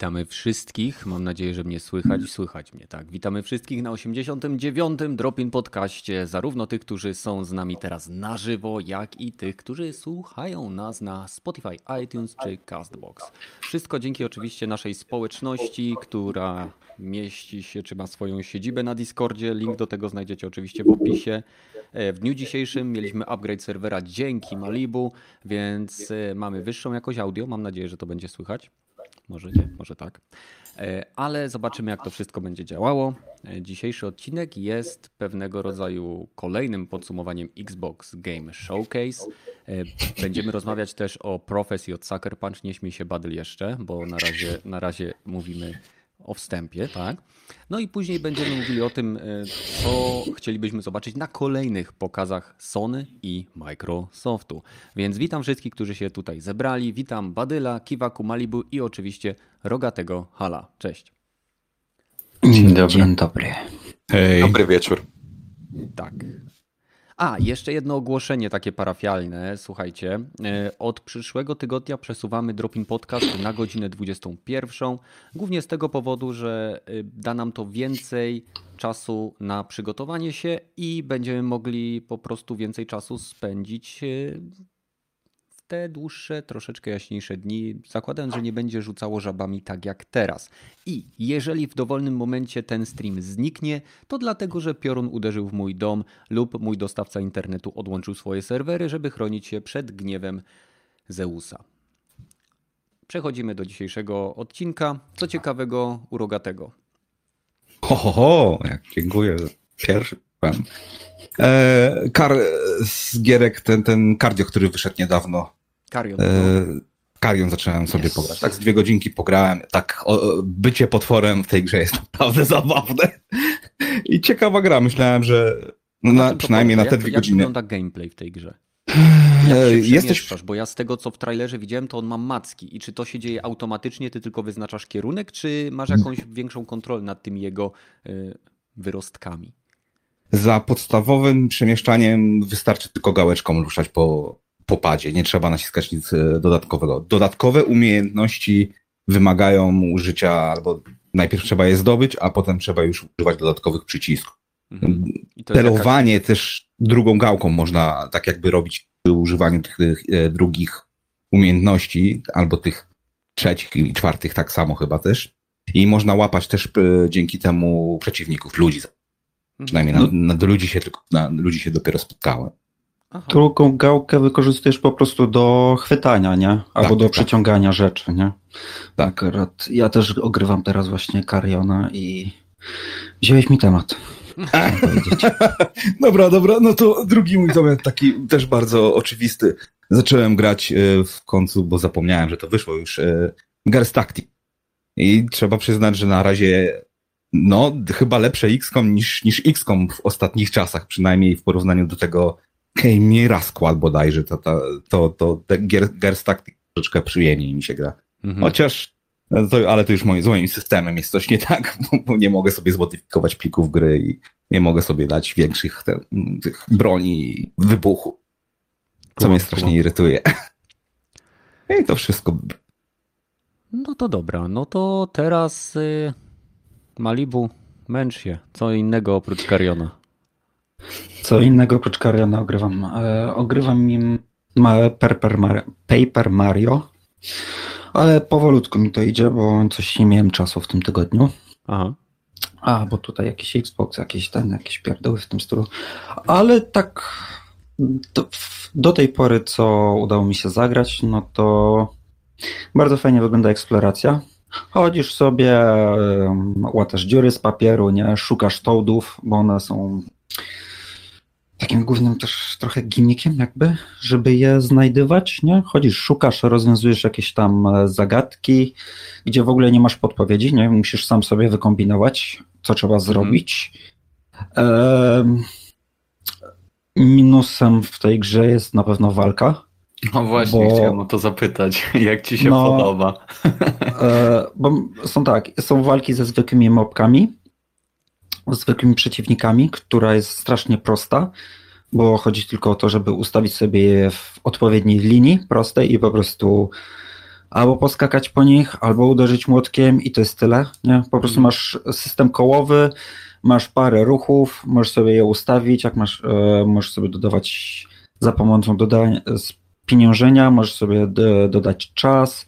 Witamy wszystkich. Mam nadzieję, że mnie słychać. Słychać mnie, tak. Witamy wszystkich na 89. Dropin Podcaście. Zarówno tych, którzy są z nami teraz na żywo, jak i tych, którzy słuchają nas na Spotify, iTunes czy Castbox. Wszystko dzięki oczywiście naszej społeczności, która mieści się, czy ma swoją siedzibę na Discordzie. Link do tego znajdziecie oczywiście w opisie. E, w dniu dzisiejszym mieliśmy upgrade serwera dzięki Malibu, więc e, mamy wyższą jakość audio. Mam nadzieję, że to będzie słychać. Może nie, może tak. E, ale zobaczymy, jak to wszystko będzie działało. Dzisiejszy odcinek jest pewnego rodzaju kolejnym podsumowaniem Xbox Game Showcase. Będziemy rozmawiać też o profesji od Sucker Punch. Nie śmiej się Badyl jeszcze, bo na razie, na razie mówimy o wstępie, tak? No i później będziemy mówili o tym, e, co chcielibyśmy zobaczyć na kolejnych pokazach Sony i Microsoftu. Więc witam wszystkich, którzy się tutaj zebrali. Witam Badyla, Kiwaku, Malibu i oczywiście Rogatego Hala. Cześć. Dzień dobry. Dzień dobry. Hej. Dobry wieczór. Tak. A, jeszcze jedno ogłoszenie takie parafialne. Słuchajcie, e, od przyszłego tygodnia przesuwamy Dropin Podcast na godzinę 21. Głównie z tego powodu, że e, da nam to więcej czasu na przygotowanie się i będziemy mogli po prostu więcej czasu spędzić e, te dłuższe, troszeczkę jaśniejsze dni, zakładając, że nie będzie rzucało żabami tak jak teraz. I jeżeli w dowolnym momencie ten stream zniknie, to dlatego, że piorun uderzył w mój dom lub mój dostawca internetu odłączył swoje serwery, żeby chronić się przed gniewem Zeusa. Przechodzimy do dzisiejszego odcinka. Co ciekawego u Rogatego? Ho, ho, ho, dziękuję. Pierwszy pan. E, kar z gierek, ten, ten kardio, który wyszedł niedawno. Karion. E, Karion zacząłem sobie yes. pograć. Tak z dwie godzinki pograłem. Tak, o, bycie potworem w tej grze jest naprawdę zabawne. I ciekawa gra. Myślałem, że no, na, przynajmniej na te dwie jak godziny. Jak wygląda gameplay w tej grze? Jesteś... Bo ja z tego, co w trailerze widziałem, to on ma macki. I czy to się dzieje automatycznie, ty tylko wyznaczasz kierunek, czy masz jakąś większą kontrolę nad tymi jego y, wyrostkami? Za podstawowym przemieszczaniem wystarczy tylko gałeczką ruszać po, popadzie, nie trzeba naciskać nic e, dodatkowego. Dodatkowe umiejętności wymagają użycia, albo najpierw trzeba je zdobyć, a potem trzeba już używać dodatkowych przycisków. Mhm. Telowanie też drugą gałką można tak jakby robić przy używaniu tych, tych e, drugich umiejętności, albo tych trzecich i czwartych tak samo chyba też. I można łapać też e, dzięki temu przeciwników, ludzi. Mhm. Przynajmniej na, na, do ludzi się tylko, na ludzi się dopiero spotkałem. Aha. Drugą gałkę wykorzystujesz po prostu do chwytania, nie? Albo tak, do tak. przyciągania rzeczy, nie? Tak. Akurat ja też ogrywam teraz właśnie Kariona i wziąłeś mi temat. dobra, dobra, no to drugi mój temat taki też bardzo oczywisty. Zacząłem grać e, w końcu, bo zapomniałem, że to wyszło już, e, Gers Tactic. I trzeba przyznać, że na razie no, chyba lepsze XCOM niż, niż XCOM w ostatnich czasach, przynajmniej w porównaniu do tego Kejmi Rasqual bodajże, to, to, to, to Gers Tactic troszeczkę przyjemniej mi się gra. Mhm. Chociaż, to, ale to już moim, z moim systemem jest coś nie tak, bo nie mogę sobie zmodyfikować plików gry i nie mogę sobie dać większych te, tych broni wybuchu. Co mnie strasznie irytuje. I to wszystko. No to dobra, no to teraz y, Malibu, męcz się. Co innego oprócz Kariona? Co innego oprócz Kariana ogrywam? E, ogrywam im Paper Mario, Paper Mario, ale powolutku mi to idzie, bo coś nie miałem czasu w tym tygodniu. Aha. A, bo tutaj jakiś Xbox, jakieś ten, jakieś pierdoły w tym stylu. Ale tak do, do tej pory, co udało mi się zagrać, no to bardzo fajnie wygląda eksploracja. Chodzisz sobie, łatasz dziury z papieru, nie? Szukasz toadów, bo one są takim głównym też trochę gimmickiem jakby, żeby je znajdywać, nie? Chodzisz, szukasz, rozwiązujesz jakieś tam e, zagadki, gdzie w ogóle nie masz podpowiedzi, nie? Musisz sam sobie wykombinować, co trzeba mhm. zrobić. Minusem w tej grze jest na pewno walka. No właśnie, bo, chciałem o to zapytać, jak ci się no, podoba? E, bo są tak, są walki ze zwykłymi mobkami, zwykłymi przeciwnikami, która jest strasznie prosta, bo chodzi tylko o to, żeby ustawić sobie je w odpowiedniej linii prostej i po prostu albo poskakać po nich, albo uderzyć młotkiem i to jest tyle. Nie? Po prostu masz system kołowy, masz parę ruchów, możesz sobie je ustawić, jak masz, e, możesz sobie dodawać za pomocą dodania, pieniążenia, możesz sobie do, dodać czas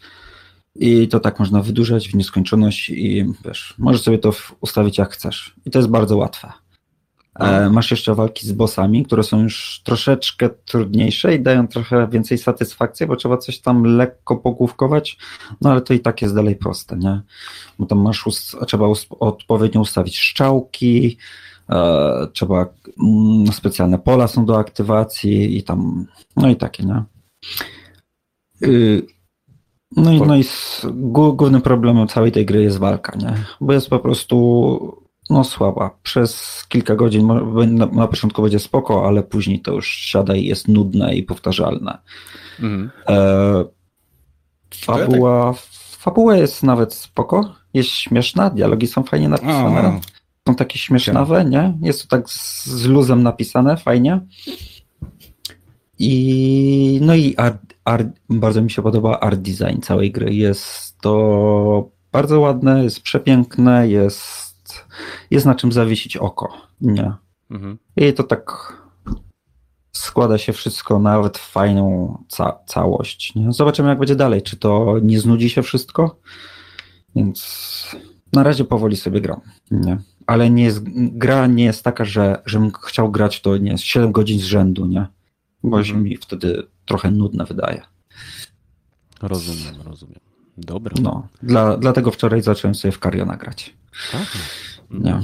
i to tak można wydłużać w nieskończoność i wiesz, możesz sobie to ustawić jak chcesz. I to jest bardzo łatwe. E, masz jeszcze walki z bossami, które są już troszeczkę trudniejsze i dają trochę więcej satysfakcji, bo trzeba coś tam lekko pogłówkować, no ale to i tak jest dalej proste, nie? Bo tam masz, trzeba odpowiednio ustawić szczałki, e, trzeba, mm, specjalne pola są do aktywacji i tam, no i takie, nie? Y, no i, no i głównym problemem całej tej gry jest walka, nie? Bo jest po prostu no słaba. Przez kilka godzin na, na początku będzie spoko, ale później to już siada i jest nudne i powtarzalne. Mhm. E, fabuła, fabuła jest nawet spoko, jest śmieszna, dialogi są fajnie napisane. Są takie śmiesznawe, nie? Jest to tak z luzem napisane, fajnie. I no i art, art, bardzo mi się podoba art design całej gry. Jest to bardzo ładne, jest przepiękne, jest jest na czym zawiesić oko. Nie. Mhm. I to tak składa się wszystko nawet w fajną ca całość. Nie? Zobaczymy, jak będzie dalej. Czy to nie znudzi się wszystko? Więc na razie powoli sobie gram. Nie? Ale nie jest, gra nie jest taka, że żebym chciał grać to nie 7 godzin z rzędu, nie? Bo mhm. się mi wtedy trochę nudne wydaje. Rozumiem, rozumiem. Dobra. No, dla, dlatego wczoraj zacząłem sobie w Kariona grać. Tak? Nie.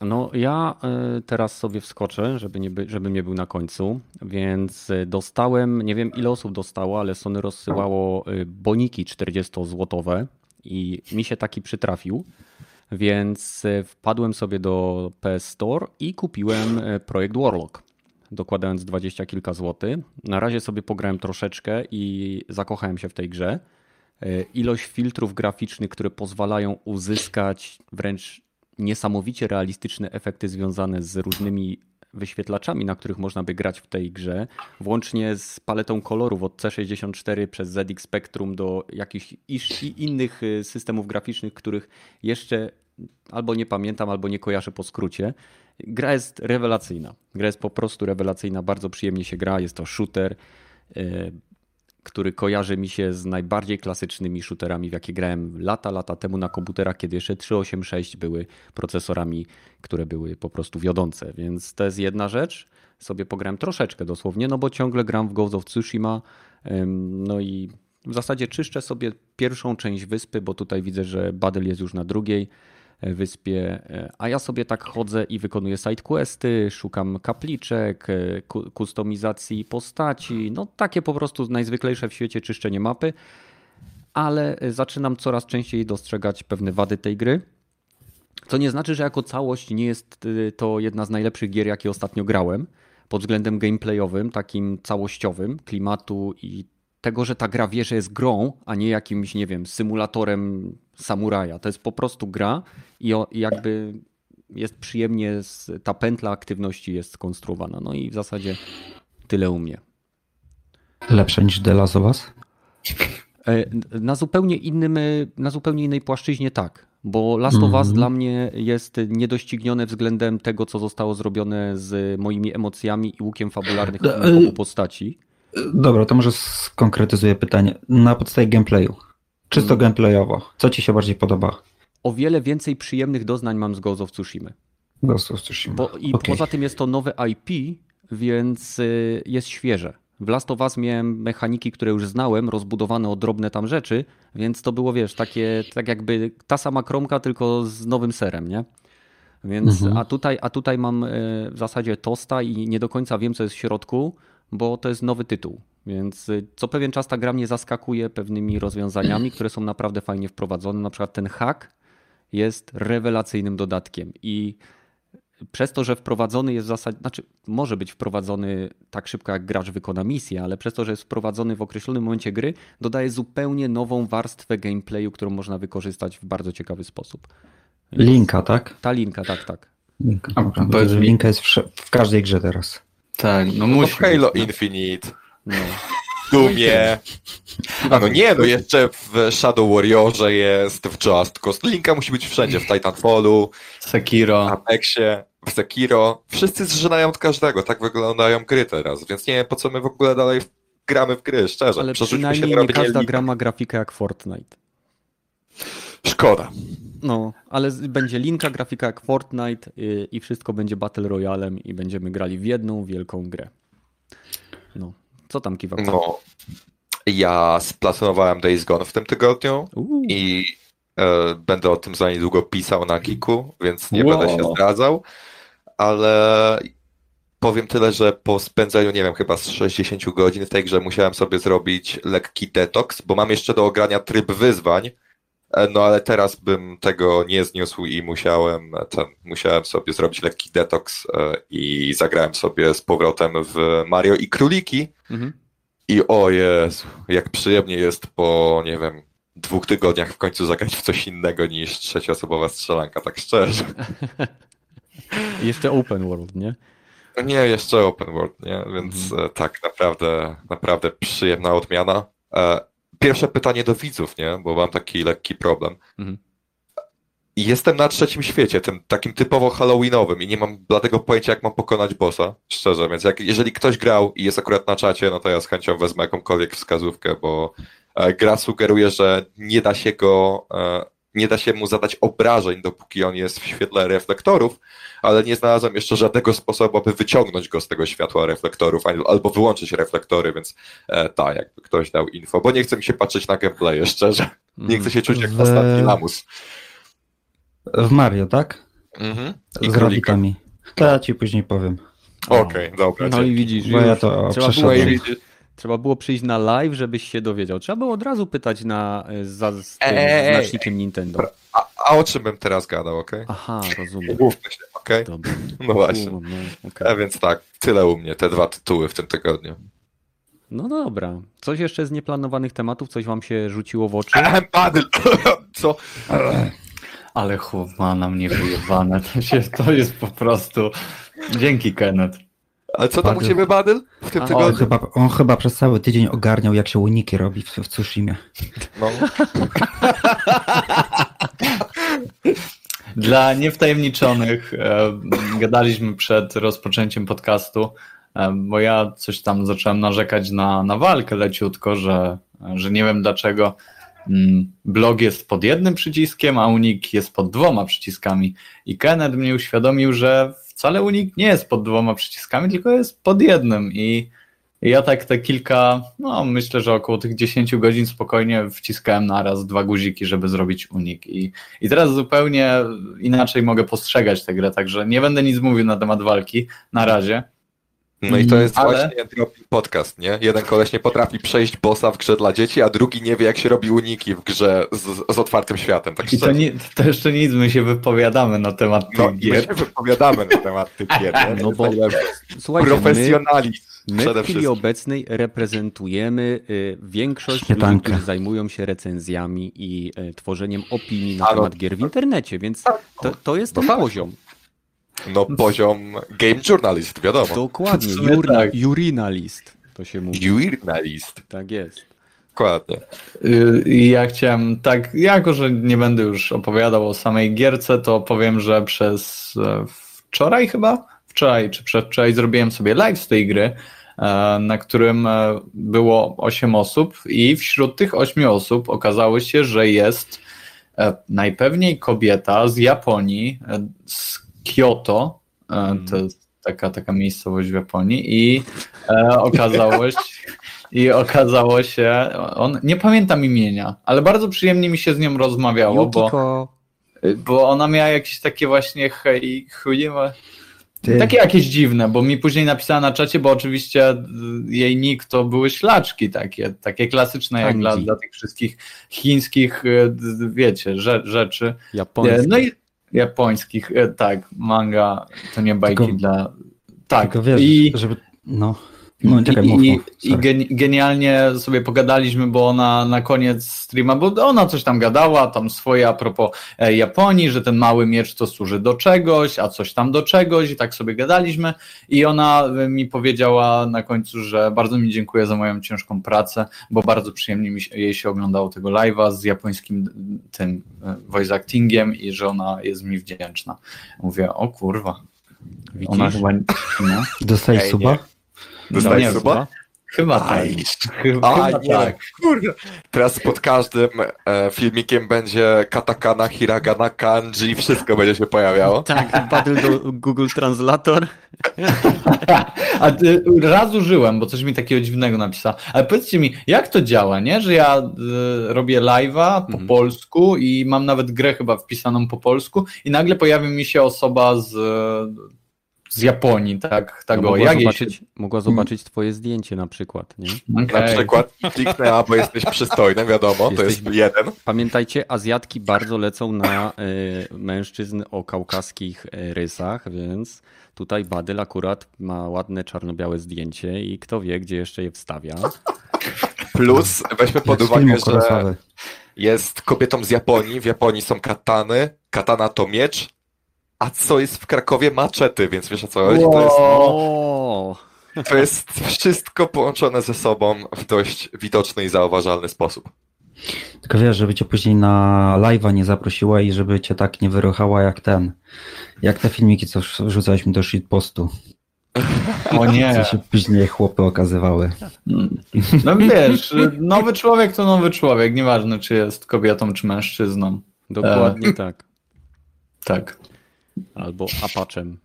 No ja e, teraz sobie wskoczę, żeby nie, by, żeby nie był na końcu, więc e, dostałem, nie wiem ile osób dostało, ale Sony rozsyłało e, boniki 40-złotowe i mi się taki przytrafił, więc wpadłem sobie do PS Store i kupiłem projekt Warlock, dokładając 20 kilka złotych. Na razie sobie pograłem troszeczkę i zakochałem się w tej grze. Ilość filtrów graficznych, które pozwalają uzyskać wręcz niesamowicie realistyczne efekty związane z różnymi wyświetlaczami, na których można by grać w tej grze, włącznie z paletą kolorów od C64 przez ZX Spectrum do jakichś innych y, systemów graficznych, których jeszcze albo nie pamiętam, albo nie kojarzę po skrócie. Gra jest rewelacyjna. Gra jest po prostu rewelacyjna, bardzo przyjemnie się gra. Jest to shooter. Y, który kojarzy mi się z najbardziej klasycznymi shooterami, w jakie grałem lata, lata temu na komputerach, kiedy jeszcze 386 były procesorami, które były po prostu wiodące. Więc to jest jedna rzecz. Sobie pograłem troszeczkę dosłownie, no bo ciągle gram w Ghost of Tsushima. No i w zasadzie czyszczę sobie pierwszą część wyspy, bo tutaj widzę, że Badel jest już na drugiej wyspie, a ja sobie tak chodzę i wykonuję sidequesty, szukam kapliczek, kustomizacji postaci, no takie po prostu najzwyklejsze w świecie czyszczenie mapy, ale zaczynam coraz częściej dostrzegać pewne wady tej gry. To nie znaczy, że jako całość nie jest to jedna z najlepszych gier, jakie ostatnio grałem. Pod względem gameplayowym, takim całościowym, klimatu i tego, że ta gra wie, że jest grą, a nie jakimś, nie wiem, symulatorem samuraja. To jest po prostu gra i jakby jest przyjemnie, ta pętla aktywności jest skonstruowana. No i w zasadzie tyle u mnie. Lepsze niż The Last of Us? E, na zupełnie, innym, na zupełnie innej płaszczyźnie tak, bo Last of Us mm -hmm. dla mnie jest niedoścignione względem tego, co zostało zrobione z moimi emocjami i łukiem fabularnych obu postaci. Dobra, to może skonkretyzuję pytanie. Na podstawie gameplayu. Czysto hmm. gameplayowo. Co ci się bardziej podoba? O wiele więcej przyjemnych doznań mam z Ghost of Tsushima. Ghost of Tsushima. Bo, I okay. poza tym jest to nowe IP, więc y, jest świeże. W Last of Us miałem mechaniki, które już znałem, rozbudowane o drobne tam rzeczy, więc to było, wiesz, takie, tak jakby ta sama kromka, tylko z nowym serem, nie? Więc, mhm. a, tutaj, a tutaj mam y, w zasadzie tosta i nie do końca wiem, co jest w środku, bo to jest nowy tytuł. Więc y, co pewien czas ta gra mnie zaskakuje pewnymi rozwiązaniami, które są naprawdę fajnie wprowadzone. Na przykład ten hack jest rewelacyjnym dodatkiem i przez to, że wprowadzony jest w zasadzie, znaczy może być wprowadzony tak szybko jak gracz wykona misję, ale przez to, że jest wprowadzony w określonym momencie gry, dodaje zupełnie nową warstwę gameplayu, którą można wykorzystać w bardzo ciekawy sposób. Linka, tak? Ta linka, tak, tak. Linka, linka jest w, w każdej grze teraz. Tak, no, no musi. Halo Infinite. No. Dumie. A no nie, no jeszcze w Shadow Warriorze jest, w Just Cause. Linka musi być wszędzie, w Titanfallu, w Sekiro. Apexie, w Sekiro. Wszyscy zżynają od każdego, tak wyglądają gry teraz, więc nie wiem po co my w ogóle dalej gramy w gry, szczerze. Ale Przerzućmy przynajmniej się nie każda gra ma grafikę jak Fortnite. Szkoda. No, ale będzie linka, grafika jak Fortnite y, i wszystko będzie Battle Royalem i będziemy grali w jedną wielką grę. No, co tam kiwa? No. Ja splatynowałem Days Gone w tym tygodniu Uuu, i e, będę o tym za niedługo pisał na Geeku, więc nie Wow. będę się zdradzał, ale powiem tyle, że po spędzeniu, nie wiem, chyba z 60 godzin w tej grze musiałem sobie zrobić lekki detoks, bo mam jeszcze do ogrania tryb wyzwań, no ale teraz bym tego nie zniósł i musiałem, e, ten, musiałem sobie zrobić lekki detoks e, i zagrałem sobie z powrotem w Mario i Króliki mhm. i o Jezu, jak przyjemnie jest po, nie wiem, dwóch tygodniach w końcu zagrać w coś innego niż trzecioosobowa strzelanka, tak szczerze. Jeszcze Open World, nie? No Nie, jeszcze open world, nie? Więc e, tak, naprawdę, naprawdę przyjemna odmiana. Pierwsze pytanie do widzów, nie? Bo mam taki lekki problem. Mhm. Jestem na trzecim świecie, tym takim typowo halloweenowym i nie mam bladego pojęcia, jak mam pokonać bossa, szczerze, więc jak, jeżeli ktoś grał i jest akurat na czacie, no to ja z chęcią wezmę jakąkolwiek wskazówkę, bo e, gra sugeruje, że nie da się go, e, nie da się mu zadać obrażeń, dopóki on jest w świetle reflektorów, ale nie znalazłem jeszcze żadnego sposobu, aby wyciągnąć go z tego światła reflektorów, al- albo wyłączyć reflektory, więc e, tak, jakby ktoś dał info, bo nie chce mi się patrzeć na gameplaye, szczerze. Nie chcę się czuć jak W- ostatni lamus. W Mario, tak? Mhm. Z królika. rabbitami. To ja ci później powiem. Okej, dobra. No i widzisz, Bo ja to trzeba, było, widzisz. Trzeba było przyjść na live, żebyś się dowiedział. Trzeba było od razu pytać na, y, za, z tym Ej, znacznikiem Nintendo. A, a o czym bym teraz gadał, okej? Aha, rozumiem. Mówmy się, okej? Dobra. No właśnie. U, no, okej. A więc tak, tyle u mnie, te dwa tytuły w tym tygodniu. no dobra. Coś jeszcze z nieplanowanych tematów? Coś wam się rzuciło w oczy? Ehem, Badyl! Co? Ale chłop ma na mnie wyjebane. To, się, to jest po prostu... Dzięki, Kenneth. Ale co tam u ciebie, Badyl? W tym A, On tygodniu? chyba, on chyba przez cały tydzień ogarniał, jak się uniki robi w, w Tsushimie. No. Dla niewtajemniczonych e, gadaliśmy przed rozpoczęciem podcastu, e, bo ja coś tam zacząłem narzekać na, na walkę leciutko, że, że nie wiem dlaczego mm, blog jest pod jednym przyciskiem, a unik jest pod dwoma przyciskami. I Kenneth mnie uświadomił, że wcale unik nie jest pod dwoma przyciskami, tylko jest pod jednym. I ja tak te kilka, no myślę, że około tych 10 godzin spokojnie wciskałem naraz dwa guziki, żeby zrobić unik. I, I teraz zupełnie inaczej mogę postrzegać tę grę, także nie będę nic mówił na temat walki na razie. No i to jest Ale- właśnie Dropping Podcast, nie? Jeden koleś nie potrafi przejść bossa w grze dla dzieci, a drugi nie wie, jak się robi uniki w grze z, z otwartym światem, tak I to, nie, to jeszcze nic, my się wypowiadamy na temat No, tych my gier. się wypowiadamy na temat tych gier, nie? No bo-. Słuchajcie, my, Profesjonalizm my w chwili obecnej reprezentujemy y, większość ludzi, Śmietankę. którzy zajmują się recenzjami i y, tworzeniem opinii na A, no, temat gier w internecie, więc to, to jest No ten poziom. No poziom game journalist, wiadomo. Dokładnie, jurna, tak. urinalist to się mówi. Journalist, Tak jest. dokładnie. Y, ja chciałem, tak, jako że nie będę już opowiadał o samej gierce, to powiem, że przez e, wczoraj chyba, wczoraj czy przedwczoraj zrobiłem sobie live z tej gry, e, na którym e, było 8 osób i wśród tych 8 osób okazało się, że jest najpewniej kobieta z Japonii, z Kyoto, e, to jest taka, taka miejscowość w Japonii i e, okazało się, i okazało się, on, nie pamiętam imienia, ale bardzo przyjemnie mi się z nią rozmawiało, bo, Yukiko, bo ona miała jakieś takie właśnie hej, chujemy, Ty, takie jakieś dziwne, bo mi później napisała na czacie, bo oczywiście y, jej nick to były ślaczki takie, takie klasyczne jak dla, dla tych wszystkich chińskich, d- wiecie, rze, rzeczy. japoński. No i japońskich, y, tak, manga to nie bajki Tylko- dla... Tak, tylko wiesz, i żeby... No, No czekaj, mów, I, mów. i gen, genialnie sobie pogadaliśmy, bo ona na koniec streama, bo ona coś tam gadała, tam swoje a propos e, Japonii, że ten mały miecz to służy do czegoś, a coś tam do czegoś i tak sobie gadaliśmy i ona e, mi powiedziała na końcu, że bardzo mi dziękuję za moją ciężką pracę, bo bardzo przyjemnie mi się, jej się oglądało tego live'a z japońskim tym e, voice actingiem i że ona jest mi wdzięczna. Mówię, o kurwa, ona Widzisz? chyba... No. Dostałeś suba? Dostałeś nie, suba? Chyba tak. Chyba, Aj, chyba nie. tak. Kurde. Teraz pod każdym e, filmikiem będzie katakana, hiragana, kanji, wszystko będzie się pojawiało. Tak, Badyl do Google Translator. A ty, raz użyłem, bo coś mi takiego dziwnego napisała. Ale powiedzcie mi, jak to działa, nie? Że ja y, robię live'a po Mhm. polsku i mam nawet grę chyba wpisaną po polsku i nagle pojawi mi się osoba z, z Japonii, tak? tak No, mogła, jak zobaczyć, mogła zobaczyć twoje zdjęcie na przykład. Nie? się... Na przykład kliknę, a bo jesteś przystojny, wiadomo, to jest Jesteś- jeden. Pamiętajcie, Azjatki bardzo lecą na y, mężczyzn o kaukaskich y, rysach, więc tutaj Badyl akurat ma ładne czarno-białe zdjęcie i kto wie, gdzie jeszcze je wstawia. Plus weźmy pod uwagę, że jest kobietą z Japonii, w Japonii są katany, katana to miecz, a co jest w Krakowie? Maczety, więc wiesz o co chodzi? To jest, to jest wszystko połączone ze sobą w dość widoczny i zauważalny sposób. Tylko wiesz, żeby cię później na live'a nie zaprosiła i żeby cię tak nie wyruchała jak ten. Jak te filmiki, co wrzucałeś mi do shitpostu. O Co nie. się później chłopy okazywały. No wiesz, nowy człowiek to nowy człowiek, nieważne czy jest kobietą czy mężczyzną. dokładnie tak. Tak. Albo Apaczem,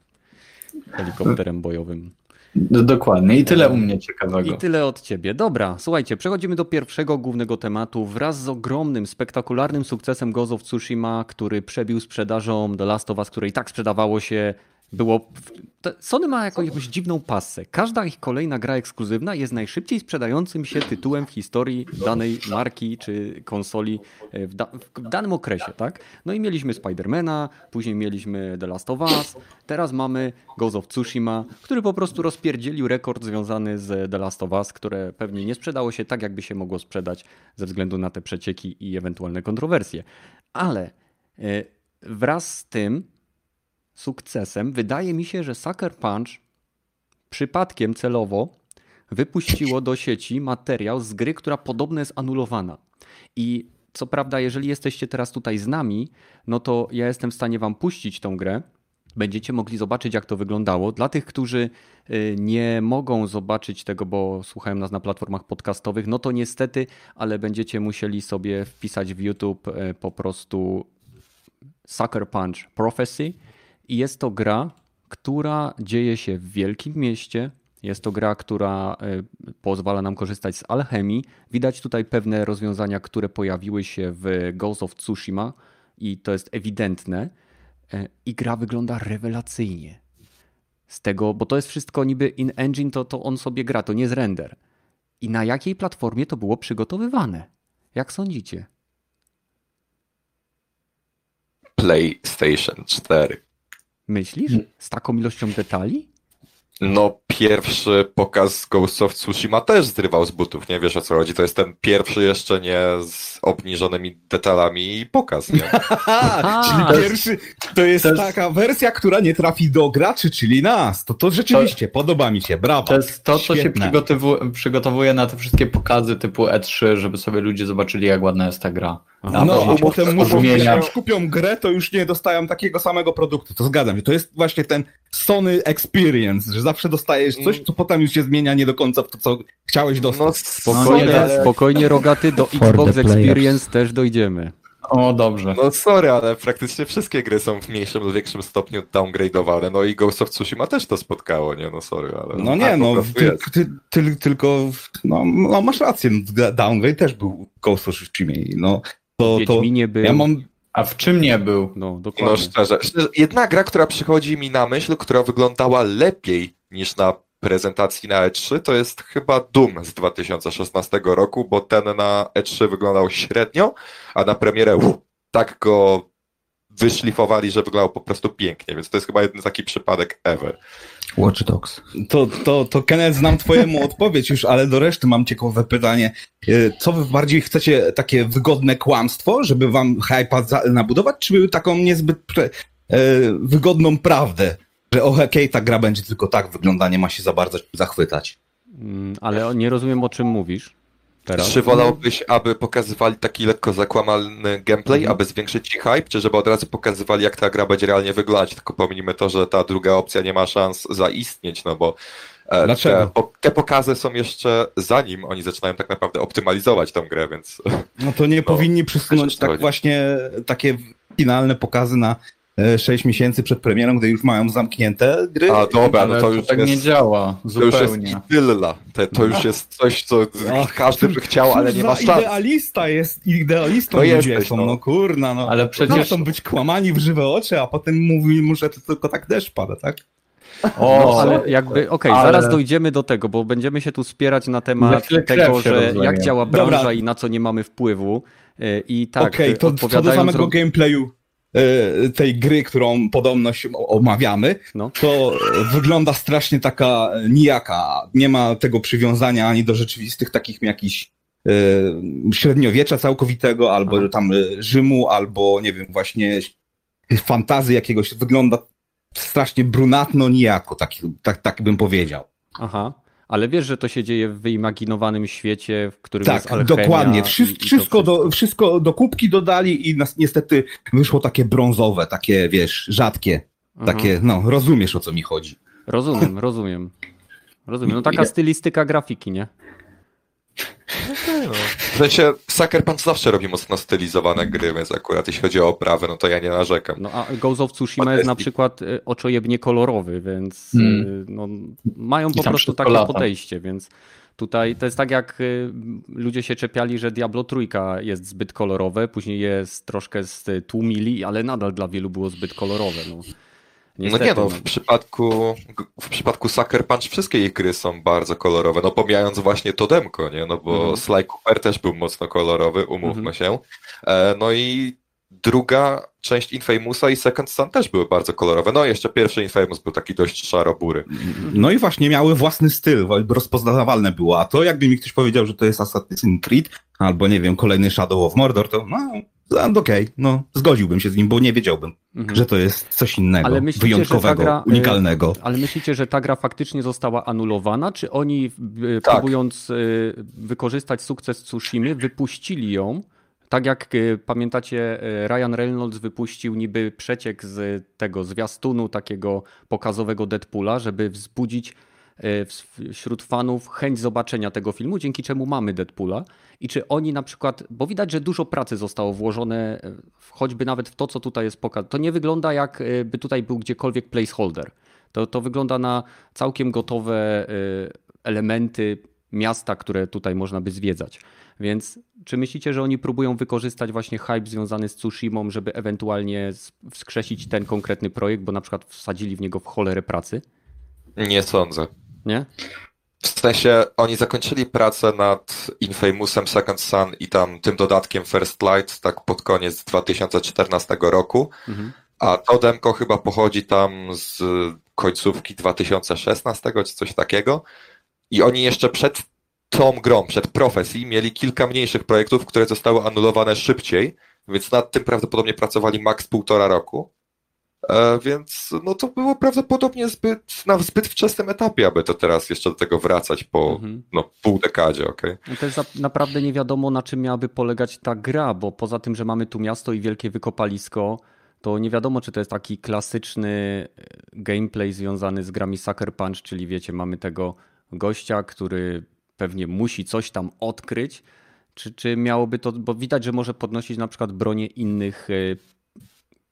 helikopterem bojowym. D- Dokładnie. I tyle u mnie ciekawego. I tyle od ciebie. Dobra, słuchajcie, przechodzimy do pierwszego głównego tematu. Wraz z ogromnym, spektakularnym sukcesem Ghost of Tsushima, który przebił sprzedażą The Last of Us, które i tak sprzedawało się, było... Sony ma jakąś, dziwną passę. Każda ich kolejna gra ekskluzywna jest najszybciej sprzedającym się tytułem w historii danej marki czy konsoli e, w, da w danym okresie, tak? No i mieliśmy Spidermana, później mieliśmy The Last of Us, teraz mamy Ghost of Tsushima, który po prostu rozpierdzielił rekord związany z The Last of Us, które pewnie nie sprzedało się tak, jakby się mogło sprzedać ze względu na te przecieki i ewentualne kontrowersje. Ale e, wraz z tym sukcesem wydaje mi się, że Sucker Punch przypadkiem celowo wypuściło do sieci materiał z gry, która podobno jest anulowana. I co prawda, jeżeli jesteście teraz tutaj z nami, no to ja jestem w stanie wam puścić tą grę. Będziecie mogli zobaczyć, jak to wyglądało. Dla tych, którzy y, nie mogą zobaczyć tego, bo słuchają nas na platformach podcastowych, no to niestety, ale będziecie musieli sobie wpisać w YouTube y, po prostu Sucker Punch Prophecy. I jest to gra, która dzieje się w wielkim mieście. Jest to gra, która y, pozwala nam korzystać z alchemii. Widać tutaj pewne rozwiązania, które pojawiły się w Ghost of Tsushima i to jest ewidentne. E, I gra wygląda rewelacyjnie. Z tego, bo to jest wszystko niby in-engine, to, to on sobie gra, to nie jest render. I na jakiej platformie to było przygotowywane? Jak sądzicie? PlayStation 4. Myślisz? Z taką ilością detali? No, pierwszy pokaz Ghost of Tsushima też zrywał z butów, nie wiesz o co chodzi. To jest ten pierwszy jeszcze nie z obniżonymi detalami pokaz, nie? Aha, czyli pierwszy, to jest to jest- taka wersja, która nie trafi do graczy, czyli nas. To, to rzeczywiście, podoba mi się, brawo. To jest to, co się przygotowuje na te wszystkie pokazy typu E3, żeby sobie ludzie zobaczyli, jak ładna jest ta gra. Aha. No, Albo a potem muszą, jak już kupią grę, to już nie dostają takiego samego produktu. To zgadzam się. To jest właśnie ten Sony Experience, że zawsze dostajesz coś, co potem już się zmienia nie do końca w to, co chciałeś dostać. No, Spokojnie, ale- spokojnie rogaty, do For Xbox. Experience też dojdziemy. O, dobrze. No sorry, ale praktycznie wszystkie gry są w mniejszym lub większym stopniu downgrade'owane, no i Ghost of Tsushima też to spotkało, nie? No sorry, ale... No nie, no, ty, ty, ty, tylko, no, no masz rację, downgrade też był Ghost of Tsushima. No, to, to Wiedźminie był. ja mam, A w czym nie był? No, No dokładnie. szczerze, szczerze, jedna gra, która przychodzi mi na myśl, która wyglądała lepiej niż na prezentacji na E3, to jest chyba Doom z 2016 roku, bo ten na E3 wyglądał średnio, a na premierę tak go wyszlifowali, że wyglądało po prostu pięknie, więc to jest chyba jeden taki przypadek ever. Watch Dogs. To, to, to Kenneth, znam twojemu odpowiedź już, ale do reszty mam ciekawe pytanie. E, Co wy bardziej chcecie, takie wygodne kłamstwo, żeby wam hypa za- nabudować, czy taką niezbyt pre, e, wygodną prawdę, że o hej, ta gra będzie tylko tak wygląda, nie ma się za bardzo zachwytać. Mm, Ale nie rozumiem, o czym mówisz teraz. Czy wolałbyś, aby pokazywali taki lekko zakłamany gameplay, Mhm. aby zwiększyć ci hype, czy żeby od razu pokazywali, jak ta gra będzie realnie wyglądać? Tylko pomijmy to, że ta druga opcja nie ma szans zaistnieć, no bo e, Dlaczego? Te, te pokazy są jeszcze zanim oni zaczynają tak naprawdę optymalizować tą grę, więc No to nie powinni przysunąć tak chodzi. właśnie takie finalne pokazy na 6 miesięcy przed premierą, gdy już mają zamknięte gry. a dobra, no to już tak jest, nie działa to już jest zupełnie. To, to już jest coś, co Ach, każdy by chciał, ale nie ma szans. idealista jest, idealistą No ludzie jesteś, są, no. no kurna, no. Ale przecież- Chcą być kłamani w żywe oczy, a potem mówi mu, że to tylko tak deszcz pada, tak? O, No, ale jakby, okej, ale- zaraz dojdziemy do tego, bo będziemy się tu spierać na temat tego, że rozleje. jak działa branża Dobra. i na co nie mamy wpływu. Y, I tak, Okej, y, to co do odpowiadając samego gameplayu e, tej gry, którą podobno się o- omawiamy, No. to e, wygląda strasznie taka nijaka. Nie ma tego przywiązania ani do rzeczywistych takich jakichś e, średniowiecza całkowitego, albo Aha. tam e, Rzymu, albo nie wiem, właśnie fantazy jakiegoś. Wygląda strasznie brunatno nijako, tak, tak, tak bym powiedział. Aha, ale wiesz, że to się dzieje w wyimaginowanym świecie, w którym jest Tak, alchemia dokładnie. i- Wszystko, i to wszystko, do, wszystko do kubki dodali i nas, niestety wyszło takie brązowe, takie, wiesz, rzadkie. Aha. Takie, no, rozumiesz o co mi chodzi. Rozumiem, rozumiem. Rozumiem. No taka stylistyka grafiki, nie? W sensie Sucker Punch zawsze robi mocno stylizowane gry, więc akurat jeśli chodzi o oprawę, no to ja nie narzekam. No a Ghost of Tsushima jest na przykład y, oczojebnie kolorowy, więc y, Hmm. no, mają po prostu takie lata. podejście, więc tutaj to jest tak jak y, ludzie się czepiali, że Diablo trójka jest zbyt kolorowe, później jest troszkę stłumili, ale nadal dla wielu było zbyt kolorowe. No, Niestety, no nie no, w przypadku, w przypadku Sucker Punch wszystkie ich gry są bardzo kolorowe, no pomijając właśnie to demko, nie, no bo Mhm. Sly Cooper też był mocno kolorowy, umówmy Mhm. się. E, no i druga część Infamousa i Second Son też były bardzo kolorowe. No jeszcze pierwszy Infamous był taki dość szarobury. No i właśnie miały własny styl, rozpoznawalne było. A to jakby mi ktoś powiedział, że to jest Assassin's Creed, albo nie wiem, kolejny Shadow of Mordor, to no, no, okej, no, zgodziłbym się z nim, bo nie wiedziałbym, Mhm. że to jest coś innego, Ale myślicie, wyjątkowego, gra, y, unikalnego. Ale myślicie, że ta gra faktycznie została anulowana, czy oni y, Tak. próbując y, wykorzystać sukces Tsushimy, wypuścili ją? Tak jak pamiętacie, Ryan Reynolds wypuścił niby przeciek z tego zwiastunu takiego pokazowego Deadpoola, żeby wzbudzić wśród fanów chęć zobaczenia tego filmu, dzięki czemu mamy Deadpoola. I czy oni na przykład, bo widać, że dużo pracy zostało włożone w- choćby nawet w to, co tutaj jest pokazane. To nie wygląda jak y, by tutaj był gdziekolwiek placeholder. To, to wygląda na całkiem gotowe elementy miasta, które tutaj można by zwiedzać. Więc czy myślicie, że oni próbują wykorzystać właśnie hype związany z Tsushimą, żeby ewentualnie wskrzesić ten konkretny projekt, bo na przykład wsadzili w niego w cholerę pracy? Nie sądzę. Nie? W sensie oni zakończyli pracę nad Infamousem Second Son i tam tym dodatkiem First Light tak pod koniec 2014 roku, Mhm. a to demko chyba pochodzi tam z końcówki 2016 czy coś takiego. I oni jeszcze przed tą grą, przed Profesji mieli kilka mniejszych projektów, które zostały anulowane szybciej, więc nad tym prawdopodobnie pracowali maks półtora roku. E, więc no to było prawdopodobnie zbyt, na zbyt wczesnym etapie, aby to teraz jeszcze do tego wracać po Mhm. no, pół dekadzie, okej? No to jest naprawdę nie wiadomo, na czym miałaby polegać ta gra, bo poza tym, że mamy tu miasto i wielkie wykopalisko, to nie wiadomo, czy to jest taki klasyczny e, gameplay związany z grami Sucker Punch, czyli wiecie, mamy tego gościa, który pewnie musi coś tam odkryć, czy, czy miałoby to, bo widać, że może podnosić na przykład bronię innych e,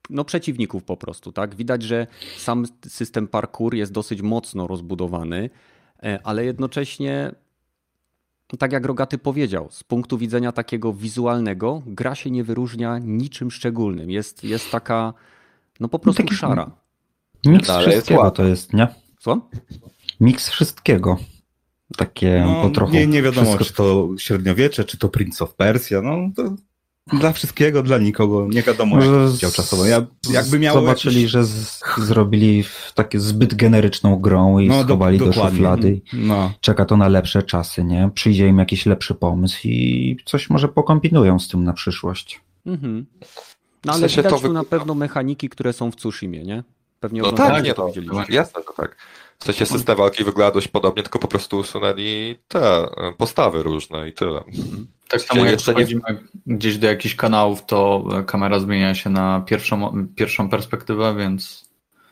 no, przeciwników po prostu, tak? Widać, że sam system parkour jest dosyć mocno rozbudowany, e, ale jednocześnie tak jak Rogaty powiedział, z punktu widzenia takiego wizualnego, gra się nie wyróżnia niczym szczególnym. Jest, jest taka, no po prostu Taki- szara. Miks No, jest wszystkiego ładne. to jest, nie? Co? Miks wszystkiego. Takie, No, bo trochę nie, nie wiadomo, wszystko- czy to średniowiecze, czy to Prince of Persia, no to Dla wszystkiego, dla nikogo. Nie wiadomo, jak Może chciał czasowo. Ja, jakby miało Zobaczyli, jakieś... że z, zrobili w takie zbyt generyczną grą i No, do- schowali do, dokładnie. szuflady. No. Czeka to na lepsze czasy, nie? Przyjdzie im jakiś lepszy pomysł i coś może pokombinują z tym na przyszłość. Mhm. No W ale sensie widać to tu na pewno mechaniki, które są w Tsushimie, nie? Pewnie No tak, nie, to to widzieliście. jasne, że tak. W sensie system walki wygląda dość podobnie, tylko po prostu usunęli te e, postawy różne i tyle. Tak samo jak jeszcze nie- gdzieś do jakichś kanałów, to e, kamera zmienia się na pierwszą, pierwszą perspektywę, więc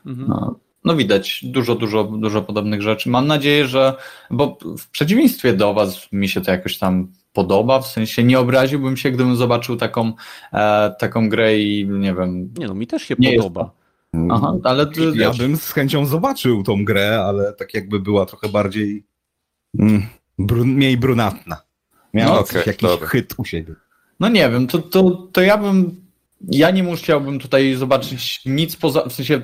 Mhm. no, no widać dużo, dużo, dużo podobnych rzeczy. Mam nadzieję, że, bo w przeciwieństwie do Was mi się to jakoś tam podoba, w sensie nie obraziłbym się, gdybym zobaczył taką, e, taką grę i nie wiem, Nie no, mi też się podoba. Aha, ale ty, Ja wiesz, bym z chęcią zobaczył tą grę, ale tak jakby była trochę bardziej mm, mniej brunatna. Miała No, okej, jakiś dobra. chyt u siebie. No nie wiem, to, to, to ja bym. Ja nie musiałbym tutaj zobaczyć nic poza. W sensie,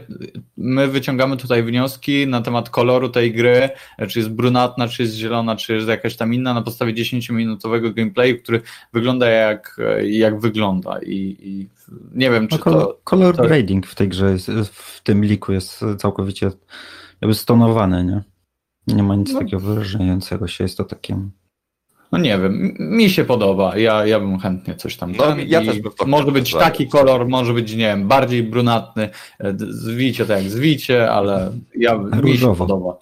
my wyciągamy tutaj wnioski na temat koloru tej gry, czy jest brunatna, czy jest zielona, czy jest jakaś tam inna, na podstawie 10-minutowego gameplayu, który wygląda jak, jak wygląda. I, i nie wiem, czy No, kolor, to. color to- grading w tej grze, jest, w tym liku jest całkowicie jakby stonowany, nie? Nie ma nic No. takiego wyróżniającego się, jest to takie... No nie wiem, mi się podoba. Ja, ja bym chętnie coś tam. No, ja też bym to Może być zagrał. taki kolor, może być, nie wiem, bardziej brunatny. e, Zwicie tak jak zwicie, ale ja, mi się podoba.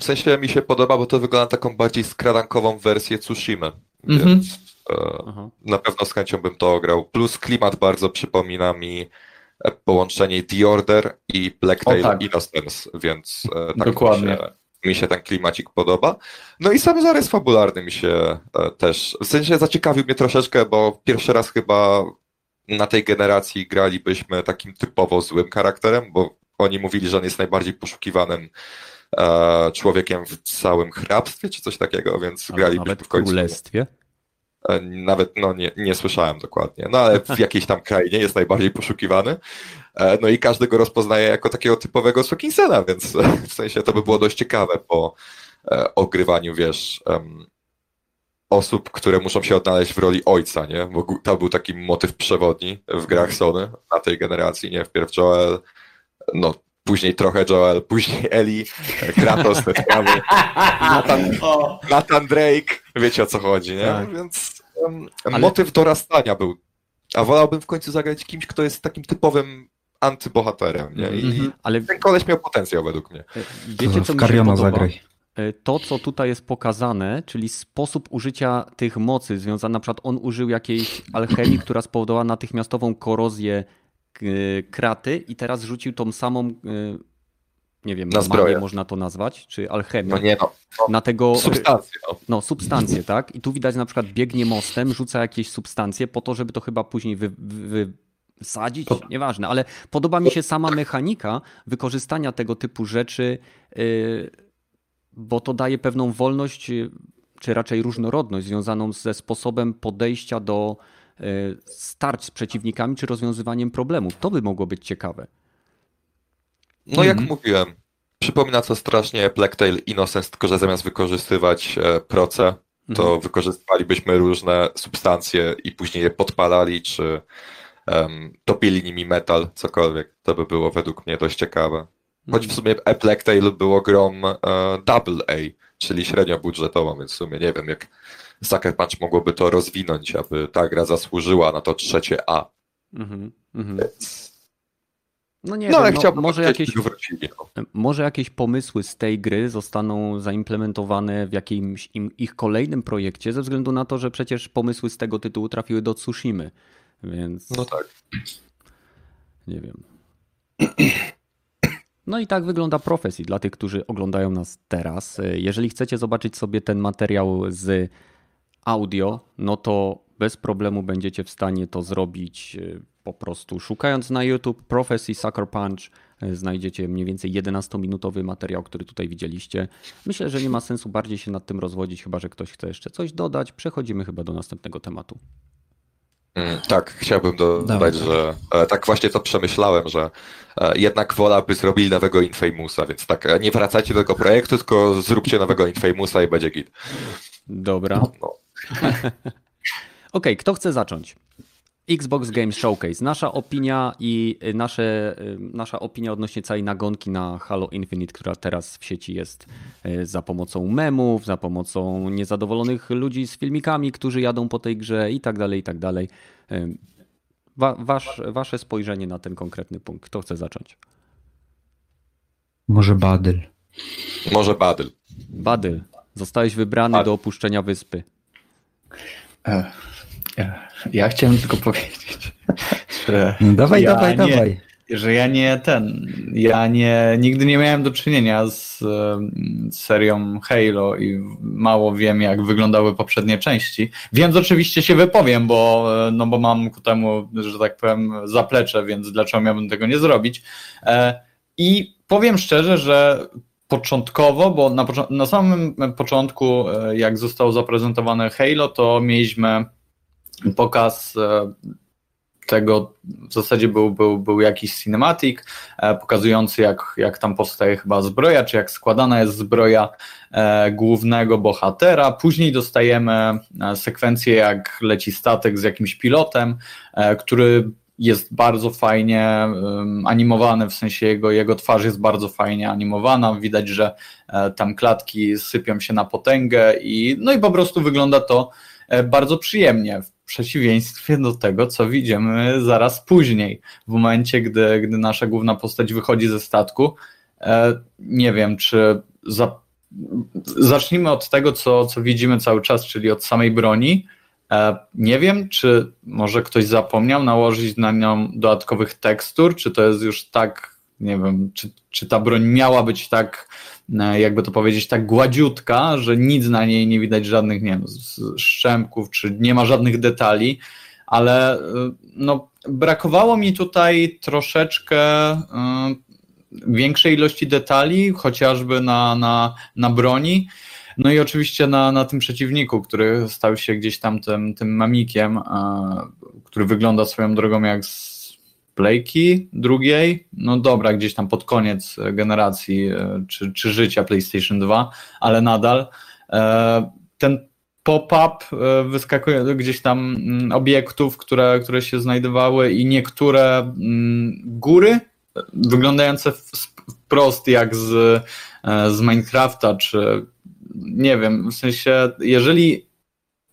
W sensie mi się podoba, bo to wygląda na taką bardziej skradankową wersję Tsushimy, Mhm. więc e, Aha. na pewno z chęcią bym to ograł. Plus klimat bardzo przypomina mi e, połączenie The Order i Black Tail tak. Innocence, więc e, tak Dokładnie. Mi, się, mi się ten klimacik podoba. No i sam zarys fabularny mi się e, też, w sensie zaciekawił mnie troszeczkę, bo pierwszy raz chyba na tej generacji gralibyśmy takim typowo złym charakterem, bo oni mówili, że on jest najbardziej poszukiwanym e, człowiekiem w całym hrabstwie, czy coś takiego, więc Ale gralibyśmy nawet w w końcu. królestwie. E, Nawet, no nie, nie słyszałem dokładnie, no ale w jakiejś tam krainie jest najbardziej poszukiwany. E, No i każdy go rozpoznaje jako takiego typowego Sokinsena, więc e, w sensie to by było dość ciekawe po e, ogrywaniu, wiesz, osób, które muszą się odnaleźć w roli ojca, nie? Bo to był taki motyw przewodni w grach Sony na tej generacji, nie? Wpierw Joel, no później trochę Joel, później Eli, Kratos, te sprawy. Nathan, Nathan Drake, wiecie o co chodzi, nie? Tak. Więc um, Ale- motyw dorastania był. A wolałbym w końcu zagrać kimś, kto jest takim typowym antybohaterem, nie? I Mhm. Ale ten koleś miał potencjał według mnie. e, wiecie, co w mi się podoba? zagraj. E, To, co tutaj jest pokazane, czyli sposób użycia tych mocy związany, na przykład on użył jakiejś alchemii, która spowodowała natychmiastową korozję k- kraty i teraz rzucił tą samą, e, nie wiem, Na zbroję. magię można to nazwać, czy alchemię, No nie no, na tego substancje, no. no, substancje, tak? I tu widać na przykład biegnie mostem, rzuca jakieś substancje po to, żeby to chyba później wy, wy, wysadzić, To- nieważne, ale podoba mi się sama mechanika wykorzystania tego typu rzeczy, yy, bo to daje pewną wolność, yy, czy raczej różnorodność związaną ze sposobem podejścia do yy, starć z przeciwnikami, czy rozwiązywaniem problemów. To by mogło być ciekawe. No jak Mhm. mówiłem, przypomina to strasznie Black Tail Innocence, tylko że zamiast wykorzystywać e, proce, to Mhm. wykorzystywalibyśmy różne substancje i później je podpalali, czy em, topili nimi metal, cokolwiek. To by było według mnie dość ciekawe. Choć w sumie A Black Tail było grą e, double A, czyli średnio budżetową, więc w sumie nie wiem, jak Sucker Punch mogłoby to rozwinąć, aby ta gra zasłużyła na to trzecie A. Mhm, mhm. Więc... No nie No wiem, no, może jakieś. No. Może jakieś pomysły z tej gry zostaną zaimplementowane w jakimś im, ich kolejnym projekcie, ze względu na to, że przecież pomysły z tego tytułu trafiły do Tsushimy, więc no tak. nie wiem. No i tak wygląda Prophecy dla tych, którzy oglądają nas teraz. Jeżeli chcecie zobaczyć sobie ten materiał z audio, no to bez problemu będziecie w stanie to zrobić e, po prostu szukając na YouTube Prophecy Sucker Punch e, znajdziecie mniej więcej 11-minutowy materiał, który tutaj widzieliście. Myślę, że nie ma sensu bardziej się nad tym rozwodzić, chyba że ktoś chce jeszcze coś dodać. Przechodzimy chyba do następnego tematu. Mm, tak, chciałbym dodać, że e, tak właśnie to przemyślałem, że e, jednak wola by zrobili nowego Infamousa, więc tak, e, nie wracajcie do tego projektu, tylko zróbcie nowego Infamousa i będzie git. Dobra. No. Okej, kto chce zacząć? Xbox Games Showcase. Nasza opinia i y, nasze, y, nasza opinia odnośnie całej nagonki na Halo Infinite, która teraz w sieci jest y, za pomocą memów, za pomocą niezadowolonych ludzi z filmikami, którzy jadą po tej grze i tak dalej, i tak dalej. Wa wasz, wasze spojrzenie na ten konkretny punkt. Kto chce zacząć? Może Badyl. Może Badyl. Badyl, zostałeś wybrany do opuszczenia wyspy. Ja chciałem tylko powiedzieć, że. No dawaj, ja dawaj, nie, dawaj. Że ja nie ten. Ja nie, nigdy nie miałem do czynienia z, z serią Halo i mało wiem, jak wyglądały poprzednie części. Więc oczywiście się wypowiem, bo, no bo mam ku temu, że tak powiem, zaplecze, więc dlaczego miałbym tego nie zrobić. E, I powiem szczerze, że początkowo, bo na, na samym początku, e, jak zostało zaprezentowane Halo, to mieliśmy pokaz e, tego, w zasadzie był, był, był jakiś cinematic e, pokazujący jak, jak tam powstaje chyba zbroja, czy jak składana jest zbroja e, głównego bohatera. Później dostajemy sekwencję jak leci statek z jakimś pilotem, który jest bardzo fajnie animowany, w sensie jego, jego twarz jest bardzo fajnie animowana, widać, że tam klatki sypią się na potęgę i no i po prostu wygląda to bardzo przyjemnie przeciwieństwie do tego, co widzimy zaraz później, w momencie, gdy, gdy nasza główna postać wychodzi ze statku. E, nie wiem, czy za... zacznijmy od tego, co, co widzimy cały czas, czyli od samej broni. E, nie wiem, czy może ktoś zapomniał nałożyć na nią dodatkowych tekstur, czy to jest już tak, nie wiem, czy, czy ta broń miała być tak jakby to powiedzieć, tak gładziutka, że nic na niej nie widać żadnych, nie wiem, szczępków, czy nie ma żadnych detali, ale e, no, brakowało mi tutaj troszeczkę e, większej ilości detali, chociażby na, na, na broni. No i oczywiście na, na tym przeciwniku, który stał się gdzieś tam tym, tym mamikiem, który wygląda swoją drogą jak z Playki drugiej, no dobra, gdzieś tam pod koniec generacji e, czy, czy życia PlayStation 2, ale nadal. E, ten pop-up e, wyskakuje gdzieś tam mm, obiektów, które, które się znajdowały i niektóre mm, góry wyglądające wprost jak z, z Minecrafta, czy nie wiem, w sensie jeżeli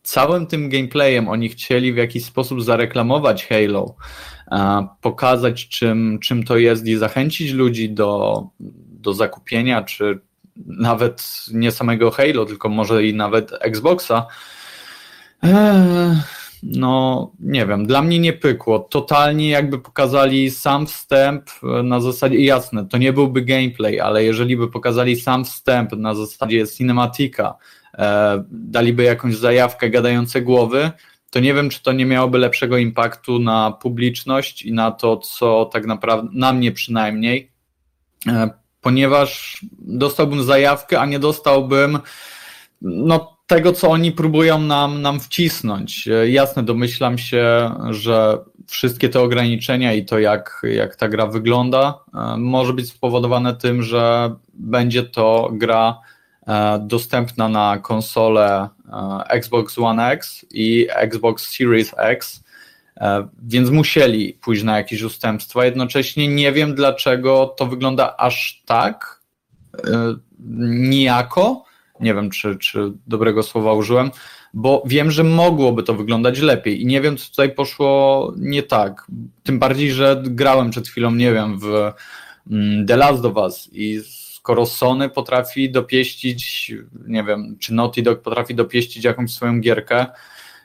całym tym gameplayem oni chcieli w jakiś sposób zareklamować Halo, pokazać czym, czym to jest i zachęcić ludzi do, do zakupienia, czy nawet nie samego Halo, tylko może i nawet Xboxa. Eee, no, nie wiem, dla mnie nie pykło. Totalnie jakby pokazali sam wstęp na zasadzie, jasne, to nie byłby gameplay, ale jeżeli by pokazali sam wstęp na zasadzie cinematika, e, daliby jakąś zajawkę gadające głowy, to nie wiem, czy to nie miałoby lepszego impaktu na publiczność i na to, co tak naprawdę, na mnie przynajmniej, e, ponieważ dostałbym zajawkę, a nie dostałbym no, tego, co oni próbują nam, nam wcisnąć. E, jasne, domyślam się, że wszystkie te ograniczenia i to, jak, jak ta gra wygląda, e, może być spowodowane tym, że będzie to gra dostępna na konsole e, Xbox One X i Xbox Series X, e, więc musieli pójść na jakieś ustępstwa. Jednocześnie nie wiem, dlaczego to wygląda aż tak nijako. Nie wiem, czy, czy dobrego słowa użyłem, bo wiem, że mogłoby to wyglądać lepiej i nie wiem, co tutaj poszło nie tak. Tym bardziej, że grałem przed chwilą, nie wiem, w mm, The Last of Us i skoro Sony potrafi dopieścić, nie wiem, czy Naughty Dog potrafi dopieścić jakąś swoją gierkę,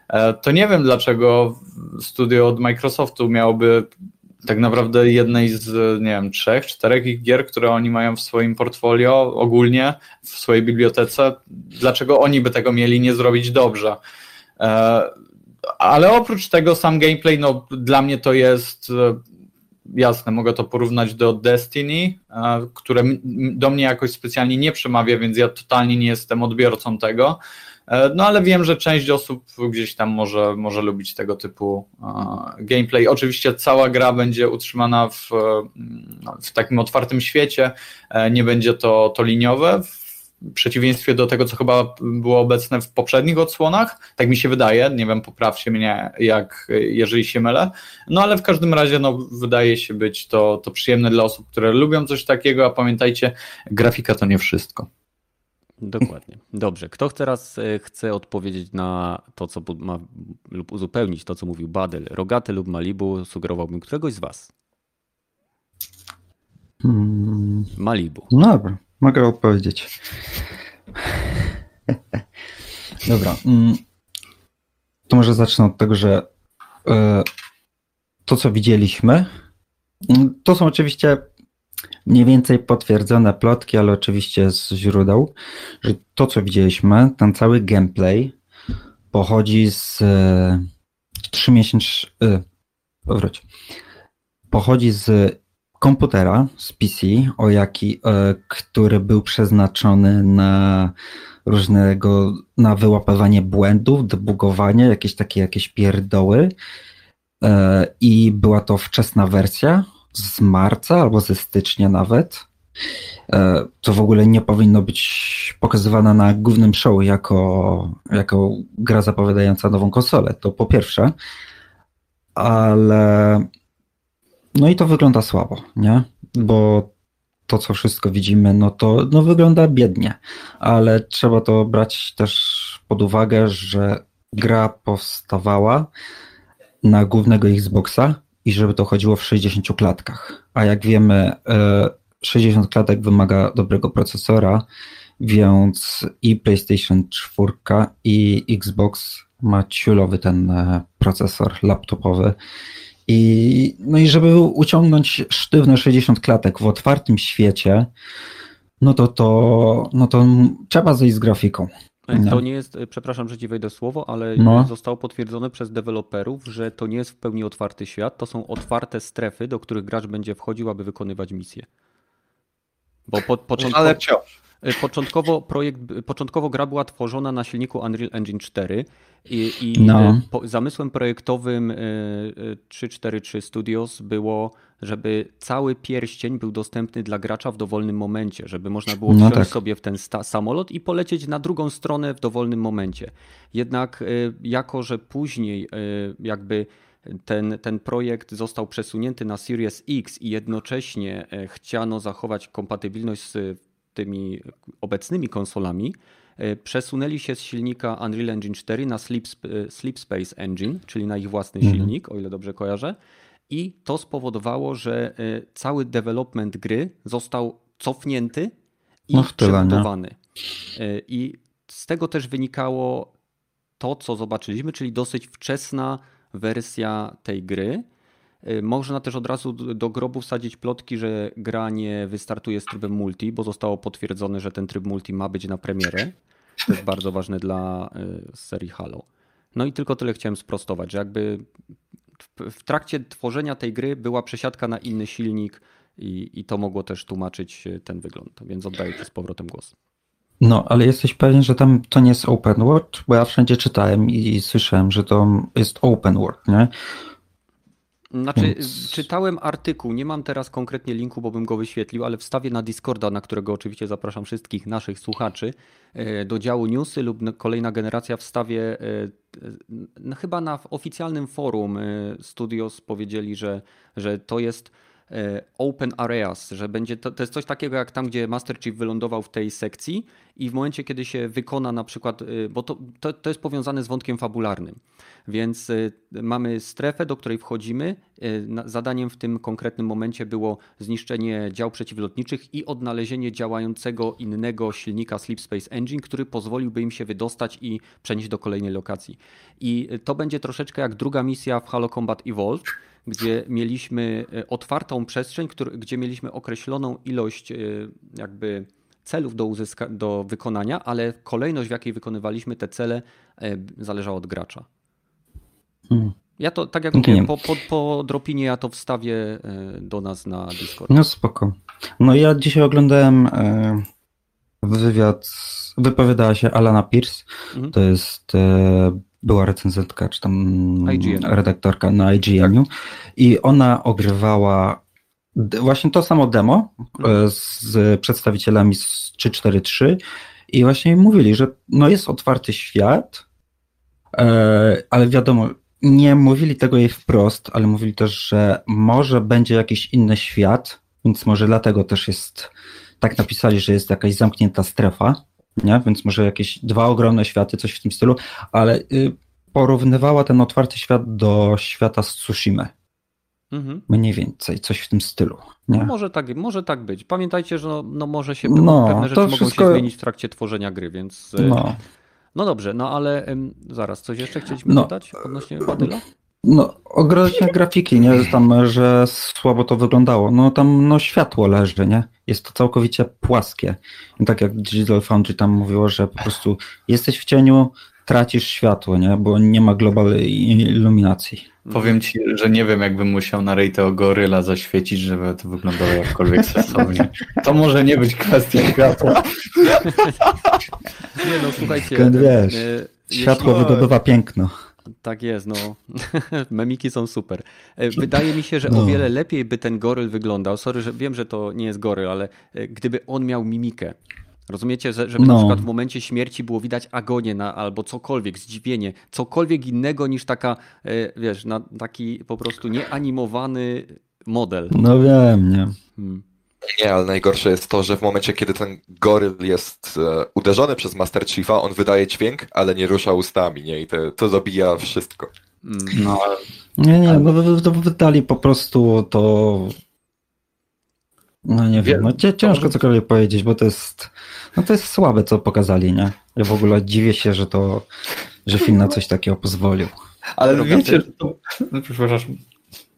e, to nie wiem dlaczego studio od Microsoftu miałoby tak naprawdę jednej z, nie wiem, trzech, czterech ich gier, które oni mają w swoim portfolio ogólnie, w swojej bibliotece, dlaczego oni by tego mieli nie zrobić dobrze. E, ale oprócz tego sam gameplay, no dla mnie to jest jasne, mogę to porównać do Destiny, które do mnie jakoś specjalnie nie przemawia, więc ja totalnie nie jestem odbiorcą tego. E, no ale wiem, że część osób gdzieś tam może, może lubić tego typu gameplay. Oczywiście cała gra będzie utrzymana w, w takim otwartym świecie, e, nie będzie to, to liniowe. W przeciwieństwie do tego, co chyba było obecne w poprzednich odsłonach. Tak mi się wydaje. Nie wiem, poprawcie mnie, jak, jeżeli się mylę. No ale w każdym razie no, wydaje się być to, to przyjemne dla osób, które lubią coś takiego, a pamiętajcie, grafika to nie wszystko. Dokładnie. Dobrze. Kto teraz e, chce odpowiedzieć na to, co ma, lub uzupełnić to, co mówił Badel? Rogaty lub Malibu? Sugerowałbym któregoś z Was. Hmm. Malibu. No dobra, mogę odpowiedzieć. dobra. Mm. To może zacznę od tego, że e, to, co widzieliśmy, mm, to są oczywiście mniej więcej potwierdzone plotki, ale oczywiście z źródeł, że to, co widzieliśmy, ten cały gameplay pochodzi z e, trzy miesięcy. E, powróć. Pochodzi z komputera, z PC, o jaki, e, który był przeznaczony na różnego, na wyłapywanie błędów, debugowanie, jakieś takie jakieś pierdoły. I była to wczesna wersja, z marca albo ze stycznia nawet. To w ogóle nie powinno być pokazywane na głównym show jako, jako gra zapowiadająca nową konsolę. To po pierwsze. Ale no i to wygląda słabo, nie? Bo to, co wszystko widzimy, no to no wygląda biednie, ale trzeba to brać też pod uwagę, że gra powstawała na głównego Xboxa, i żeby to chodziło w 60 klatkach. A jak wiemy, 60 e, klatek wymaga dobrego procesora, więc i PlayStation 4 i Xbox ma ciulowy ten e, procesor laptopowy. I, no i żeby uciągnąć sztywne 60 klatek w otwartym świecie, no to, to, no to trzeba zejść z grafiką. No. To nie jest, e, przepraszam, że ci wejdę słowo, ale no. zostało potwierdzone przez deweloperów, że to nie jest w pełni otwarty świat, to są otwarte strefy, do których gracz będzie wchodził, aby wykonywać misje. Bo po, początkowo, ale wciąż. E, początkowo, projekt, początkowo gra była tworzona na silniku Unreal Engine 4 i, i no. E, po, zamysłem projektowym 343 Studios było żeby cały pierścień był dostępny dla gracza w dowolnym momencie, żeby można było no wsiąść tak. sobie w ten samolot i polecieć na drugą stronę w dowolnym momencie. Jednak jako, że później jakby ten, ten projekt został przesunięty na Series X i jednocześnie chciano zachować kompatybilność z tymi obecnymi konsolami, przesunęli się z silnika Unreal Engine 4 na Sleep, Sleep Space Engine, czyli na ich własny mhm. silnik, o ile dobrze kojarzę i to spowodowało, że y, cały development gry został cofnięty i no przebudowany. I z tego też wynikało to, co zobaczyliśmy, czyli dosyć wczesna wersja tej gry. Y, można też od razu do grobu wsadzić plotki, że gra nie wystartuje z trybem multi, bo zostało potwierdzone, że ten tryb multi ma być na premierę. To jest bardzo ważne dla serii Halo. No i tylko tyle chciałem sprostować, że jakby w trakcie tworzenia tej gry była przesiadka na inny silnik i, i to mogło też tłumaczyć e, ten wygląd, więc oddaję Ci z powrotem głos. No, ale jesteś pewien, że tam to nie jest open world? Bo ja wszędzie czytałem i słyszałem, że to jest open world, nie? Znaczy, czytałem artykuł, nie mam teraz konkretnie linku, bo bym go wyświetlił, ale wstawię na Discorda, na którego oczywiście zapraszam wszystkich naszych słuchaczy, e, do działu newsy lub kolejna generacja wstawię, e, no chyba na oficjalnym forum e, Studios powiedzieli, że, że to jest open areas, że będzie to, to jest coś takiego jak tam, gdzie Master Chief wylądował w tej sekcji i w momencie, kiedy się wykona na przykład, e, bo to, to, to jest powiązane z wątkiem fabularnym, więc e, mamy strefę, do której wchodzimy. Zadaniem w tym konkretnym momencie było zniszczenie dział przeciwlotniczych i odnalezienie działającego innego silnika Sleep Space Engine, który pozwoliłby im się wydostać i przenieść do kolejnej lokacji. I to będzie troszeczkę jak druga misja w Halo Combat Evolved, gdzie mieliśmy e, otwartą przestrzeń, który, gdzie mieliśmy określoną ilość e, jakby celów do, uzyska- do wykonania, ale kolejność, w jakiej wykonywaliśmy te cele, e, zależała od gracza. Hmm. Ja to, tak jak mówię, po, po, po dropinie ja to wstawię do nas na Discord. No spoko. No ja dzisiaj oglądałem wywiad, wypowiadała się Alana Pierce, mhm. to jest była recenzentka, czy tam IGN. redaktorka na IGN-u tak. i ona ogrywała właśnie to samo demo e, z przedstawicielami z 343 i właśnie mówili, że no jest otwarty świat, e, ale wiadomo, nie mówili tego jej wprost, ale mówili też, że może będzie jakiś inny świat, więc może dlatego też jest, tak napisali, że jest jakaś zamknięta strefa, nie? więc może jakieś dwa ogromne światy, coś w tym stylu, ale y, porównywała ten otwarty świat do świata z Tsushima. Mhm. Mniej więcej, coś w tym stylu. No Nie? może tak, może tak być. Pamiętajcie, że no, no może się No, pewne rzeczy mogą wszystko- się zmienić w trakcie tworzenia gry, więc e, no, No, dobrze, no ale em, zaraz, coś jeszcze chcieliśmy No. dodać odnośnie Badyla? No ogromne grafiki, nie? Tam, że słabo to wyglądało. No tam no, światło leży, nie? Jest to całkowicie płaskie. I tak jak Digital Foundry tam mówiło, że po prostu jesteś w cieniu, tracisz światło, nie? Bo nie ma global iluminacji. Powiem ci, że nie wiem, jakbym musiał na Ray tego goryla zaświecić, żeby to wyglądało jakkolwiek sensownie. To może nie być kwestia światła. Nie no, słuchajcie. Skąd wiesz? e, Światło jeśli- wydobywa piękno. Tak jest, no. Memiki są super. E, Wydaje mi się, że No. o wiele lepiej by ten goryl wyglądał. Sorry, że wiem, że to nie jest goryl, ale e, gdyby on miał mimikę. Rozumiecie, że, żeby na No. przykład w momencie śmierci było widać agonię na, albo cokolwiek, zdziwienie, cokolwiek innego niż taka, e, wiesz, na taki po prostu nieanimowany model. No wiem, nie? Hmm. Nie, ale najgorsze jest to, że w momencie, kiedy ten goryl jest e, uderzony przez Master Chiefa, on wydaje dźwięk, ale nie rusza ustami, nie? I to, to zabija wszystko. Mm. No, ale Nie, nie, no wy- wy- wydali po prostu to. No nie wiem, no ciężko cokolwiek powiedzieć, bo to jest. No to jest słabe, co pokazali, nie? Ja w ogóle dziwię się, że to. że film na coś takiego pozwolił. ale wiecie, że to... No, przepraszam.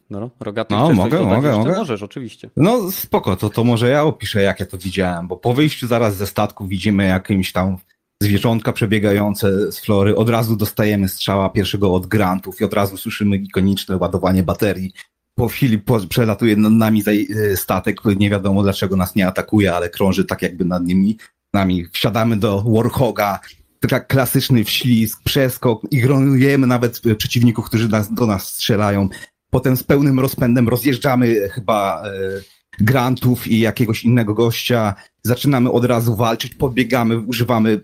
No, no, rogaty, No, mogę, mogę, mogę. Możesz, oczywiście. No spoko, to, to może ja opiszę, jak ja to widziałem, bo po wyjściu zaraz ze statku widzimy jakimś tam zwierzątka przebiegające z flory, od razu dostajemy strzała pierwszego od grantów i od razu słyszymy ikoniczne ładowanie baterii. Po chwili po, przelatuje nad nami y, statek, nie wiadomo dlaczego nas nie atakuje, ale krąży tak jakby nad nimi. nami. Wsiadamy do Warhoga, tak klasyczny wślizg, przeskok, ignorujemy nawet y, przeciwników, którzy nas, do nas strzelają. Potem z pełnym rozpędem rozjeżdżamy chyba e, grantów i jakiegoś innego gościa. Zaczynamy od razu walczyć, podbiegamy, używamy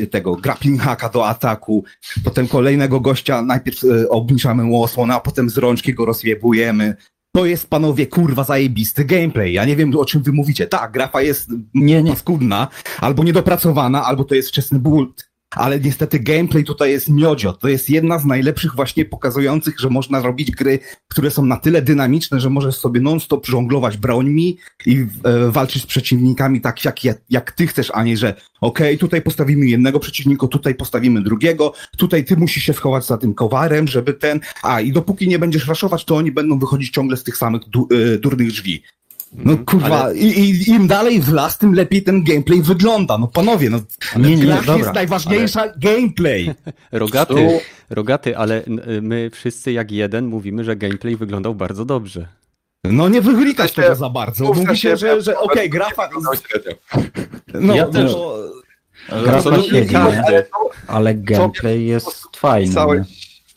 e, tego grappling hacka do ataku. Potem kolejnego gościa najpierw e, obniżamy mu osłonę, a potem z rączki go rozjebujemy. To jest, panowie, kurwa, zajebisty gameplay. Ja nie wiem, o czym wy mówicie. Tak, grafa jest Nie, nie. paskudna, albo niedopracowana, albo to jest wczesny build. Ale niestety gameplay tutaj jest miodzio. To jest jedna z najlepszych właśnie pokazujących, że można robić gry, które są na tyle dynamiczne, że możesz sobie non-stop żonglować brońmi i e, walczyć z przeciwnikami tak jak, jak, ty chcesz, a nie, że okej, tutaj postawimy jednego przeciwnika, tutaj postawimy drugiego, tutaj ty musisz się schować za tym kowarem, żeby ten... A, i dopóki nie będziesz raszować, to oni będą wychodzić ciągle z tych samych du, e, durnych drzwi. No Mhm. kurwa, Ale- i, i, im dalej w las, tym lepiej ten gameplay wygląda. No panowie, no Nie, nie, nie, grach dobra, jest najważniejsza gameplay. Rogaty, rogaty, ale n- my wszyscy jak jeden mówimy, że gameplay wyglądał bardzo dobrze. No nie wyglądasz Znaczy, tego za bardzo. mów Mówi się, się, że, że okej, grafa... No. No, Ja też. no, Grafa siedzi? Ale gameplay jest fajny. Cały, nie?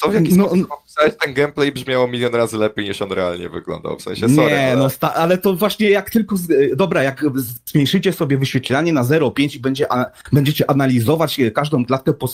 to w jaki No, sposób opisałeś ten gameplay brzmiało milion razy lepiej niż on realnie wyglądał. W sensie, sorry, nie, ale... no sta- ale to właśnie jak tylko, z, e, dobra, jak zmniejszycie sobie wyświetlanie na 0,5 i będzie, a, będziecie analizować e, każdą klatkę po,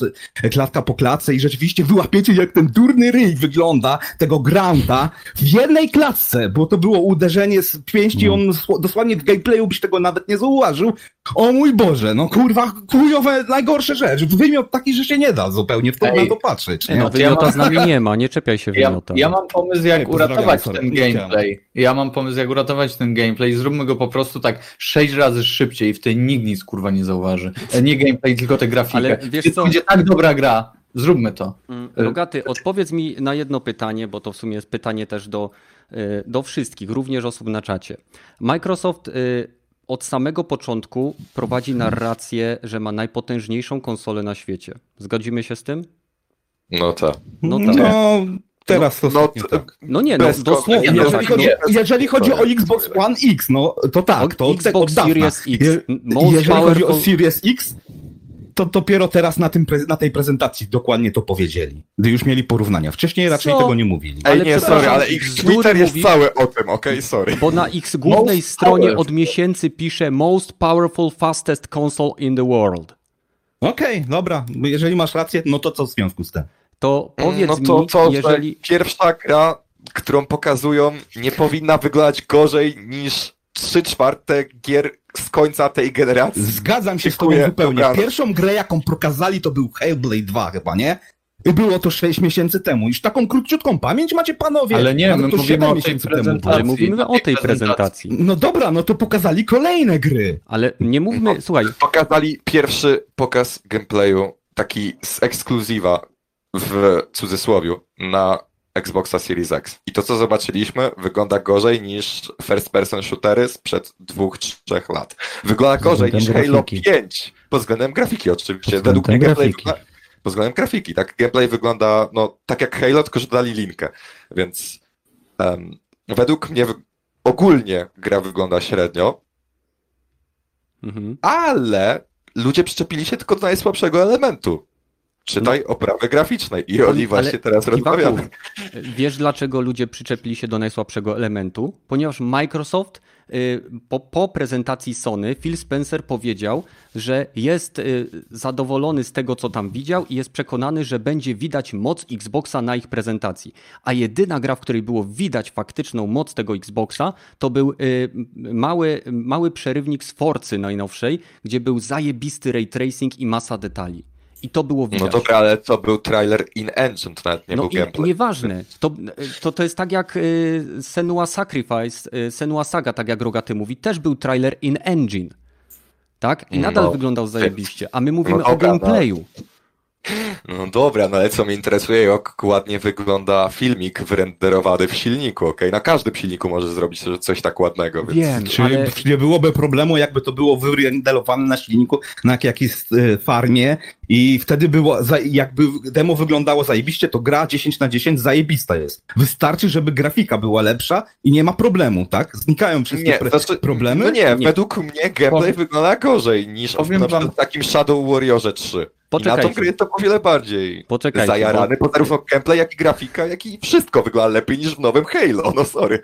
e, klatka po klatce i rzeczywiście wyłapiecie jak ten durny ryj wygląda, tego Granta, w jednej klatce, bo to było uderzenie z pięści, No. on sło- dosłownie w gameplayu byś tego nawet nie zauważył. O mój Boże, no kurwa, chujowe, najgorsze rzecz. Wymiot taki, że się nie da zupełnie w to, Ej. na to patrzeć. Nie? No, ja wymiota mam- z nami nie ma, nie czepiaj się Ja, wymiota. ja mam pomysł, jak Ej, uratować ten gameplay. Ja mam pomysł, jak uratować ten gameplay. Zróbmy go po prostu tak sześć razy szybciej i wtedy nikt nic kurwa nie zauważy. E, Nie gameplay, tylko tę grafikę. Ale wiesz co? będzie tak dobra gra. Zróbmy to. Mm, Rogaty, odpowiedz mi na jedno pytanie, bo to w sumie jest pytanie też do, y, do wszystkich, również osób na czacie. Microsoft od samego początku prowadzi narrację, że ma najpotężniejszą konsolę na świecie. Zgodzimy się z tym? No tak. No No, tak. teraz to No, ostatnio t- tak. No nie, no dosłownie. kontroli. Jeżeli tak, chodzi, no, jeżeli chodzi o Xbox One X, no to tak, to Xbox. Series X, Je- most Jeżeli chodzi o Series X, to dopiero teraz na, tym, pre- na tej prezentacji dokładnie to powiedzieli. Gdy już mieli porównania. Wcześniej raczej Co? tego nie mówili. Ej, Ale nie, przepraszam, sorry, ale ich Twitter jest mówi- cały o tym, okej, sorry. Bo na ich głównej Most stronie powerful. od miesięcy pisze Most Powerful Fastest Console in the World. Okej, dobra. Jeżeli masz rację, no to co w związku z tym? To powiedz no to mi, co, jeżeli... że pierwsza gra, którą pokazują, nie powinna wyglądać gorzej niż 3 czwarte gier z końca tej generacji. Zgadzam się z tobą Dziękuję, zupełnie. Pierwszą grę, jaką pokazali, to był Hellblade 2 chyba, nie? I było to 6 miesięcy temu. Już taką króciutką pamięć macie, panowie? Ale nie, Nawet my to mówimy 7 o tej miesięcy temu prezentacji. Ale mówimy o tej prezentacji. No dobra, no to pokazali kolejne gry. Ale nie No. mówmy, słuchaj, Pokazali pierwszy pokaz gameplayu, taki z ekskluzywa w cudzysłowiu na Xboxa Series X. I to, co zobaczyliśmy, wygląda gorzej niż first person shootery sprzed dwóch, trzech lat. Wygląda gorzej niż względem Halo grafiki. 5. Pod względem grafiki oczywiście. Pod Według mnie względem gameplay grafiki. wygląda, pod względem grafiki, tak? Gameplay wygląda no, tak jak Halo, tylko że dali linkę. Więc em, według mnie ogólnie gra wygląda średnio, mhm. ale ludzie przyczepili się tylko do najsłabszego elementu. Czytaj oprawy graficznej. I o niej No. Ale właśnie teraz rozmawiamy. Wiesz, dlaczego ludzie przyczepili się do najsłabszego elementu? Ponieważ Microsoft y, po, po prezentacji Sony, Phil Spencer powiedział, że jest y, zadowolony z tego, co tam widział i jest przekonany, że będzie widać moc Xboxa na ich prezentacji. A jedyna gra, w której było widać faktyczną moc tego Xboxa, to był y, mały, mały przerywnik z Forcy najnowszej, gdzie był zajebisty ray tracing i masa detali. I to było widać. No dobra, ale to był trailer in-engine, to nawet nie no był gameplay. nieważne. To, to, to jest tak jak y, Senua Sacrifice, y, Senua Saga, tak jak Rogaty mówi, też był trailer in engine. Tak? I nadal No, wyglądał zajebiście. A my mówimy no o dobra, no. gameplayu. No dobra, no ale co mnie interesuje, jak ładnie wygląda filmik wyrenderowany w silniku, okej? Na każdym silniku możesz zrobić coś tak ładnego, więc... Wiem, Czy ale nie byłoby problemu, jakby to było wyrenderowane na silniku na jakiejś e, farmie i wtedy było, jakby demo wyglądało zajebiście, to gra 10 na 10 zajebista jest. Wystarczy, żeby grafika była lepsza i nie ma problemu, tak? Znikają wszystkie Nie, znaczy, problemy. No nie, Nie. według mnie gameplay Powiem- wygląda gorzej niż Powiem na przykład wam- w takim Shadow Warriorze 3. I na tą jest to o wiele bardziej. Poczekajcie, zajarany, bo zarówno gameplay, jak i grafika, jak i wszystko wygląda lepiej niż w nowym Halo, no sorry.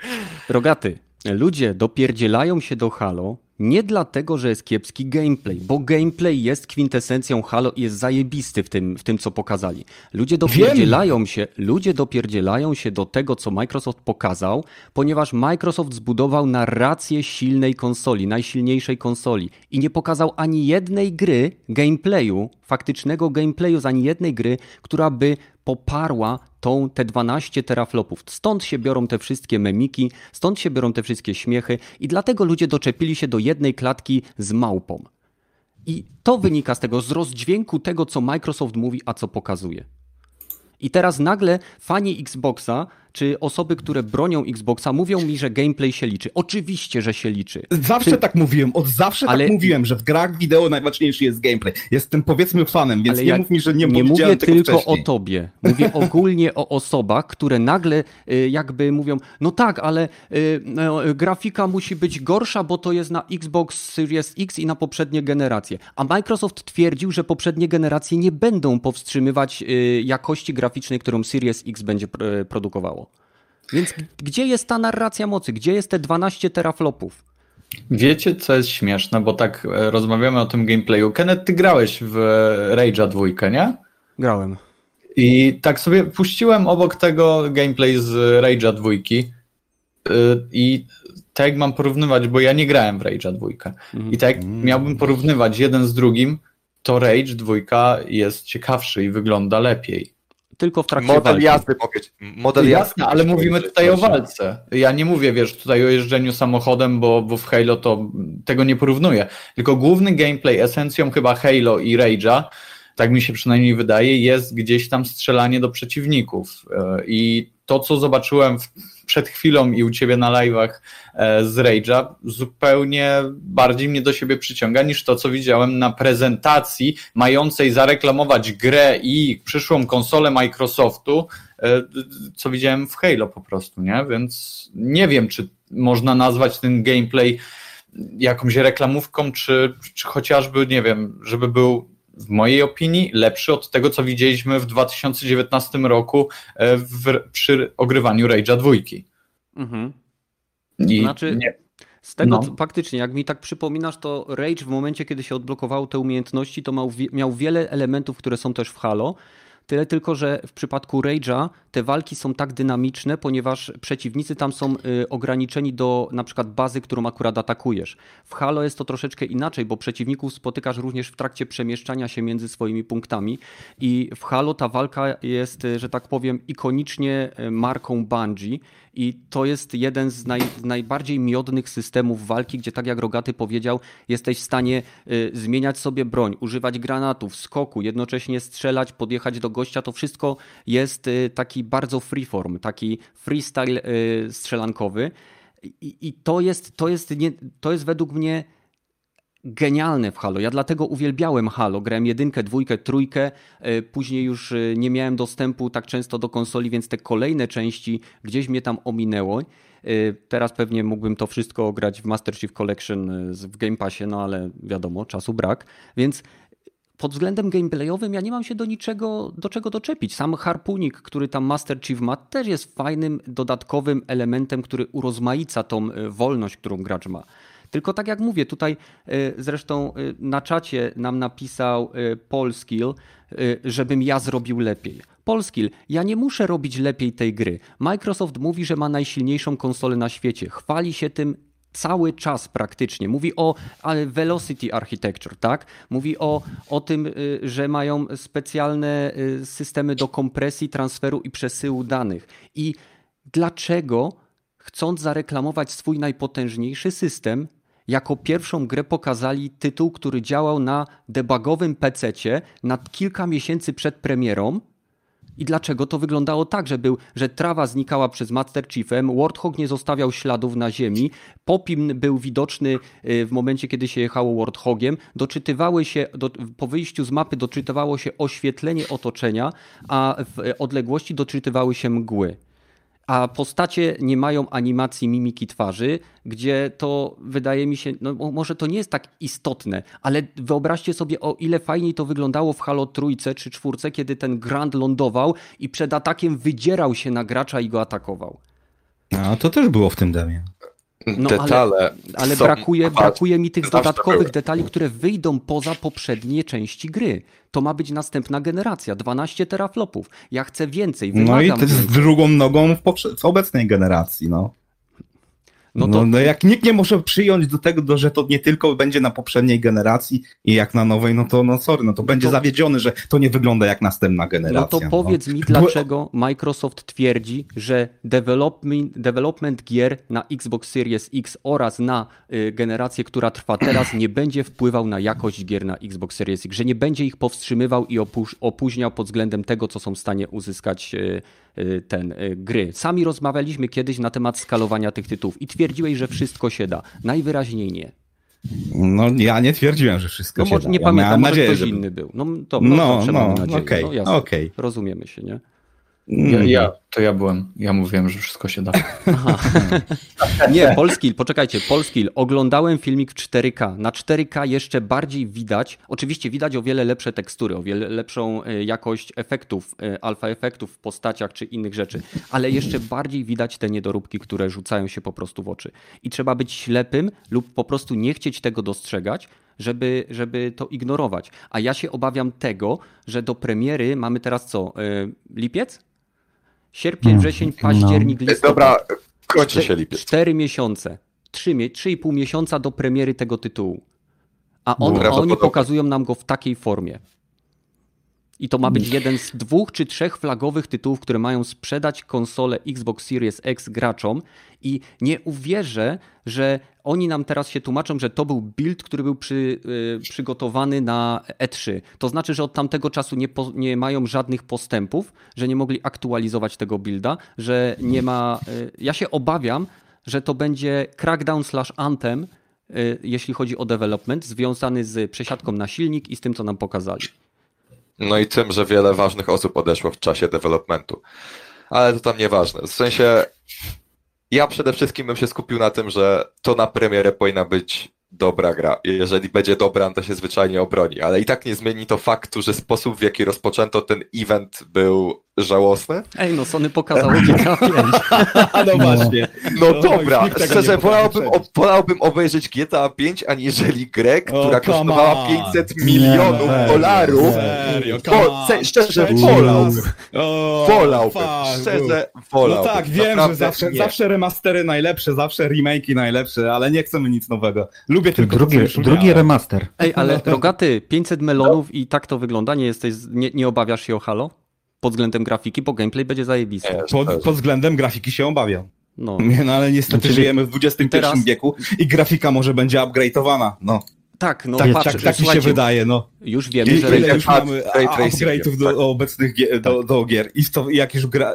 Rogaty, ludzie dopierdzielają się do Halo nie dlatego, że jest kiepski gameplay, bo gameplay jest kwintesencją Halo i jest zajebisty w tym, w tym co pokazali. Ludzie dopierdzielają się, ludzie dopierdzielają się do tego, co Microsoft pokazał, ponieważ Microsoft zbudował narrację silnej konsoli, najsilniejszej konsoli i nie pokazał ani jednej gry gameplayu, faktycznego gameplayu z ani jednej gry, która by poparła tą, te 12 teraflopów. Stąd się biorą te wszystkie memiki, stąd się biorą te wszystkie śmiechy i dlatego ludzie doczepili się do jednej klatki z małpą. I to wynika z tego, z rozdźwięku tego, co Microsoft mówi, a co pokazuje. I teraz nagle fani Xboxa, czy osoby, które bronią Xboxa, mówią mi, że gameplay się liczy. Oczywiście, że się liczy. Zawsze Ty- tak mówiłem, od zawsze Ale- tak mówiłem, że w grach wideo najważniejszy jest gameplay. Jestem powiedzmy fanem, więc Ale nie ja mów mi, że nie, nie mówię tylko wcześniej. o tobie. Mówię ogólnie o osobach, które nagle y, jakby mówią, no tak, ale y, no, grafika musi być gorsza, bo to jest na Xbox Series X i na poprzednie generacje. A Microsoft twierdził, że poprzednie generacje nie będą powstrzymywać y, jakości graficznej, którą Series X będzie produkowało. Więc gdzie jest ta narracja mocy? Gdzie jest te 12 teraflopów? Wiecie, co jest śmieszne, bo tak e, rozmawiamy o tym gameplayu. Kenneth, ty grałeś w e, Rage'a dwójkę, nie? Grałem. I tak sobie puściłem obok tego gameplay z Rage'a dwójki i tak jak mam porównywać, bo ja nie grałem w Rage'a dwójkę i tak jak miałbym porównywać jeden z drugim, to Rage dwójka jest ciekawszy i wygląda lepiej. Tylko w trakcie Model walki. jazdy mogę... Model jazdy Jasne, ale mówimy tutaj o walce. Ja nie mówię, wiesz, tutaj o jeżdżeniu samochodem, bo, bo w Halo to tego nie porównuję. Tylko główny gameplay, esencją chyba Halo i Rage'a, tak mi się przynajmniej wydaje, jest gdzieś tam strzelanie do przeciwników. E, I to, co zobaczyłem przed chwilą i u ciebie na live'ach e, z Rage'a, zupełnie bardziej mnie do siebie przyciąga niż to, co widziałem na prezentacji mającej zareklamować grę i przyszłą konsolę Microsoftu, e, co widziałem w Halo po prostu, nie? Więc nie wiem, czy można nazwać ten gameplay jakąś reklamówką, czy, czy chociażby, nie wiem, żeby był w mojej opinii lepszy od tego, co widzieliśmy w 2019 roku e, w, przy ogrywaniu Rage'a dwójki. Mhm. I Znaczy- nie, Z tego No. faktycznie, jak mi tak przypominasz, to Rage w momencie, kiedy się odblokowało te umiejętności, to miał, miał wiele elementów, które są też w Halo. Tyle tylko, że w przypadku Rage'a te walki są tak dynamiczne, ponieważ przeciwnicy tam są y, ograniczeni do na przykład bazy, którą akurat atakujesz. W Halo jest to troszeczkę inaczej, bo przeciwników spotykasz również w trakcie przemieszczania się między swoimi punktami i w Halo ta walka jest, y, że tak powiem, ikonicznie y, marką Bungie i to jest jeden z, naj, najbardziej miodnych systemów walki, gdzie tak jak Rogaty powiedział, jesteś w stanie y, zmieniać sobie broń, używać granatów, skoku, jednocześnie strzelać, podjechać do gościa. To wszystko jest y, taki bardzo freeform, taki freestyle y, strzelankowy. I, i to, jest, to, jest nie, to jest według mnie genialne w Halo. Ja dlatego uwielbiałem Halo. Grałem jedynkę, dwójkę, trójkę. e, Później już nie miałem dostępu tak często do konsoli, więc te kolejne części gdzieś mnie tam ominęło. Teraz pewnie mógłbym to wszystko grać w Master Chief Collection w Game Passie, no ale wiadomo, czasu brak. Więc pod względem gameplayowym ja nie mam się do niczego, do czego doczepić. Sam harpunik, który tam Master Chief ma, też jest fajnym, dodatkowym elementem, który urozmaica tą e, wolność, którą gracz ma. Tylko tak jak mówię, tutaj e, zresztą e, na czacie nam napisał Polskill, żebym ja zrobił lepiej. Polskill, ja nie muszę robić lepiej tej gry. Microsoft mówi, że ma najsilniejszą konsolę na świecie. Chwali się tym cały czas praktycznie. Mówi o Velocity Architecture, tak? Mówi o, o tym, y, że mają specjalne y, systemy do kompresji, transferu i przesyłu danych. I dlaczego, chcąc zareklamować swój najpotężniejszy system, jako pierwszą grę pokazali tytuł, który działał na debugowym PC-cie nad kilka miesięcy przed premierą, i dlaczego to wyglądało tak, że, był, że trawa znikała przez Master Chiefem, Warthog nie zostawiał śladów na ziemi, Popim był widoczny y, w momencie, kiedy się jechało Warthogiem, doczytywały się, do, po wyjściu z mapy doczytywało się oświetlenie otoczenia, a w odległości doczytywały się mgły. A postacie nie mają animacji mimiki twarzy, gdzie to wydaje mi się, no mo- może to nie jest tak istotne, ale wyobraźcie sobie o ile fajniej to wyglądało w Halo Trójce czy Czwórce, kiedy ten Grand lądował i przed atakiem wydzierał się na gracza i go atakował. A to też było w tym demie. No, Detale. Ale są brakuje, brakuje mi tych dodatkowych były. detali, które wyjdą poza poprzednie części gry. To ma być następna generacja, 12 teraflopów. Ja chcę więcej, No i to jest więcej. drugą nogą w, w obecnej generacji, no. No No, to no jak nikt nie może przyjąć do tego, że to nie tylko będzie na poprzedniej generacji i jak na nowej, no to no sorry, no to będzie to- zawiedziony, że to nie wygląda jak następna No generacja. to powiedz mi, dlaczego Microsoft twierdzi, że development, development gier na Xbox Series X oraz na y, generację, która trwa teraz, nie będzie wpływał na jakość gier na Xbox Series X, że nie będzie ich powstrzymywał i opóźniał pod względem tego, co są w stanie uzyskać y, ten y, gry. Sami rozmawialiśmy kiedyś na temat skalowania tych tytułów i twierdziłeś, że wszystko się da. Najwyraźniej nie. No ja nie twierdziłem, że wszystko No się da. nie ja pamiętam, może nadzieję, ktoś że... inny był. No, to, no, No, no, okej, no, jasne. okej. Rozumiemy się, nie? Ja, Mm. ja, to ja byłem. Ja mówiłem, że wszystko się da. Aha. Nie, Polskil, poczekajcie, Polskil. Oglądałem filmik w 4K. Na 4K jeszcze bardziej widać, oczywiście widać o wiele lepsze tekstury, o wiele lepszą e, jakość efektów, e, alfa efektów w postaciach czy innych rzeczy, ale jeszcze bardziej widać te niedoróbki, które rzucają się po prostu w oczy. I trzeba być ślepym lub po prostu nie chcieć tego dostrzegać, żeby, żeby to ignorować. A ja się obawiam tego, że do premiery mamy teraz co? E, Lipiec? Sierpień, Mm, wrzesień, no. październik, listopad. Dobra, kończy się lipiec. Cztery miesiące. Trzy, trzy i pół miesiąca do premiery tego tytułu. A, on, a oni pokazują nam go w takiej formie. I to ma być jeden z dwóch czy trzech flagowych tytułów, które mają sprzedać konsolę Xbox Series X graczom. I nie uwierzę, że oni nam teraz się tłumaczą, że to był build, który był przy, y, przygotowany na E3. To znaczy, że od tamtego czasu nie, po, nie mają żadnych postępów, że nie mogli aktualizować tego builda, że nie ma. Y, ja się obawiam, że to będzie Crackdown slash Anthem, y, jeśli chodzi o development, związany z przesiadką na silnik i z tym, co nam pokazali. No i tym, że wiele ważnych osób odeszło w czasie developmentu. Ale to tam nieważne. W sensie, ja przede wszystkim bym się skupił na tym, że to na premierę powinna być dobra gra. Jeżeli będzie dobra, to się zwyczajnie obroni. Ale i tak nie zmieni to faktu, że sposób, w jaki rozpoczęto ten event był żałosny. Ej, no Sony pokazało GTA 5. A no właśnie. No No, dobra, nie szczerze, wolałbym, wolałbym obejrzeć GTA 5, aniżeli grę, która come kosztowała on. 500 Nie, milionów serio, dolarów. Serio, se- szczerze, wolałbym. raz. O, Wolałbym, szczerze No wolałbym. tak, wiem, że Naprawdę zawsze, nie. zawsze remastery najlepsze, zawsze remake'i najlepsze, ale nie chcemy nic nowego. Lubię tylko Drugi, drugi remaster. Ej, ale Rogaty, 500 melonów i tak to wygląda, nie jesteś, nie, nie obawiasz się o Halo? Pod względem grafiki, bo gameplay będzie zajebisty. Pod, pod względem grafiki się obawiam. No. Nie, no ale niestety Znaczy, żyjemy w XXI teraz- wieku i grafika może będzie upgrade'owana. No, Tak, no tak, patrz, tak, tak mi się wydaje, no. Już wiemy, I, że ile już mamy upgrade'ów do tak. obecnych gie, do, do gier. I to, jak już gra,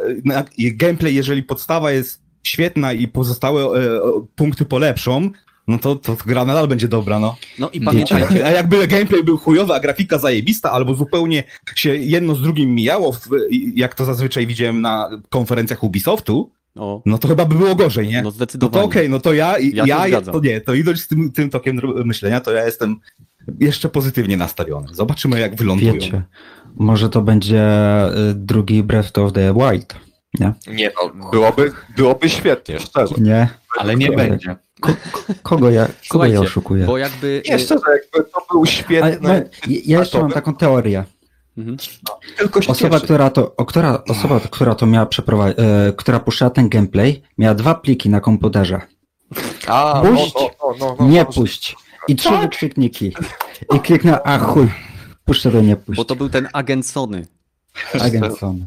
gameplay, jeżeli podstawa jest świetna i pozostałe e, punkty polepszą, no to, to gra nadal będzie dobra, no. no i pamiętajcie, A jakby gameplay był chujowy, a grafika zajebista, albo zupełnie się jedno z drugim mijało, w, jak to zazwyczaj widziałem na konferencjach Ubisoftu, o, no to chyba by było gorzej, nie? no No to zdecydowanie. okej, no to ja, Ja ja, to nie, to idąc z tym, tym tokiem myślenia, to ja jestem jeszcze pozytywnie nastawiony. Zobaczymy, jak wylądują. Wiecie, może to będzie y, drugi Breath of the Wild. Nie? Nie no, byłoby, byłoby świetnie, szczerze. Nie? Ale nie będzie. Kogo ja, kogo ja oszukuję? Bo jakby... Nie, szczerze, jakby to był Ale, świetny, no, ja jeszcze mam taką teorię. Mhm. tylko się Osoba, cieszy. która to, o, która, osoba, która to miała przeprowadzić, e, która puszczała ten gameplay, miała dwa pliki na komputerze. A, Puść, no, no, no, no, nie no, puść. I trzy wykrzykniki. I kliknę, a chuj, puszczę to nie puść. Bo to był ten agent Sony. Agent Sony.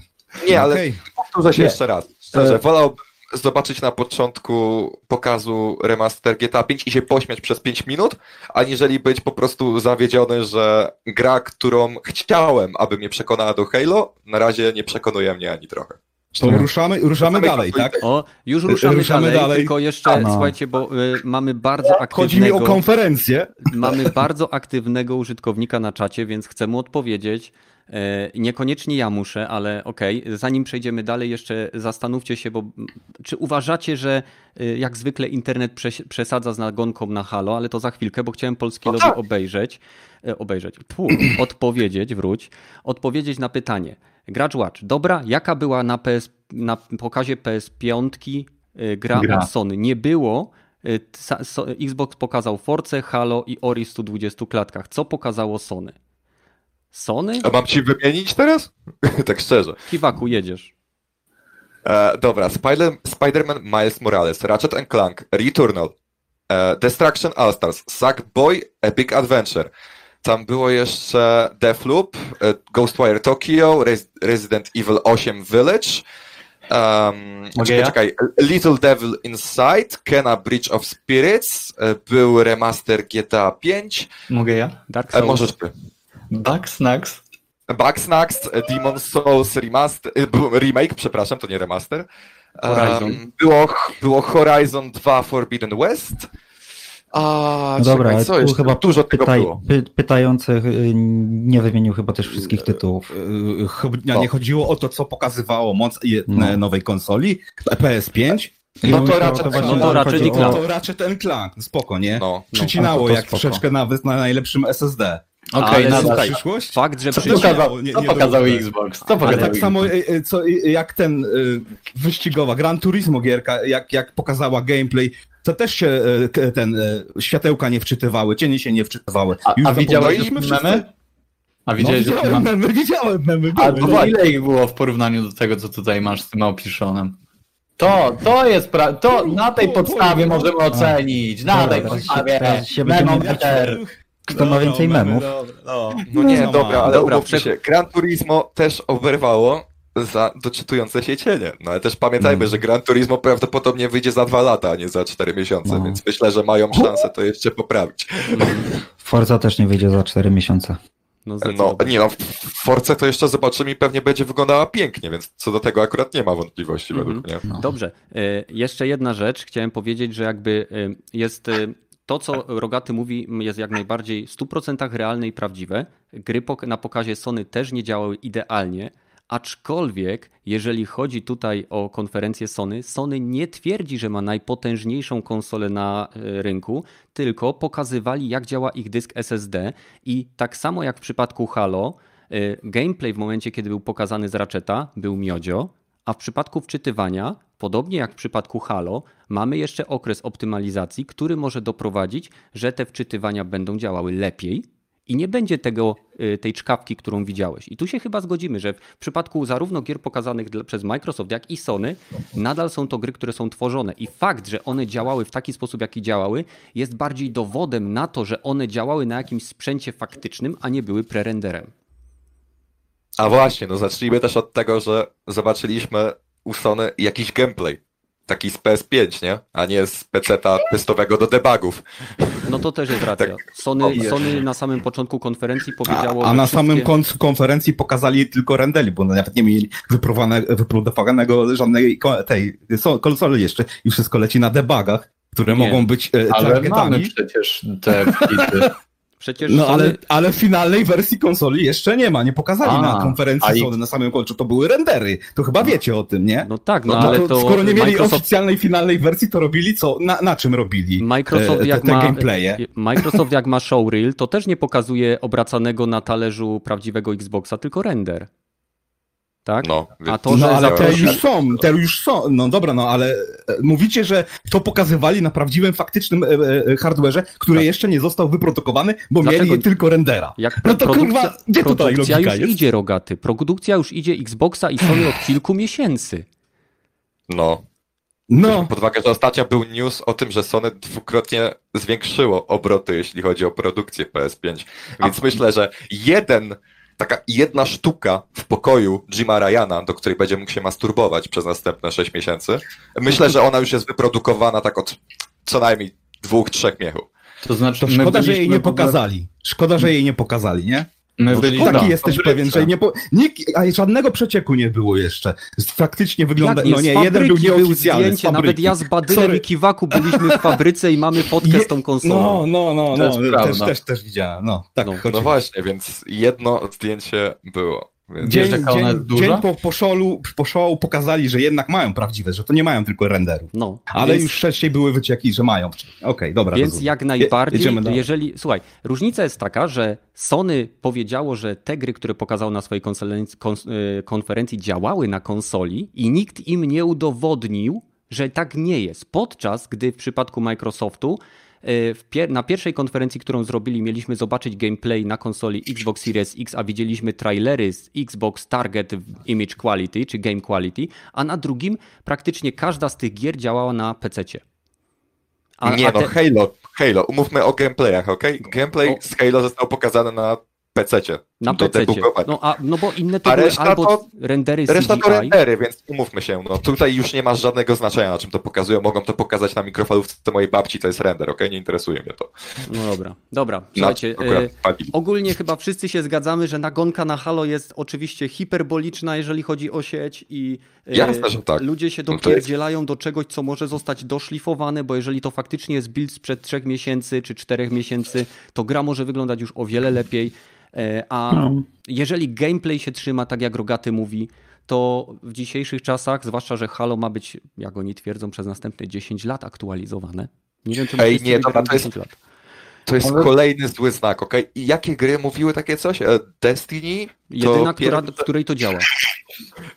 Nie, ale Okej. powtórzę się Nie. jeszcze raz. Szczerze, E- wolałbym zobaczyć na początku pokazu remaster GTA 5 i się pośmiać przez 5 minut, aniżeli być po prostu zawiedziony, że gra, którą chciałem, aby mnie przekonała do Halo, na razie nie przekonuje mnie ani trochę. To ruszamy, ruszamy dalej, tak? O, już ruszamy, Ruszamy dalej, dalej. tylko jeszcze, słuchajcie, bo y, mamy bardzo Chodzi mi o aktywnego... konferencję. Mamy bardzo aktywnego użytkownika na czacie, więc chcę mu odpowiedzieć. E, Niekoniecznie ja muszę, ale okej. Zanim przejdziemy dalej, jeszcze zastanówcie się, bo czy uważacie, że y, jak zwykle internet przes- przesadza z nagonką na halo, ale to za chwilkę, bo chciałem polski No lobby tak. obejrzeć, e, obejrzeć, Tfu, odpowiedzieć, wróć, odpowiedzieć na pytanie. Gracz Watch, dobra, jaka była na, PS, na pokazie PS5 y, gra, Gra. od Sony? Nie było, Xbox pokazał Force, Halo i Ori w 120 klatkach. Co pokazało Sony? Sony? A mam ci wymienić teraz? tak szczerze. Kiwaku, jedziesz. E, dobra, Spider- Spider-Man Miles Morales, Ratchet and Clank, Returnal, e, Destruction All-Stars, Sackboy, Epic Adventure. Tam było jeszcze Deathloop, e, Ghostwire Tokyo, Res- Resident Evil 8 Village, um, Mogę czekaj, ja? czekaj, Little Devil Inside, Kena Bridge of Spirits, e, był remaster GTA 5, Mogę ja? Dark e, Souls. możesz ty. Bugsnax? Bugsnax, e, Demon Souls remaster, e, remake, przepraszam, to nie remaster. Horizon. Um, było, było Horizon 2 Forbidden West. A, No dobra, czekaj, co tu jeszcze? chyba Dużo tego pytaj, było. py, pytających y, nie wymienił chyba też wszystkich tytułów. Yy, chyba nie chodziło o to, co pokazywało moc No. nowej konsoli, PS5. No to raczej- właśnie no to raczej chodzi nie o- Clank. To raczej ten Clank, spoko, nie? No. Przycinało No, to jak spoko. troszeczkę nawet na najlepszym SSD. Okej, nadal. słuchaj, Przyszłość? Fakt, że Co pokazał, pokazał- nie- co nie pokazał dobrze. Xbox? Co Ale pokazał tak samo Xbox? y, y, co, y, jak ten y, wyścigowa Gran Turismo gierka, jak, jak pokazała gameplay, to też się ten światełka nie wczytywały, cienie się nie wczytywały. A, Już a widziałeś memy? A No, widziałeś, że widziałem memy? memy, widziałem memy. A ile ich było w porównaniu do tego, co tutaj masz z tym opiszonem? To, to jest, pra- to na tej podstawie możemy ocenić, na tej podstawie się Kto ma więcej memów? No nie, No, dobra, ale dobra, umówmy się. Gran Turismo też oberwało za doczytujące się cienie. No ale też pamiętajmy, Mm. że Gran Turismo prawdopodobnie wyjdzie za dwa lata, a nie za cztery miesiące, No. więc myślę, że mają szansę to jeszcze poprawić. Forza też nie wyjdzie za 4 miesiące. No, No, nie no, w Force to jeszcze zobaczymy i pewnie będzie wyglądała pięknie, więc co do tego akurat nie ma wątpliwości Mhm. według mnie. No. Dobrze. E, Jeszcze jedna rzecz. Chciałem powiedzieć, że jakby e, jest e, to, co Rogaty mówi, jest jak najbardziej w 100% realne i prawdziwe. Gry na pokazie Sony też nie działały idealnie, Aczkolwiek, jeżeli chodzi tutaj o konferencję Sony, Sony nie twierdzi, że ma najpotężniejszą konsolę na e, rynku, tylko pokazywali, jak działa ich dysk SSD. I tak samo jak w przypadku Halo, e, gameplay w momencie, kiedy był pokazany z Ratcheta, był miodzio, a w przypadku wczytywania, podobnie jak w przypadku Halo, mamy jeszcze okres optymalizacji, który może doprowadzić, że te wczytywania będą działały lepiej i nie będzie tego, y, tej czkawki, którą widziałeś. I tu się chyba zgodzimy, że w przypadku zarówno gier pokazanych przez Microsoft, jak i Sony, nadal są to gry, które są tworzone. I fakt, że one działały w taki sposób, jaki działały, jest bardziej dowodem na to, że one działały na jakimś sprzęcie faktycznym, a nie były prerenderem. A właśnie, no zacznijmy też od tego, że zobaczyliśmy u Sony jakiś gameplay. Taki z PS5, nie? A nie z PC-ta testowego do debugów. No to też jest racja. Tak. Sony, Sony na samym początku konferencji powiedziało, A, a na wszystkie- samym końcu konferencji pokazali tylko rendeli, bo nawet nie mieli wyprodukowanego żadnej tej so- konsoli jeszcze i wszystko leci na debugach, które Nie. mogą być e, Ale mamy przecież te flipy. Przecież No Sony, ale, ale finalnej wersji konsoli jeszcze nie ma, nie pokazali A, na konferencji i- Sony na samym końcu, to były rendery, to chyba wiecie o tym, nie? no tak, no, No, ale to, to skoro nie mieli Microsoft oficjalnej finalnej wersji, to robili co? Na, na czym robili Microsoft e, te, jak te ma, gameplaye? Microsoft jak ma showreel, to też nie pokazuje obracanego na talerzu prawdziwego Xboxa, tylko render. Tak? No, A to, że No ale te już są, te już są. No dobra, no ale e, mówicie, że to pokazywali na prawdziwym, faktycznym e, e, hardware'ze, który Tak. jeszcze nie został wyprodukowany, bo Dlaczego? mieli tylko rendera. Jak No to produkcja, kurwa, gdzie tutaj produkcja logika już jest? idzie, rogaty. Produkcja już idzie Xboxa i Sony od kilku miesięcy. no. No, Pod uwagę, że ostatnio był news o tym, że Sony dwukrotnie zwiększyło obroty, jeśli chodzi o produkcję PS5. Więc myślę, że jeden, taka jedna sztuka w pokoju Jima Ryana, do której będzie mógł się masturbować przez następne 6 miesięcy, myślę, że ona już jest wyprodukowana tak od co najmniej dwóch, trzech miechów. To znaczy, to szkoda, że jej nie pokazali. Szkoda, że jej nie pokazali, nie? My Bo byliśmy taki w jesteś fabryce. pewien, że nie po... Nikt, a żadnego przecieku nie było jeszcze. Faktycznie wygląda... Jak No nie, jeden był nieoficjalny, z zdjęcie, nawet ja z Badylem Sorry. i Kiwaku byliśmy w fabryce i mamy fotkę Je- z tą konsolą. No, no, no, To no, jest też, prawda. też, też widziałem, no. Tak, No. No właśnie, więc jedno zdjęcie było. Więc Dzień, Wiesz, jaka ona dzień, jest duża? dzień po, po, po show pokazali, że jednak mają prawdziwe, że to nie mają tylko renderów. No, Ale więc- już wcześniej były wycieki, że mają. Okej, dobra. Więc rozumiem. jak najbardziej, jedziemy dalej. jeżeli. Słuchaj, różnica jest taka, że Sony powiedziało, że te gry, które pokazało na swojej y, konferencji, działały na konsoli i nikt im nie udowodnił, że tak nie jest. Podczas gdy w przypadku Microsoftu pier- na pierwszej konferencji, którą zrobili, mieliśmy zobaczyć gameplay na konsoli Xbox Series X, a widzieliśmy trailery z Xbox Target Image Quality czy Game Quality, a na drugim praktycznie każda z tych gier działała na PC-cie. A- nie a no, te- Halo, Halo, umówmy o gameplayach, okej? Gameplay O. z Halo został pokazany na PC-cie. Na PC. No, a, no bo inne to A były reszta albo to- rendery Reszta CGI. to rendery, więc umówmy się, no tutaj już nie ma żadnego znaczenia, na czym to pokazują. Mogą to pokazać na mikrofalówce mojej babci, to jest render, okej? Nie interesuje mnie to. No dobra, dobra. Słuchajcie, e, ogólnie chyba wszyscy się zgadzamy, że nagonka na Halo jest oczywiście hiperboliczna, jeżeli chodzi o sieć i e, Jasne, że tak. ludzie się No dopierdzielają do czegoś, co może zostać doszlifowane, bo jeżeli to faktycznie jest build sprzed trzech miesięcy czy czterech miesięcy, to gra może wyglądać już o wiele lepiej. E, A No. jeżeli gameplay się trzyma, tak jak Rogaty mówi, to w dzisiejszych czasach, zwłaszcza, że Halo ma być, jak oni twierdzą, przez następne 10 lat aktualizowane. Nie wiem, czy Ej, nie, dobra, to jest- 10 lat. To jest Ale- kolejny zły znak, okej? I jakie gry mówiły takie coś? E, Destiny? To Jedyna, która, w której to działa.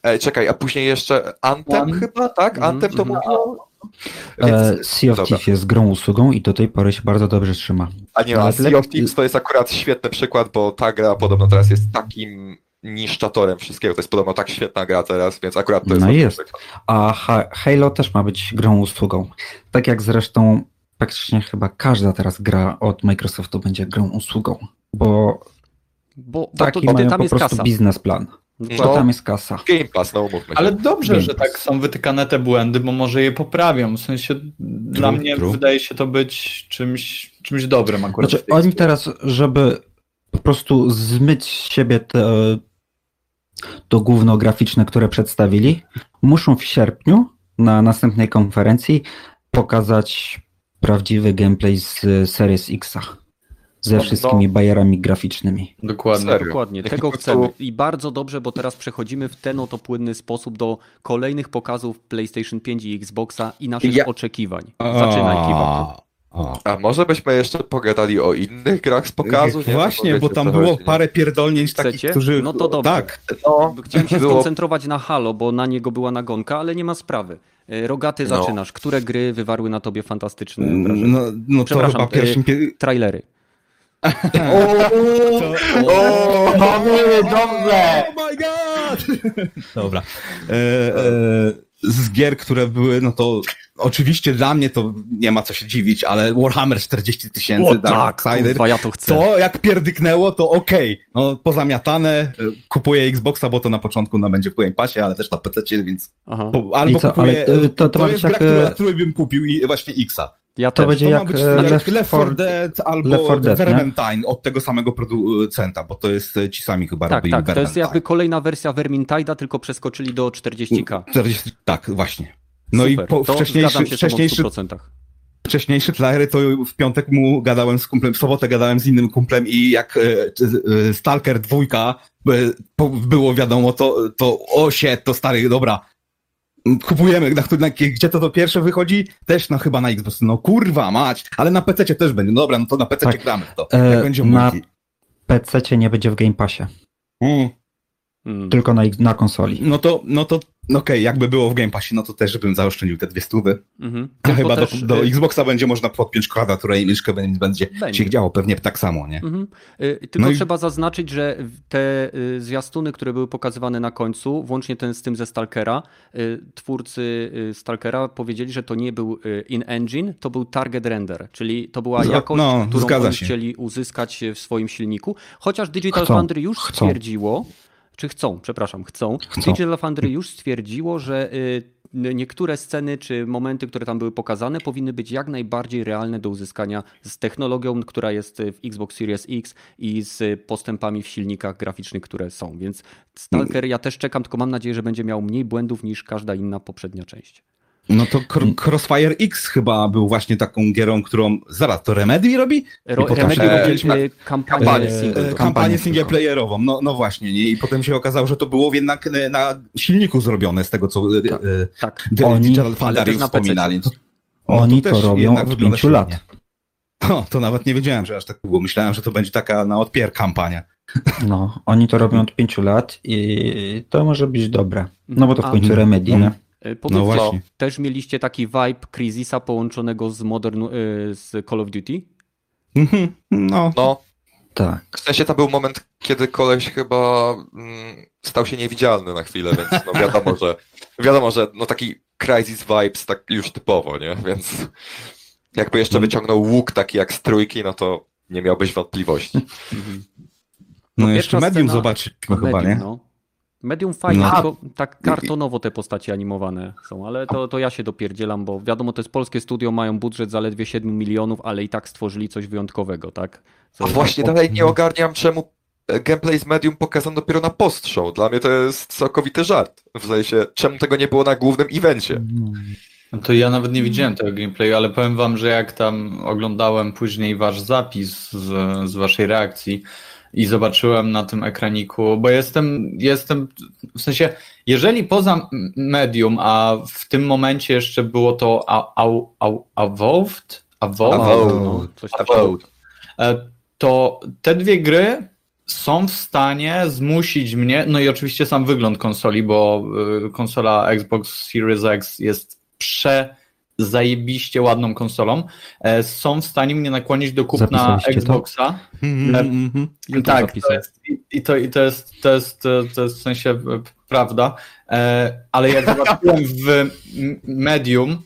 E, czekaj, a później jeszcze Anthem One. chyba, tak? Mhm, Anthem to mhm. mówiło? E, Więc, sea of dobra. Thieves jest grą usługą i do tej pory się bardzo dobrze trzyma. a nie, a Sea of Thieves to jest akurat świetny przykład, bo ta gra podobno teraz jest takim niszczatorem wszystkiego. To jest podobno tak świetna gra teraz, więc akurat to jest... No jest. przykład. A Ha- Halo też ma być grą usługą. Tak jak zresztą praktycznie chyba każda teraz gra od Microsoftu będzie grą usługą, bo Bo, bo taki to, to, mają tam po jest prostu kasa. biznesplan. No. To tam jest kasa. Game Pass, no umówmy się. Ale dobrze, Game że Pass. tak są wytykane te błędy, bo może je poprawią. W sensie dla mnie true. wydaje się to być czymś, czymś dobrym akurat. Znaczy oni sprawie. teraz, żeby po prostu zmyć z siebie te, to gówno graficzne, które przedstawili, muszą w sierpniu na następnej konferencji pokazać prawdziwy gameplay z Series X. ze No, wszystkimi bajerami graficznymi. Dokładnie. Serio. Dokładnie, tego chcemy. I bardzo dobrze, bo teraz przechodzimy w ten oto płynny sposób do kolejnych pokazów PlayStation 5 i Xboxa i naszych Ja- oczekiwań. Zaczynaj, Kiwaku. A. A może byśmy jeszcze pogadali o innych grach z pokazu? Nie? Właśnie, Wiecie, bo tam było nie? parę pierdolnięć takich, Chcecie? którzy... No to dobrze. Tak. No, Chciałem się było- skoncentrować na Halo, bo na niego była nagonka, ale nie ma sprawy. E, Rogaty, No. zaczynasz. Które gry wywarły na tobie fantastyczne wrażenie? No, no to chyba pierwszym... y- pie- Trailery. To... Mamy, dobrze! Oh my god! Dobra. E, e, z gier, które były, no to oczywiście dla mnie to nie ma co się dziwić, ale Warhammer 40 tysięcy, tak, Sider, kurwa, ja to chcę. to jak pierdyknęło, to okej. No pozamiatane, e, kupuję Xboxa, bo to na początku no, będzie w Game Passie, ale też na PC, więc Aha. po, albo co, kupuję, ale, e, to- to ma jest być gra, jak, która, e, bym kupił i właśnie Xa. Ja To też. będzie To ma jak być e, jak Left, Left 4 4 Dead albo Left 4 Dead, nie? Vermintide od tego samego producenta, bo to jest e, ci sami chyba Tak, robili tak. To jest jakby kolejna wersja Vermintide'a, tylko przeskoczyli do 40k. 40, tak, właśnie. No Super. i po, to wcześniejszy, wcześniejszy, z tobą w 100%. wcześniejszy trailery to w piątek mu gadałem z kumplem, w sobotę gadałem z innym kumplem i jak e, e, Stalker dwójka e, było wiadomo, to, to o się, to stary, dobra, kupujemy, na, na, gdzie to to pierwsze wychodzi? Też no chyba na Xbox, no kurwa mać, ale na PC też będzie, no dobra, no to na PC Tak. gramy to, E, jak będzie na-. PC nie będzie w Game Passie, Mm. Mm. tylko na, na konsoli. No to, no to, no okej, jakby było w Game Passie, no to też bym zaoszczędził te dwie stówy. Mhm. A Tylko chyba też, do, do y, Xboxa będzie można podpiąć klawiaturę i myszkę, będzie, będzie się działo pewnie tak samo, nie? Mhm. Y, Tylko No i- trzeba zaznaczyć, że te y, zwiastuny, które były pokazywane na końcu, włącznie ten z tym ze Stalkera, y, twórcy y, Stalkera powiedzieli, że to nie był y, in-engine, to był target render, czyli to była jakość, no, którą oni się. chcieli uzyskać w swoim silniku. Chociaż Digital Chcą. Foundry już Chcą. stwierdziło, czy chcą, przepraszam, chcą. Chcą. Digital Foundry już stwierdziło, że y, niektóre sceny czy momenty, które tam były pokazane, powinny być jak najbardziej realne do uzyskania z technologią, która jest w Xbox Series X i z postępami w silnikach graficznych, które są. Więc Stalker ja też czekam, tylko mam nadzieję, że będzie miał mniej błędów niż każda inna poprzednia część. No to Cr- Crossfire X chyba był właśnie taką gierą, którą zaraz to Remedy robi? Ro- potem Remedy y, kampanię Kampanię, single. e, to- kampanię singleplayerową, no, no właśnie, nie? I potem się okazało, że to było jednak e, na silniku zrobione z tego, co e, Tak. e, Tak. Oni- Digital Foundry wspominali. To, Oni to też robią od pięciu lat. O, to nawet nie wiedziałem, że aż tak było. Myślałem, że to będzie taka na odpier kampania. No, oni to robią od pięciu lat i to może być dobre. No bo to w końcu Remedy, nie? Y, Powiedz, No właśnie. też mieliście taki vibe Crisisa połączonego z Modern, y, z Call of Duty? Mhm, No, No, Tak. w sensie tam był moment, kiedy koleś chyba mm, stał się niewidzialny na chwilę, więc no wiadomo, że wiadomo, że no taki Crysis vibes tak już typowo, nie? Więc jakby jeszcze No. wyciągnął łuk taki jak z trójki, no to nie miałbyś wątpliwości. Mhm. no pierwsza jeszcze medium scena- zobaczyliśmy chyba, Medium, nie? No. Medium fajnie, No. tylko tak kartonowo te postacie animowane są, ale to, to ja się dopierdzielam, bo wiadomo, to jest polskie studio, mają budżet zaledwie 7 milionów, ale i tak stworzyli coś wyjątkowego, tak? Co A właśnie dalej nie ogarniam, czemu e, gameplay z Medium pokazano dopiero na post-show. Dla mnie to jest całkowity żart. W sensie, czemu tego nie było na głównym evencie? No to ja nawet nie widziałem tego gameplayu, ale powiem wam, że jak tam oglądałem później wasz zapis z, z waszej reakcji i zobaczyłem na tym ekraniku, bo jestem, jestem, w sensie, jeżeli poza medium, a w tym momencie jeszcze było to Avowed? Avowed? No. E, to te dwie gry są w stanie zmusić mnie, no i oczywiście sam wygląd konsoli, bo y, konsola Xbox Series X jest prze zajebiście ładną konsolą, e, są w stanie mnie nakłonić do kupna to? Xboxa. Mhm, mhm. YouTube tak, to zapisał. jest, i- to, i to, jest, to, jest, to jest w sensie e, prawda, e, ale jak zobaczyłem w medium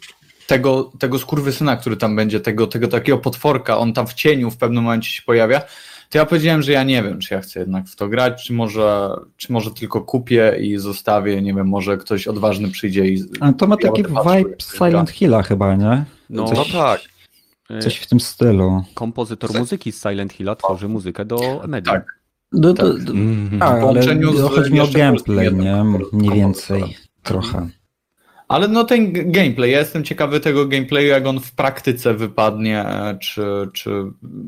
tego, tego skurwysyna, który tam będzie, tego, tego takiego potworka, on tam w cieniu w pewnym momencie się pojawia, to ja powiedziałem, że ja nie wiem, czy ja chcę jednak w to grać, czy może, czy może tylko kupię i zostawię, nie wiem, może ktoś odważny przyjdzie i... Ale to ma taki vibe Silent Hilla chyba, nie? No, No tak. Coś w tym stylu. kompozytor muzyki z Silent Hilla tworzy muzykę do Medium. Tak. Do, do, Tak. do, tak, ale połączeniu z chodzi mi o gameplay, nie? Mniej więcej trochę. Ale no ten gameplay, ja jestem ciekawy tego gameplayu, jak on w praktyce wypadnie, e, czy, czy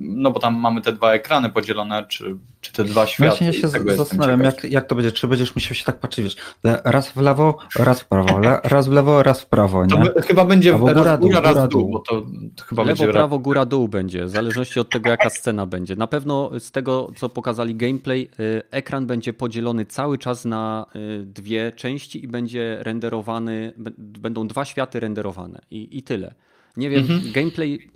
no bo tam mamy te dwa ekrany podzielone, czy, czy te dwa światy. Właśnie ja się zastanawiam, jak, jak to będzie. Czy będziesz musiał się tak patrzeć, wiesz, raz w lewo, raz w prawo, le- raz w lewo, raz w prawo, To nie? by, chyba będzie Albo raz góra, góra, dół, raz góra, dół, dół. bo to, to chyba Lewo, będzie prawo, góra, dół będzie, w zależności od tego, jaka scena będzie. Na pewno z tego, co pokazali gameplay, y, ekran będzie podzielony cały czas na dwie części i będzie renderowany, będą dwa światy renderowane i, i tyle. Nie wiem, Mhm. gameplay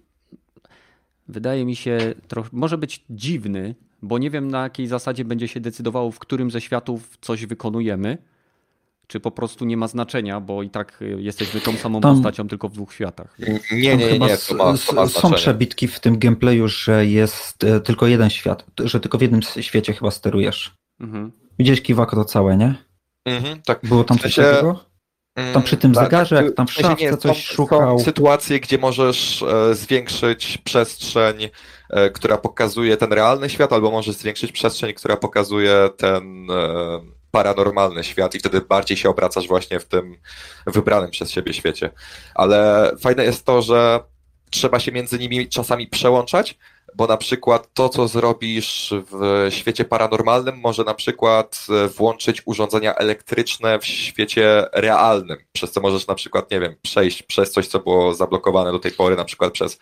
wydaje mi się trochę, może być dziwny, bo nie wiem na jakiej zasadzie będzie się decydowało, w którym ze światów coś wykonujemy. Czy po prostu nie ma znaczenia, bo i tak y, jesteśmy tą samą Tam- postacią, tylko w dwóch światach. Nie, nie, nie, chyba nie, to ma, to ma Są przebitki w tym gameplayu, że jest e, tylko jeden świat, że tylko w jednym świecie chyba sterujesz. Mhm. Widziałeś Kiwako to całe, nie? Mhm, tak. Było tam W coś sensie- takiego? Tam przy tym Tak, zegarze, jak tam w szafce nie, coś są, szukał. Są sytuacje, gdzie możesz e, zwiększyć przestrzeń, e, która pokazuje ten realny świat, albo możesz zwiększyć przestrzeń, która pokazuje ten e, paranormalny świat i wtedy bardziej się obracasz właśnie w tym wybranym przez siebie świecie. Ale fajne jest to, że trzeba się między nimi czasami przełączać, bo na przykład to, co zrobisz w świecie paranormalnym, może na przykład e, włączyć urządzenia elektryczne w świecie realnym, przez co możesz na przykład, nie wiem, przejść przez coś, co było zablokowane do tej pory, na przykład przez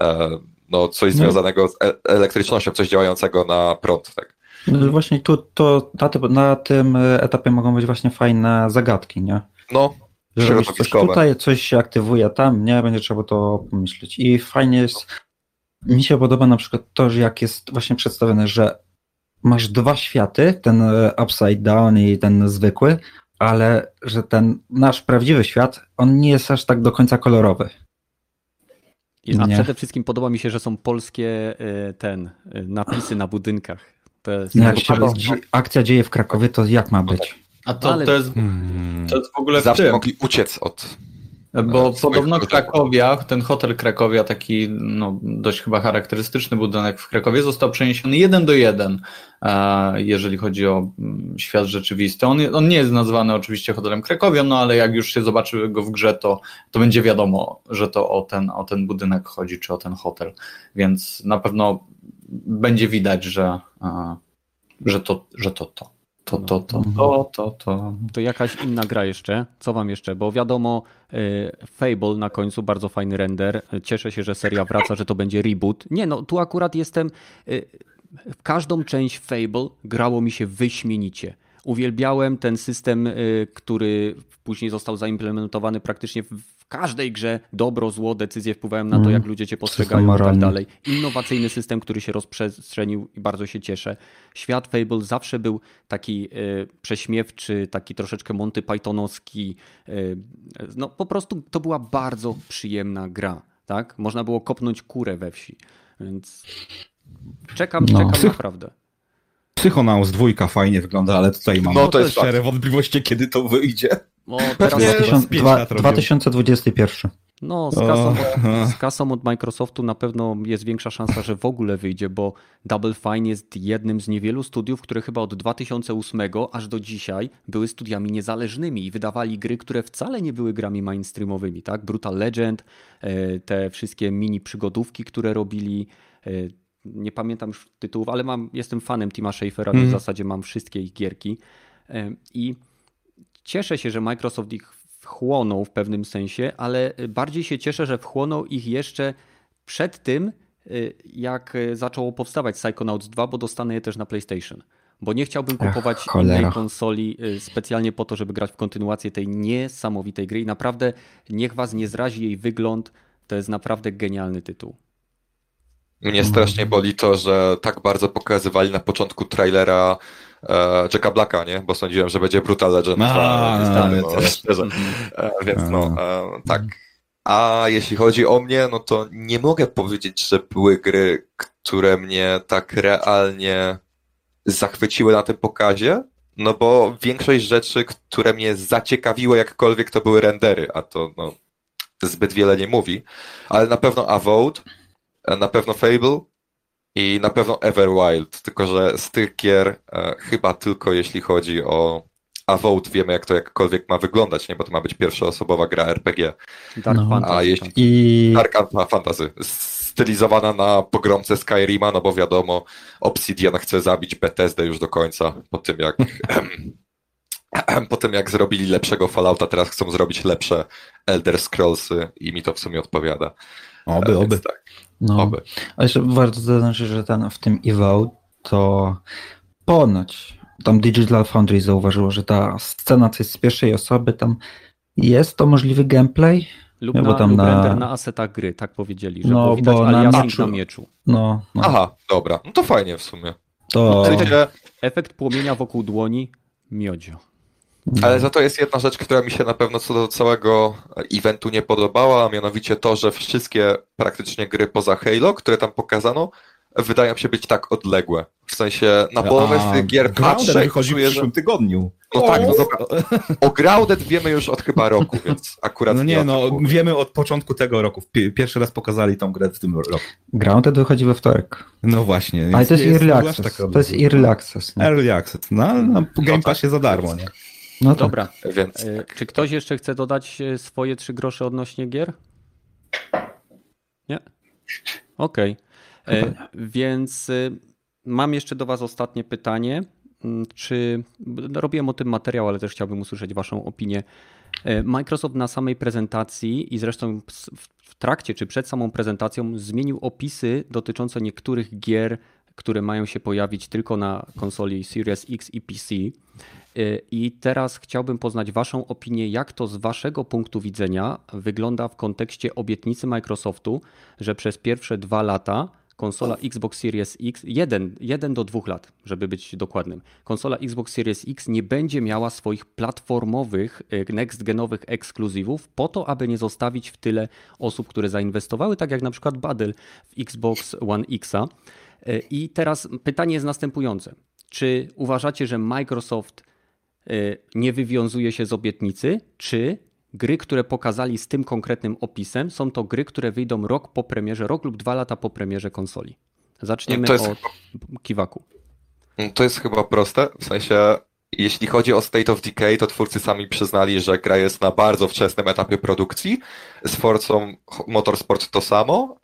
e, no, coś No. związanego z e- elektrycznością, coś działającego na prąd. Tak. No Właśnie tu to na, tym- na tym etapie mogą być właśnie fajne zagadki, nie? No, Że robisz coś tutaj, coś się aktywuje tam, nie? Będzie trzeba to pomyśleć. I fajnie jest, mi się podoba na przykład to, że jak jest właśnie przedstawione, że masz dwa światy, ten e, upside down i ten zwykły, ale że ten nasz prawdziwy świat, on nie jest aż tak do końca kolorowy. A Nie. przede wszystkim podoba mi się, że są polskie y, ten y, napisy na budynkach. To jest, jak się akcja dzieje w Krakowie, to jak ma być? A to, Ale- to, jest, Hmm. to jest w ogóle w zawsze mogli uciec od. Bo podobno produktów. Krakowia, ten hotel Krakowia, taki no, dość chyba charakterystyczny budynek w Krakowie, został przeniesiony jeden do jeden, e, jeżeli chodzi o mm, świat rzeczywisty. On, on nie jest nazwany oczywiście hotelem Krakowia, no ale jak już się zobaczy go w grze, to, to będzie wiadomo, że to o ten, o ten budynek chodzi, czy o ten hotel. Więc na pewno będzie widać, że, e, że, to, że to to. To, to, to, to, to, to. to jakaś inna gra jeszcze. Co wam jeszcze? Bo wiadomo, y, Fable na końcu, bardzo fajny render. Cieszę się, że seria wraca, że to będzie reboot. Nie no, tu akurat jestem... y, W każdą część Fable grało mi się wyśmienicie. Uwielbiałem ten system, y, który później został zaimplementowany praktycznie w każdej grze. Dobro, zło, decyzje wpływają na to, Mm. jak ludzie cię postrzegają i tak dalej. Innowacyjny system, który się rozprzestrzenił i bardzo się cieszę. Świat Fable zawsze był taki y, prześmiewczy, taki troszeczkę Monty Pythonowski. y, no po prostu to była bardzo przyjemna gra. Tak? Można było kopnąć kurę we wsi. Więc czekam, No. czekam Psych- naprawdę. Psychonaus dwójka fajnie wygląda, ale tutaj mam No, to jest szczere wątpliwości, kiedy to wyjdzie. O, teraz Pewnie- z, 2000 pięć dwa- lat robią. no, 2021. z, kasą od, z kasą od Microsoftu na pewno jest większa szansa, że w ogóle wyjdzie, bo Double Fine jest jednym z niewielu studiów, które chyba od 2008 aż do dzisiaj były studiami niezależnymi i wydawali gry, które wcale nie były grami mainstreamowymi. Tak? Brutal Legend, e, te wszystkie mini przygodówki, które robili. e, Nie pamiętam już tytułów, ale mam, jestem fanem Tima Schafera, Mhm. w zasadzie mam wszystkie ich gierki. E, I cieszę się, że Microsoft ich wchłonął w pewnym sensie, ale bardziej się cieszę, że wchłonął ich jeszcze przed tym, y, jak y, zaczęło powstawać Psychonauts 2, bo dostanę je też na PlayStation. Bo nie chciałbym Ach, kupować cholera. innej konsoli y, specjalnie po to, żeby grać w kontynuację tej niesamowitej gry. I naprawdę niech was nie zrazi jej wygląd. To jest naprawdę genialny tytuł. Mnie strasznie boli to, że tak bardzo pokazywali na początku trailera e, Jacka Blacka, nie? Bo sądziłem, że będzie Brutal Legend. 2, no, ja no. E, więc no, e, tak. A jeśli chodzi o mnie, no to nie mogę powiedzieć, że były gry, które mnie tak realnie zachwyciły na tym pokazie, no bo większość rzeczy, które mnie zaciekawiły jakkolwiek, to były rendery, a to no, zbyt wiele nie mówi, ale na pewno Avowed, na pewno Fable i na pewno Everwild, tylko że z tych gier e, chyba tylko jeśli chodzi o Avowed wiemy, jak to jakkolwiek ma wyglądać, nie? Bo to ma być pierwszoosobowa gra RPG. Dark No. Fantasy. A jeśli-. I Dark Ant- Fantasy. Stylizowana na pogromcę Skyrima, no bo wiadomo, Obsidian chce zabić Bethesdę już do końca, po tym jak po tym jak zrobili lepszego Fallouta, teraz chcą zrobić lepsze Elder Scrollsy i mi to w sumie odpowiada. Oby, Więc oby. Tak, no, oby. a jeszcze warto zaznaczyć, że ten, w tym EVO to ponoć tam Digital Foundry zauważyło, że ta scena, co jest z pierwszej osoby, tam jest to możliwy gameplay. Lub, No na, tam lub na- render na asetach gry, tak powiedzieli, że No, widać bo na mieczu- na mieczu. No, no Aha, dobra, no to fajnie w sumie. to... Sensie, Efekt płomienia wokół dłoni, miodzio. Ale za to jest jedna rzecz, która mi się na pewno co do całego eventu nie podobała, a mianowicie to, że wszystkie praktycznie gry poza Halo, które tam pokazano, wydają się być tak odległe. W sensie na połowę z tych gier patrzę i w czuję, że... przyszłym tygodniu. No tak, no dobra. O Grounded wiemy już od chyba roku, więc akurat No o nie, tym no mówię. wiemy od początku tego roku. Pi- Pierwszy raz pokazali tą grę w tym roku. Grounded wychodzi we wtorek. No właśnie. Ale to jest nie Early Access. To jest. Early Access. Nie? Early Access. No, ale na Game tak. Passie za darmo, nie? No tak. Dobra, Więc e, czy ktoś jeszcze chce dodać e, swoje trzy grosze odnośnie gier? Nie? Okej. E, Więc mam jeszcze do Was ostatnie pytanie. Mm, Czy robiłem o tym materiał, ale też chciałbym usłyszeć Waszą opinię. Microsoft na samej prezentacji i zresztą w trakcie czy przed samą prezentacją zmienił opisy dotyczące niektórych gier, które mają się pojawić tylko na konsoli Series X i PC. Y, I teraz chciałbym poznać Waszą opinię, jak to z Waszego punktu widzenia wygląda w kontekście obietnicy Microsoftu, że przez pierwsze dwa lata konsola Xbox Series X, jeden, jeden do dwóch lat, żeby być dokładnym, konsola Xbox Series X nie będzie miała swoich platformowych, y, next-genowych ekskluzywów po to, aby nie zostawić w tyle osób, które zainwestowały, tak jak na przykład Badel w Xbox One Xa. Y, I teraz pytanie jest następujące. Czy uważacie, że Microsoft nie wywiązuje się z obietnicy, czy gry, które pokazali z tym konkretnym opisem, są to gry, które wyjdą rok po premierze, rok lub dwa lata po premierze konsoli? Zaczniemy jest od Kiwaku. To jest chyba proste, w sensie jeśli chodzi o State of Decay, to twórcy sami przyznali, że gra jest na bardzo wczesnym etapie produkcji. Z Forcą Motorsport to samo.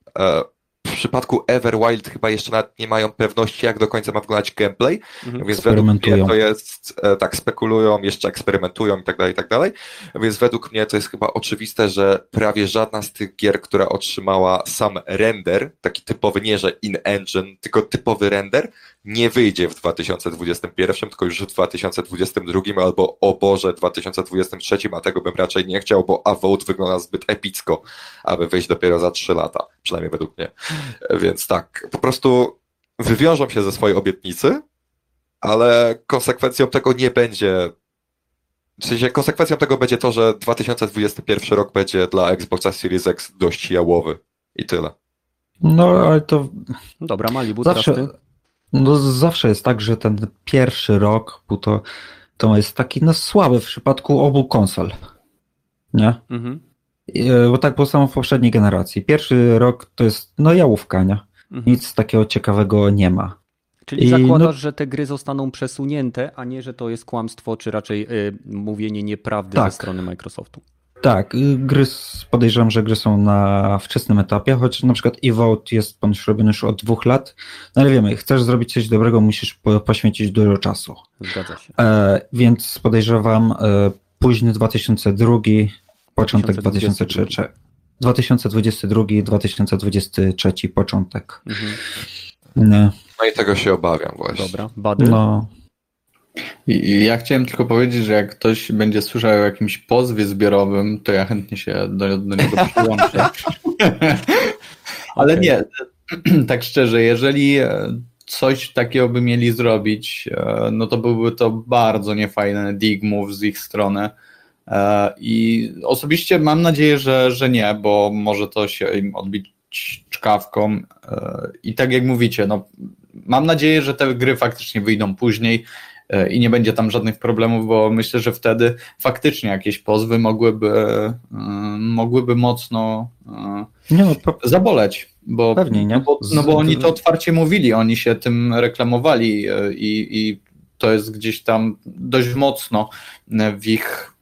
W przypadku Everwild chyba jeszcze nawet nie mają pewności, jak do końca ma wyglądać gameplay, Mhm. więc według mnie to jest, e, tak, spekulują, jeszcze eksperymentują i tak dalej, i tak dalej. Więc według mnie to jest chyba oczywiste, że prawie żadna z tych gier, która otrzymała sam render, taki typowy, nie że in-engine, tylko typowy render, nie wyjdzie w 2021, tylko już w 2022 albo o Boże 2023, a tego bym raczej nie chciał, bo Avowed wygląda zbyt epicko, aby wyjść dopiero za 3 lata, przynajmniej według mnie. Więc tak, po prostu wywiążą się ze swojej obietnicy, ale konsekwencją tego nie będzie. W sensie konsekwencją tego będzie to, że 2021 rok będzie dla Xboxa Series X dość jałowy. I tyle. No, ale to Dobra, Malibu, teraz zawsze, ty. No, zawsze jest tak, że ten pierwszy rok to, to jest taki no, słaby w przypadku obu konsol. Nie? Mhm. E, Bo tak było samo w poprzedniej generacji. Pierwszy rok to jest no jałówka, nie? Mhm. Nic takiego ciekawego nie ma. Czyli I zakładasz, no- że te gry zostaną przesunięte, a nie, że to jest kłamstwo, czy raczej y, mówienie nieprawdy Tak. ze strony Microsoftu. Tak, y, gry, podejrzewam, że gry są na wczesnym etapie, choć na przykład Evote jest ponoć robiony już od dwóch lat. No ale wiemy, chcesz zrobić coś dobrego, musisz po, poświęcić dużo czasu. Zgadza się. E, więc podejrzewam e, późny 2002, początek 2022. 2003. 2022, 2023 początek. Mhm. Nie, No i tego się obawiam właśnie. Dobra, Badyl. no, ja chciałem tylko powiedzieć, że jak ktoś będzie słyszał o jakimś pozwie zbiorowym, to ja chętnie się do, do niego przyłączę. Ale Okej. nie, tak szczerze, jeżeli e, coś takiego by mieli zrobić, e, no to byłby to bardzo niefajny dig move z ich strony. E, I osobiście mam nadzieję, że, że nie, bo może to się im odbić czkawką. I tak jak mówicie, no, mam nadzieję, że te gry faktycznie wyjdą później i nie będzie tam żadnych problemów, bo myślę, że wtedy faktycznie jakieś pozwy mogłyby, e, mogłyby mocno e, nie no, po, zaboleć. Bo, Pewnie, nie? No bo, no bo oni to otwarcie mówili, oni się tym reklamowali e, i, i to jest gdzieś tam dość mocno w ich,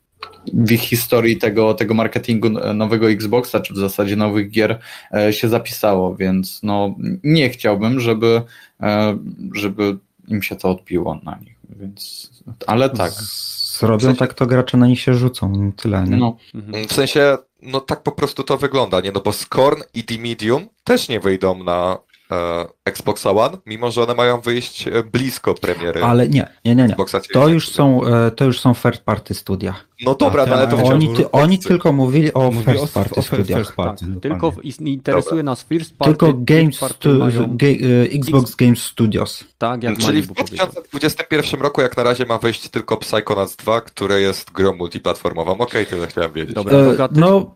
w ich historii tego, tego marketingu nowego Xboxa, czy w zasadzie nowych gier e, się zapisało, więc no, nie chciałbym, żeby, e, żeby im się to odbiło na nich, więc, ale tak. Zrobią w sensie... tak, to gracze na nich się rzucą, tyle, nie? No. Mhm. W sensie, no tak po prostu to wygląda, nie? No bo Scorn i The Medium też nie wyjdą na e, Xbox One, mimo że one mają wyjść e, blisko premiery. Ale nie, nie, nie. nie. To, już są, e, to już są third party studia. No dobra, no, ale to Oni, ty, oni tylko mówili o Mówi first party o, studiach. First party, tak, tylko interesuje nas first party. Tylko games, party mają... ge, Xbox X... Games Studios. Tak, jak Czyli w 2021 roku jak na razie ma wyjść tylko Psychonauts 2, które jest grą multiplatformową. Okej, okay, tyle chciałem wiedzieć. Dobra, e, no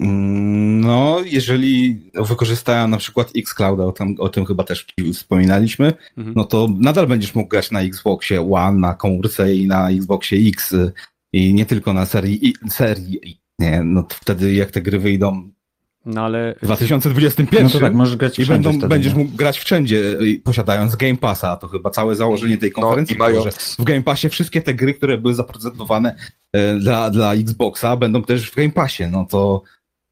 no, jeżeli wykorzystają na przykład Xclouda, o tym, o tym chyba też wspominaliśmy, mhm. no to nadal będziesz mógł grać na Xboxie One, na komórce i na Xboxie X i nie tylko na serii, serii nie, no wtedy jak te gry wyjdą no ale... W 2021 no to tak, możesz grać i będą, wtedy, będziesz mógł grać wszędzie, posiadając Game Passa. To chyba całe założenie tej no, konferencji, no, mają... że w Game Passie wszystkie te gry, które były zaprezentowane e, dla, dla Xboxa, będą też w Game Passie. No to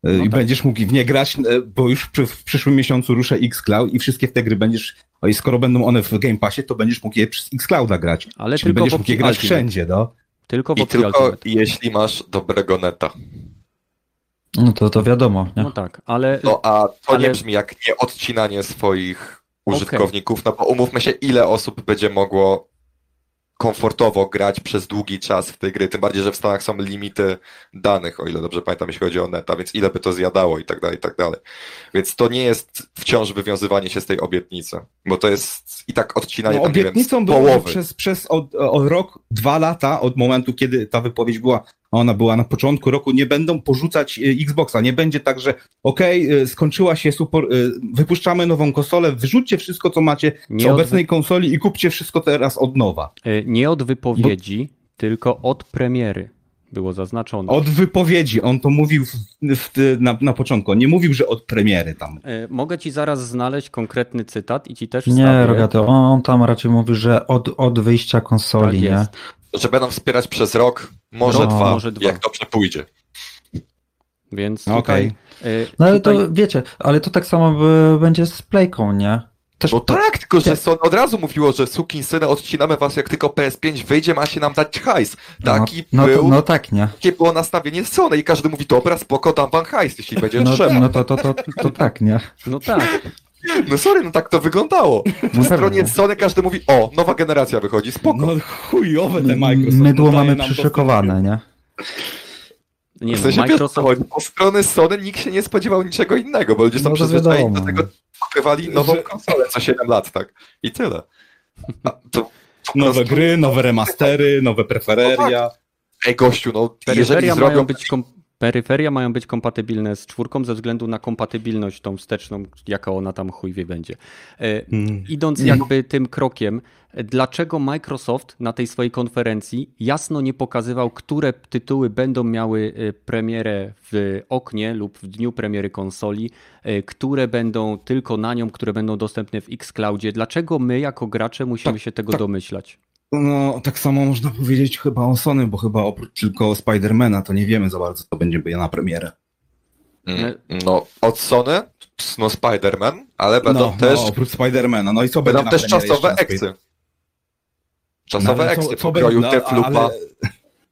no I tak. będziesz mógł w nie grać, e, bo już w przyszłym miesiącu ruszę Xcloud i wszystkie te gry będziesz, o i skoro będą one w Game Passie, to będziesz mógł je przez Xclouda grać. Ale Czyli będziesz mógł je grać wszędzie, no. Tylko w I tylko Ultimate. jeśli masz dobrego neta. No to, to wiadomo, nie? No tak, ale... No a to ale... nie brzmi jak nieodcinanie swoich użytkowników, okay. no bo umówmy się, ile osób będzie mogło komfortowo grać przez długi czas w tej gry, tym bardziej, że w Stanach są limity danych, o ile dobrze pamiętam, jeśli chodzi o neta, więc ile by to zjadało i tak dalej, i tak dalej. Więc to nie jest wciąż wywiązywanie się z tej obietnicy, bo to jest i tak odcinanie no, tam, obietnicą nie wiem, było przez, przez od, od rok, dwa lata od momentu, kiedy ta wypowiedź była ona była na początku roku, nie będą porzucać e, Xboxa. Nie będzie tak, że okej, okay, e, skończyła się super, e, wypuszczamy nową konsolę, wyrzućcie wszystko, co macie nie z obecnej wy... konsoli i kupcie wszystko teraz od nowa. Nie od wypowiedzi, Bo... tylko od premiery było zaznaczone. Od wypowiedzi, on to mówił w, w, na, na początku, nie mówił, że od premiery tam. Mogę ci zaraz znaleźć konkretny cytat i ci też Nie, Rogato, on tam raczej mówi, że od, od wyjścia konsoli, tak nie? Że będą wspierać przez rok, może, no, dwa, może dwa, jak dobrze pójdzie. Więc tutaj... Okay. no ale tutaj... to wiecie, ale to tak samo będzie z Playką, nie? Też no to... tak, tylko że Sony od razu mówiło, że sukin syny odcinamy was jak tylko PS5 wyjdzie, ma się nam dać hajs. Taki no, no, był, no tak, nie? Takie było nastawienie Sony i każdy mówi, dobra, spoko, dam wam hajs, jeśli będzie no, trzeba. No to, to, to, to tak, nie? No tak. No sorry, no tak to wyglądało. Na stronie Sony każdy mówi, o, nowa generacja wychodzi, spoko. No chujowe te Microsoft. Mydło mamy przyszykowane, nie? Nie w sensie, Microsoft... po strony Sony nikt się nie spodziewał niczego innego, bo ludzie są no przyzwyczajeni do tego, kupywali nową konsolę co 7 lat, tak? I tyle. To, nowe prostu... gry, nowe remastery, nowe prefereria. No tak. Ej, gościu, no jeżeli zrobią... być kom peryferia mają być kompatybilne z czwórką ze względu na kompatybilność tą wsteczną, jaka ona tam chuj wie będzie. E, hmm. Idąc jakby tym krokiem, dlaczego Microsoft na tej swojej konferencji jasno nie pokazywał, które tytuły będą miały e, premierę w oknie lub w dniu premiery konsoli, e, które będą tylko na nią, które będą dostępne w Xcloudzie. Dlaczego my jako gracze musimy tak, się tego tak. domyślać? No, tak samo można powiedzieć chyba o Sony, bo chyba oprócz tylko Spidermana to nie wiemy za bardzo, co będzie na premierę. Mm, no, od Sony, no Spider-Man, ale będą no, też... No, oprócz Spidermana, no i co będą też czasowe eksy. Czasowe no, eksy, pokroju no, Deathloopa, ale...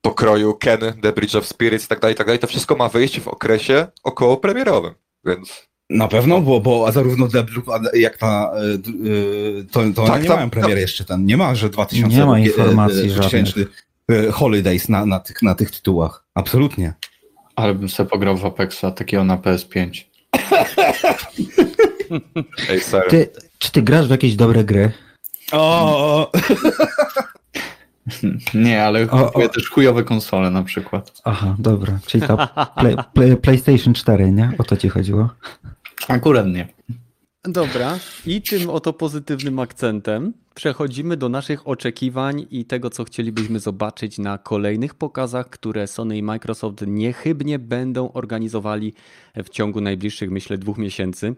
pokroju Ken, The Bridge of Spirits i tak dalej, tak dalej. To wszystko ma wyjść w okresie około premierowym, więc... Na pewno, bo, bo zarówno Deadloop, jak ta, e, e, to, to tak, nie tam, mają premiery jeszcze ten, nie ma, że 2000 nie ma informacji 2000 e, Holidays na, na, tych, na tych tytułach. Absolutnie. Ale bym sobie pograł w Apexa takiego na PS5. Ej, sorry. Ty, czy ty grasz w jakieś dobre gry? O! Nie, ale o, kupuję o. też chujowe konsole na przykład. Aha, dobra. Czyli ta play, play, PlayStation 4, nie? O to ci chodziło? Akurat nie. Dobra, i tym oto pozytywnym akcentem przechodzimy do naszych oczekiwań i tego, co chcielibyśmy zobaczyć na kolejnych pokazach, które Sony i Microsoft niechybnie będą organizowali w ciągu najbliższych, myślę, dwóch miesięcy.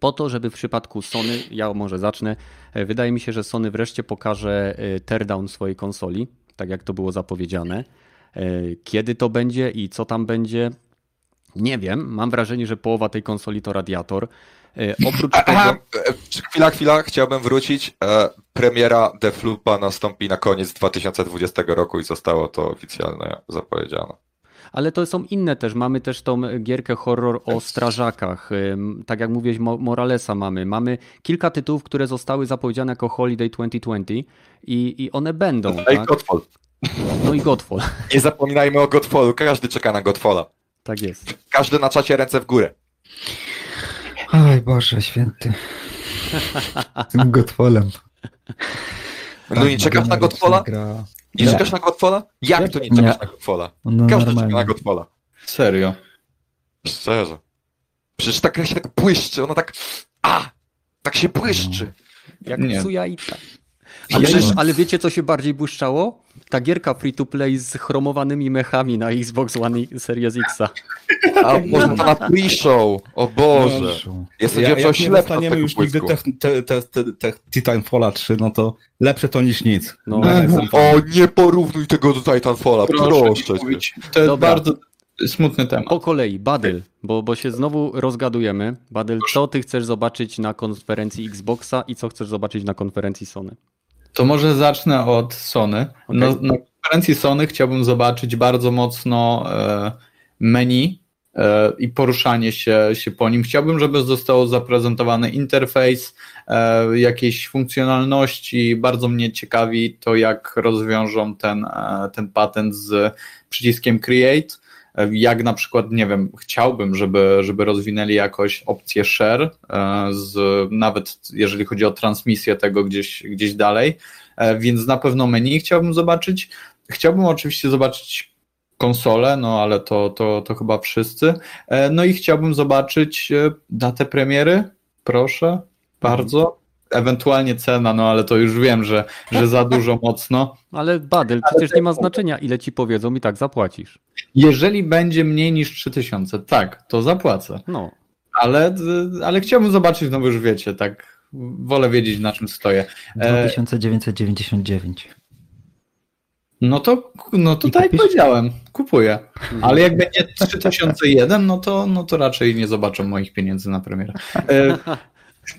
po to, żeby w przypadku Sony, ja może zacznę, wydaje mi się, że Sony wreszcie pokaże e, teardown swojej konsoli, tak jak to było zapowiedziane. E, Kiedy to będzie i co tam będzie, nie wiem. Mam wrażenie, że połowa tej konsoli to radiator. E, Oprócz Aha, tego, e, chwila, chwila, chciałbym wrócić. E, premiera Deathloopa nastąpi na koniec 2020 roku i zostało to oficjalnie zapowiedziane. ale to są inne też. Mamy też tą gierkę horror o strażakach. Ym, Tak jak mówiłeś, Mo- Moralesa mamy. Mamy kilka tytułów, które zostały zapowiedziane jako Holiday 2020 i, i one będą. No i Tak? Godfall. No i Godfall. Nie zapominajmy o Godfallu, każdy czeka na Godfalla. Tak jest. Każdy na czacie ręce w górę. Oj Boże święty. Tym Godfallem. No i czekasz na Godfalla? Gra... Nie Nie. czekasz na Godfalla? Jak to nie Nie. czekasz na Godfalla? No, Każdy czeka normalnie. na Godfalla. Serio. Szczerze. Przecież ta gra się tak błyszczy, ona tak... A! Tak się błyszczy. Jak Nie. Suja i tak. Ale, nie- ale wiecie, co się bardziej błyszczało? Ta gierka free to play z chromowanymi mechami na Xbox One i Series X. A może na pre-show. O Boże. Jestem Ja, ja, jak nie dostaniemy już nigdy błysku. te, te, te, te, te Titanfalla 3, no to lepsze to niż nic. No. Jestem fan. O, nie porównuj tego do Titanfalla, proszę, mówić. To jest Dobra. bardzo smutny temat. Po kolei, Badyl, bo, bo się znowu rozgadujemy. Badyl, co ty chcesz zobaczyć na konferencji Xboxa i co chcesz zobaczyć na konferencji Sony? To może zacznę od Sony. Okej. Na, na konferencji Sony chciałbym zobaczyć bardzo mocno e, menu e, i poruszanie się, się po nim. Chciałbym, żeby został zaprezentowany interfejs, e, jakieś funkcjonalności. Bardzo mnie ciekawi to, jak rozwiążą ten, ten patent z przyciskiem Create. Jak na przykład, nie wiem, chciałbym, żeby, żeby rozwinęli jakoś opcję share, e, z, nawet jeżeli chodzi o transmisję tego gdzieś, gdzieś dalej, E, więc na pewno menu chciałbym zobaczyć. Chciałbym oczywiście zobaczyć konsolę, no ale to, to, to chyba wszyscy. E, No i chciałbym zobaczyć datę premiery, proszę, bardzo. Ewentualnie cena, no ale to już wiem, że, że za dużo mocno. Ale Badyl, przecież nie ma znaczenia, ile ci powiedzą i tak zapłacisz. Jeżeli będzie mniej niż 3000, tak, to zapłacę. No, Ale, ale chciałbym zobaczyć, no bo już wiecie, tak, wolę wiedzieć na czym stoję. E, 2999. No to, no to I tak jak kupisz? powiedziałem, kupuję. Ale jak będzie 3001, no to, no to raczej nie zobaczą moich pieniędzy na premierę.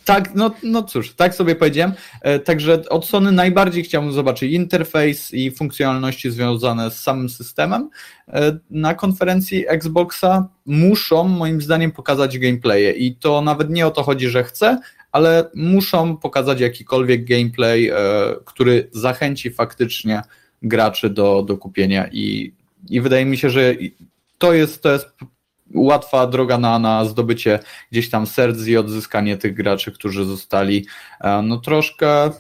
Tak, no, no cóż, tak sobie powiedziałem. E, także od Sony najbardziej chciałbym zobaczyć interfejs i funkcjonalności związane z samym systemem. E, na konferencji Xboxa muszą moim zdaniem pokazać gameplaye i to nawet nie o to chodzi, że chcę, ale muszą pokazać jakikolwiek gameplay, e, który zachęci faktycznie graczy do, do kupienia i, i wydaje mi się, że to jest, to jest łatwa droga na, na zdobycie gdzieś tam serc i odzyskanie tych graczy, którzy zostali e, no troszkę e,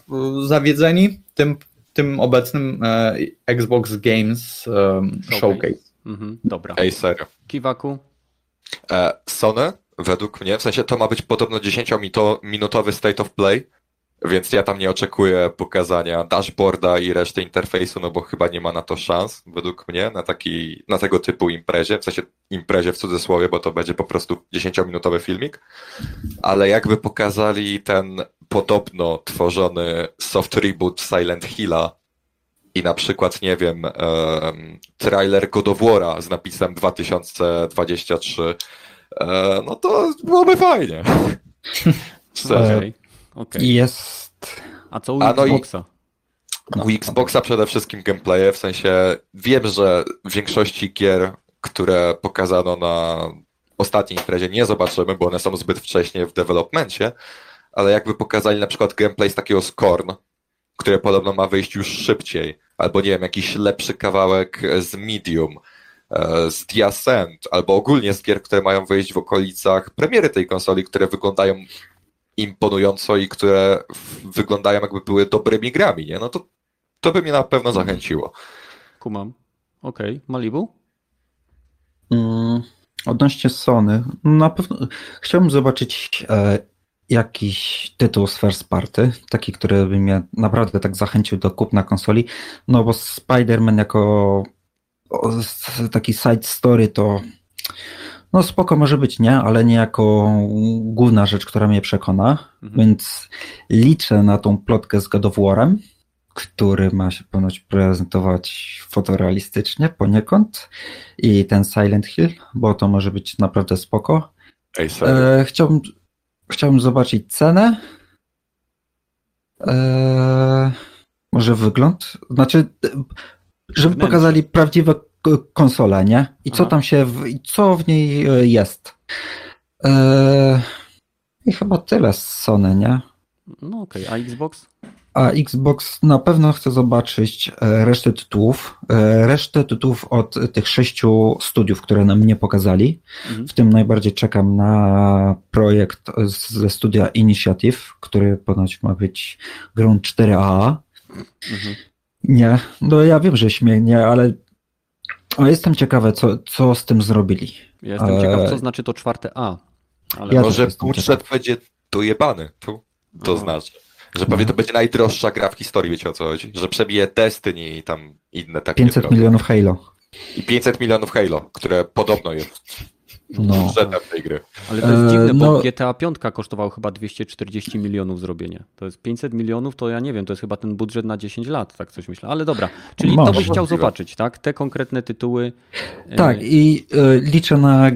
zawiedzeni tym, tym obecnym e, Xbox Games e, Showcase. mhm, dobra. Ej, serio. Kiwaku, Sony, według mnie, w sensie to ma być podobno 10-minutowy state of play, więc ja tam nie oczekuję pokazania dashboarda i reszty interfejsu, no bo chyba nie ma na to szans, według mnie, na taki, na tego typu imprezie, w sensie imprezie w cudzysłowie, bo to będzie po prostu 10-minutowy filmik, ale jakby pokazali ten podobno tworzony soft reboot Silent Hilla i na przykład, nie wiem, em, trailer God of War'a z napisem 2023, e, no to byłoby fajnie. Szczerze. okej. I jest. A co u A no i- Xboxa? No, U Xboxa przede wszystkim gameplaye, w sensie wiem, że w większości gier, które pokazano na ostatniej imprezie nie zobaczymy, bo one są zbyt wcześnie w developmencie, ale jakby pokazali na przykład gameplay z takiego Scorn, które podobno ma wyjść już szybciej, albo nie wiem, jakiś lepszy kawałek z Medium, e, z The Ascent, albo ogólnie z gier, które mają wyjść w okolicach premiery tej konsoli, które wyglądają imponująco i które wyglądają jakby były dobrymi grami, nie? No to, to by mnie na pewno zachęciło. Kumam. Okej, Malibu? Mm, odnośnie Sony, na pewno chciałbym zobaczyć e, jakiś tytuł z first party, taki, który by mnie naprawdę tak zachęcił do kupna konsoli, no bo Spider-Man jako o, taki side story to No spoko może być, nie? Ale nie jako główna rzecz, która mnie przekona. Mhm. Więc liczę na tą plotkę z God of War'em, który ma się ponoć prezentować fotorealistycznie poniekąd i ten Silent Hill, bo to może być naprawdę spoko. Ej. E, chciałbym, chciałbym zobaczyć cenę. E, może wygląd. Znaczy, e, żeby pokazali prawdziwe k- konsole, nie? I co Aha. tam się, w, co w niej e, jest. E, I chyba tyle z Sony, nie? No okej, a Xbox? A Xbox na pewno chce zobaczyć e, resztę tytułów. Resztę tytułów od tych sześciu studiów, które nam nie pokazali. Mhm. W tym najbardziej czekam na projekt ze studia Initiative, który ponoć ma być grą 4A. Mhm. Nie, no ja wiem, że śmiejnie, ale ale jestem ciekawy, co, co z tym zrobili. Ja jestem Eee. ciekaw, co znaczy to czwarte A. Ale Ja Może budżet będzie dojebany, tu, to Aha. znaczy. Że pewnie to będzie najdroższa gra w historii, wiecie o co chodzi? Że przebije Destiny i tam inne takie 500 drogi. milionów Halo. I 500 milionów Halo, które podobno jest No. budżetem tej gry. Ale to jest Eee, dziwne, bo no- GTA 5 kosztowało chyba 240 milionów zrobienie. To jest 500 milionów, to ja nie wiem, to jest chyba ten budżet na 10 lat, tak coś myślę. Ale dobra, czyli to Może. byś chciał zobaczyć, tak? Te konkretne tytuły. e, Tak, i e, liczę na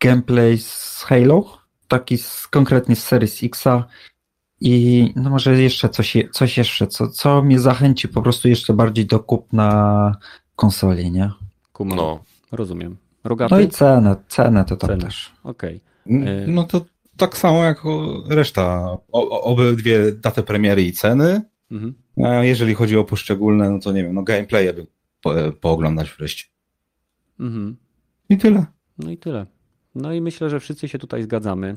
gameplay z Halo, taki z, konkretnie z Series Xa i no może jeszcze coś, coś jeszcze, co, co mnie zachęci po prostu jeszcze bardziej do kupna konsoli, nie? Kumam. No. Rozumiem. Rogaty? No i cenę, cenę to tam Cenę. też. Okej. N- No to tak samo jak reszta. O, o- obydwie daty premiery i ceny. Mhm. A jeżeli chodzi o poszczególne, no to nie wiem, no gameplaye bym po, pooglądać wreszcie. Mhm. I tyle. No i tyle. No i myślę, że wszyscy się tutaj zgadzamy.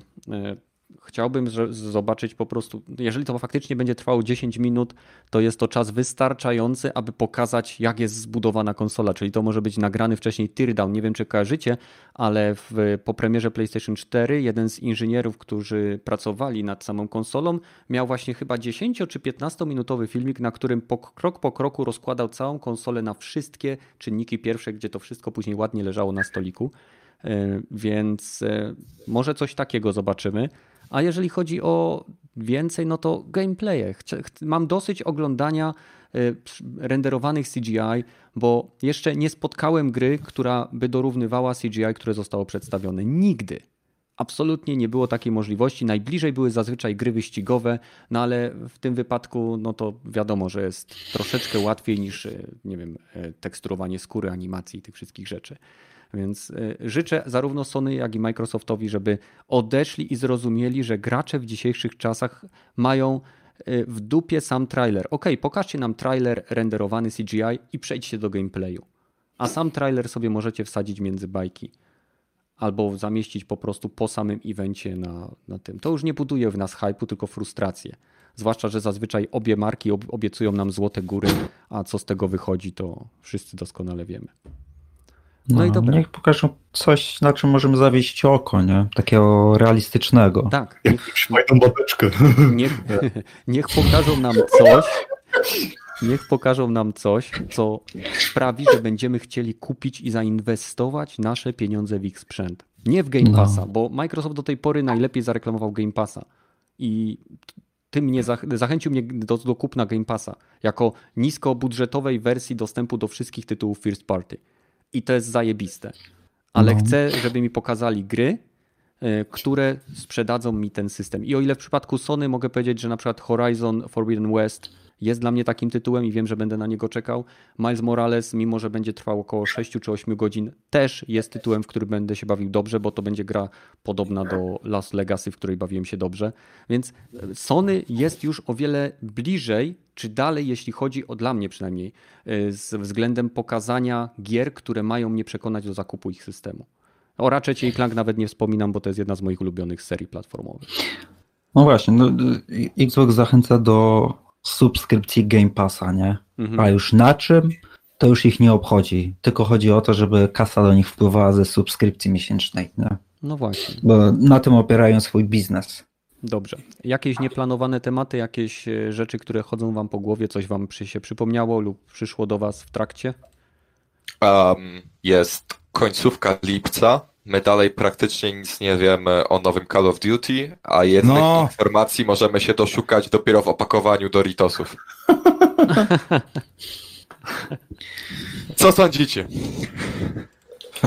Chciałbym zobaczyć po prostu, jeżeli to faktycznie będzie trwało 10 minut, to jest to czas wystarczający, aby pokazać, jak jest zbudowana konsola. Czyli to może być nagrany wcześniej teardown. Nie wiem, czy kojarzycie, ale w, po premierze PlayStation 4 jeden z inżynierów, którzy pracowali nad samą konsolą, miał właśnie chyba 10 czy 15 minutowy filmik, na którym po, krok po kroku rozkładał całą konsolę na wszystkie czynniki pierwsze, gdzie to wszystko później ładnie leżało na stoliku. E, Więc e, może coś takiego zobaczymy. A jeżeli chodzi o więcej, no to gameplaye. Mam dosyć oglądania przy- renderowanych CGI, bo jeszcze nie spotkałem gry, która by dorównywała CGI, które zostało przedstawione. Nigdy. Absolutnie nie było takiej możliwości. Najbliżej były zazwyczaj gry wyścigowe, no ale w tym wypadku, no to wiadomo, że jest troszeczkę łatwiej niż, e, nie wiem, e, teksturowanie skóry, animacji i tych wszystkich rzeczy. Więc y, życzę zarówno Sony, jak i Microsoftowi, żeby odeszli i zrozumieli, że gracze w dzisiejszych czasach mają y, w dupie sam trailer. Ok, pokażcie nam trailer renderowany CGI i przejdźcie do gameplayu. A sam trailer sobie możecie wsadzić między bajki. Albo zamieścić po prostu po samym evencie na, na tym. To już nie buduje w nas hype'u, tylko frustrację. Zwłaszcza, że zazwyczaj obie marki ob- obiecują nam złote góry, a co z tego wychodzi, to wszyscy doskonale wiemy. No i dobra. Niech pokażą coś, na czym możemy zawieść oko, nie? Takiego realistycznego. Tak, Fajną babeczkę. niech, niech pokażą nam coś, niech pokażą nam coś, co sprawi, że będziemy chcieli kupić i zainwestować nasze pieniądze w ich sprzęt. Nie w Game No. Passa, bo Microsoft do tej pory najlepiej zareklamował Game Passa i tym mnie zach- zachęcił mnie do, do kupna Game Passa jako niskobudżetowej wersji dostępu do wszystkich tytułów first party. I to jest zajebiste. Ale No. chcę, żeby mi pokazali gry, y, które sprzedadzą mi ten system. I o ile w przypadku Sony mogę powiedzieć, że na przykład Horizon Forbidden West jest dla mnie takim tytułem i wiem, że będę na niego czekał. Miles Morales, mimo że będzie trwał około 6 czy 8 godzin, też jest tytułem, w który będę się bawił dobrze, bo to będzie gra podobna do Last Legacy, w której bawiłem się dobrze. Więc Sony jest już o wiele bliżej, czy dalej, jeśli chodzi o dla mnie przynajmniej, y, z względem pokazania gier, które mają mnie przekonać do zakupu ich systemu. O Ratchet i Clank nawet nie wspominam, bo to jest jedna z moich ulubionych serii platformowych. No właśnie, no, Xbox zachęca do subskrypcji Game Passa, nie? Mhm. A już na czym? To już ich nie obchodzi. Tylko chodzi o to, żeby kasa do nich wpływała ze subskrypcji miesięcznej, nie? No właśnie. Bo na tym opierają swój biznes. Dobrze. Jakieś nieplanowane tematy, jakieś e, rzeczy, które chodzą wam po głowie, coś wam się przypomniało lub przyszło do was w trakcie? Um, jest końcówka lipca my dalej praktycznie nic nie wiemy o nowym Call of Duty, a jednych No. informacji możemy się doszukać dopiero w opakowaniu Doritosów. Co sądzicie?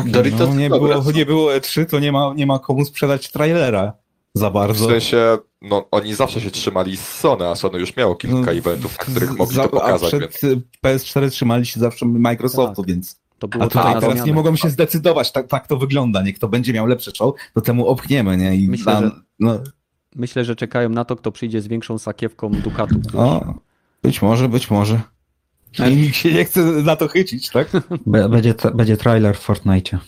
Doritos no, nie, dobra było, nie było E3, to nie ma, nie ma komu sprzedać trailera za W bardzo. sensie, no oni zawsze się trzymali z Sony, a Sony już miało kilka No, eventów, na których mogli za- to pokazać, A więc przed y, PS4 trzymali się zawsze Microsoftu, Tak. więc... To było A tak tutaj na teraz nie mogą się zdecydować, tak, tak to wygląda. Niech kto będzie miał lepsze show, to temu opchniemy, nie? I Myślę, tam, że- no, Myślę, że czekają na to, kto przyjdzie z większą sakiewką Ducatu. o, być może, być może. I nikt się nie chce na to chycić, tak? Będzie, tra- będzie trailer w Fortnite.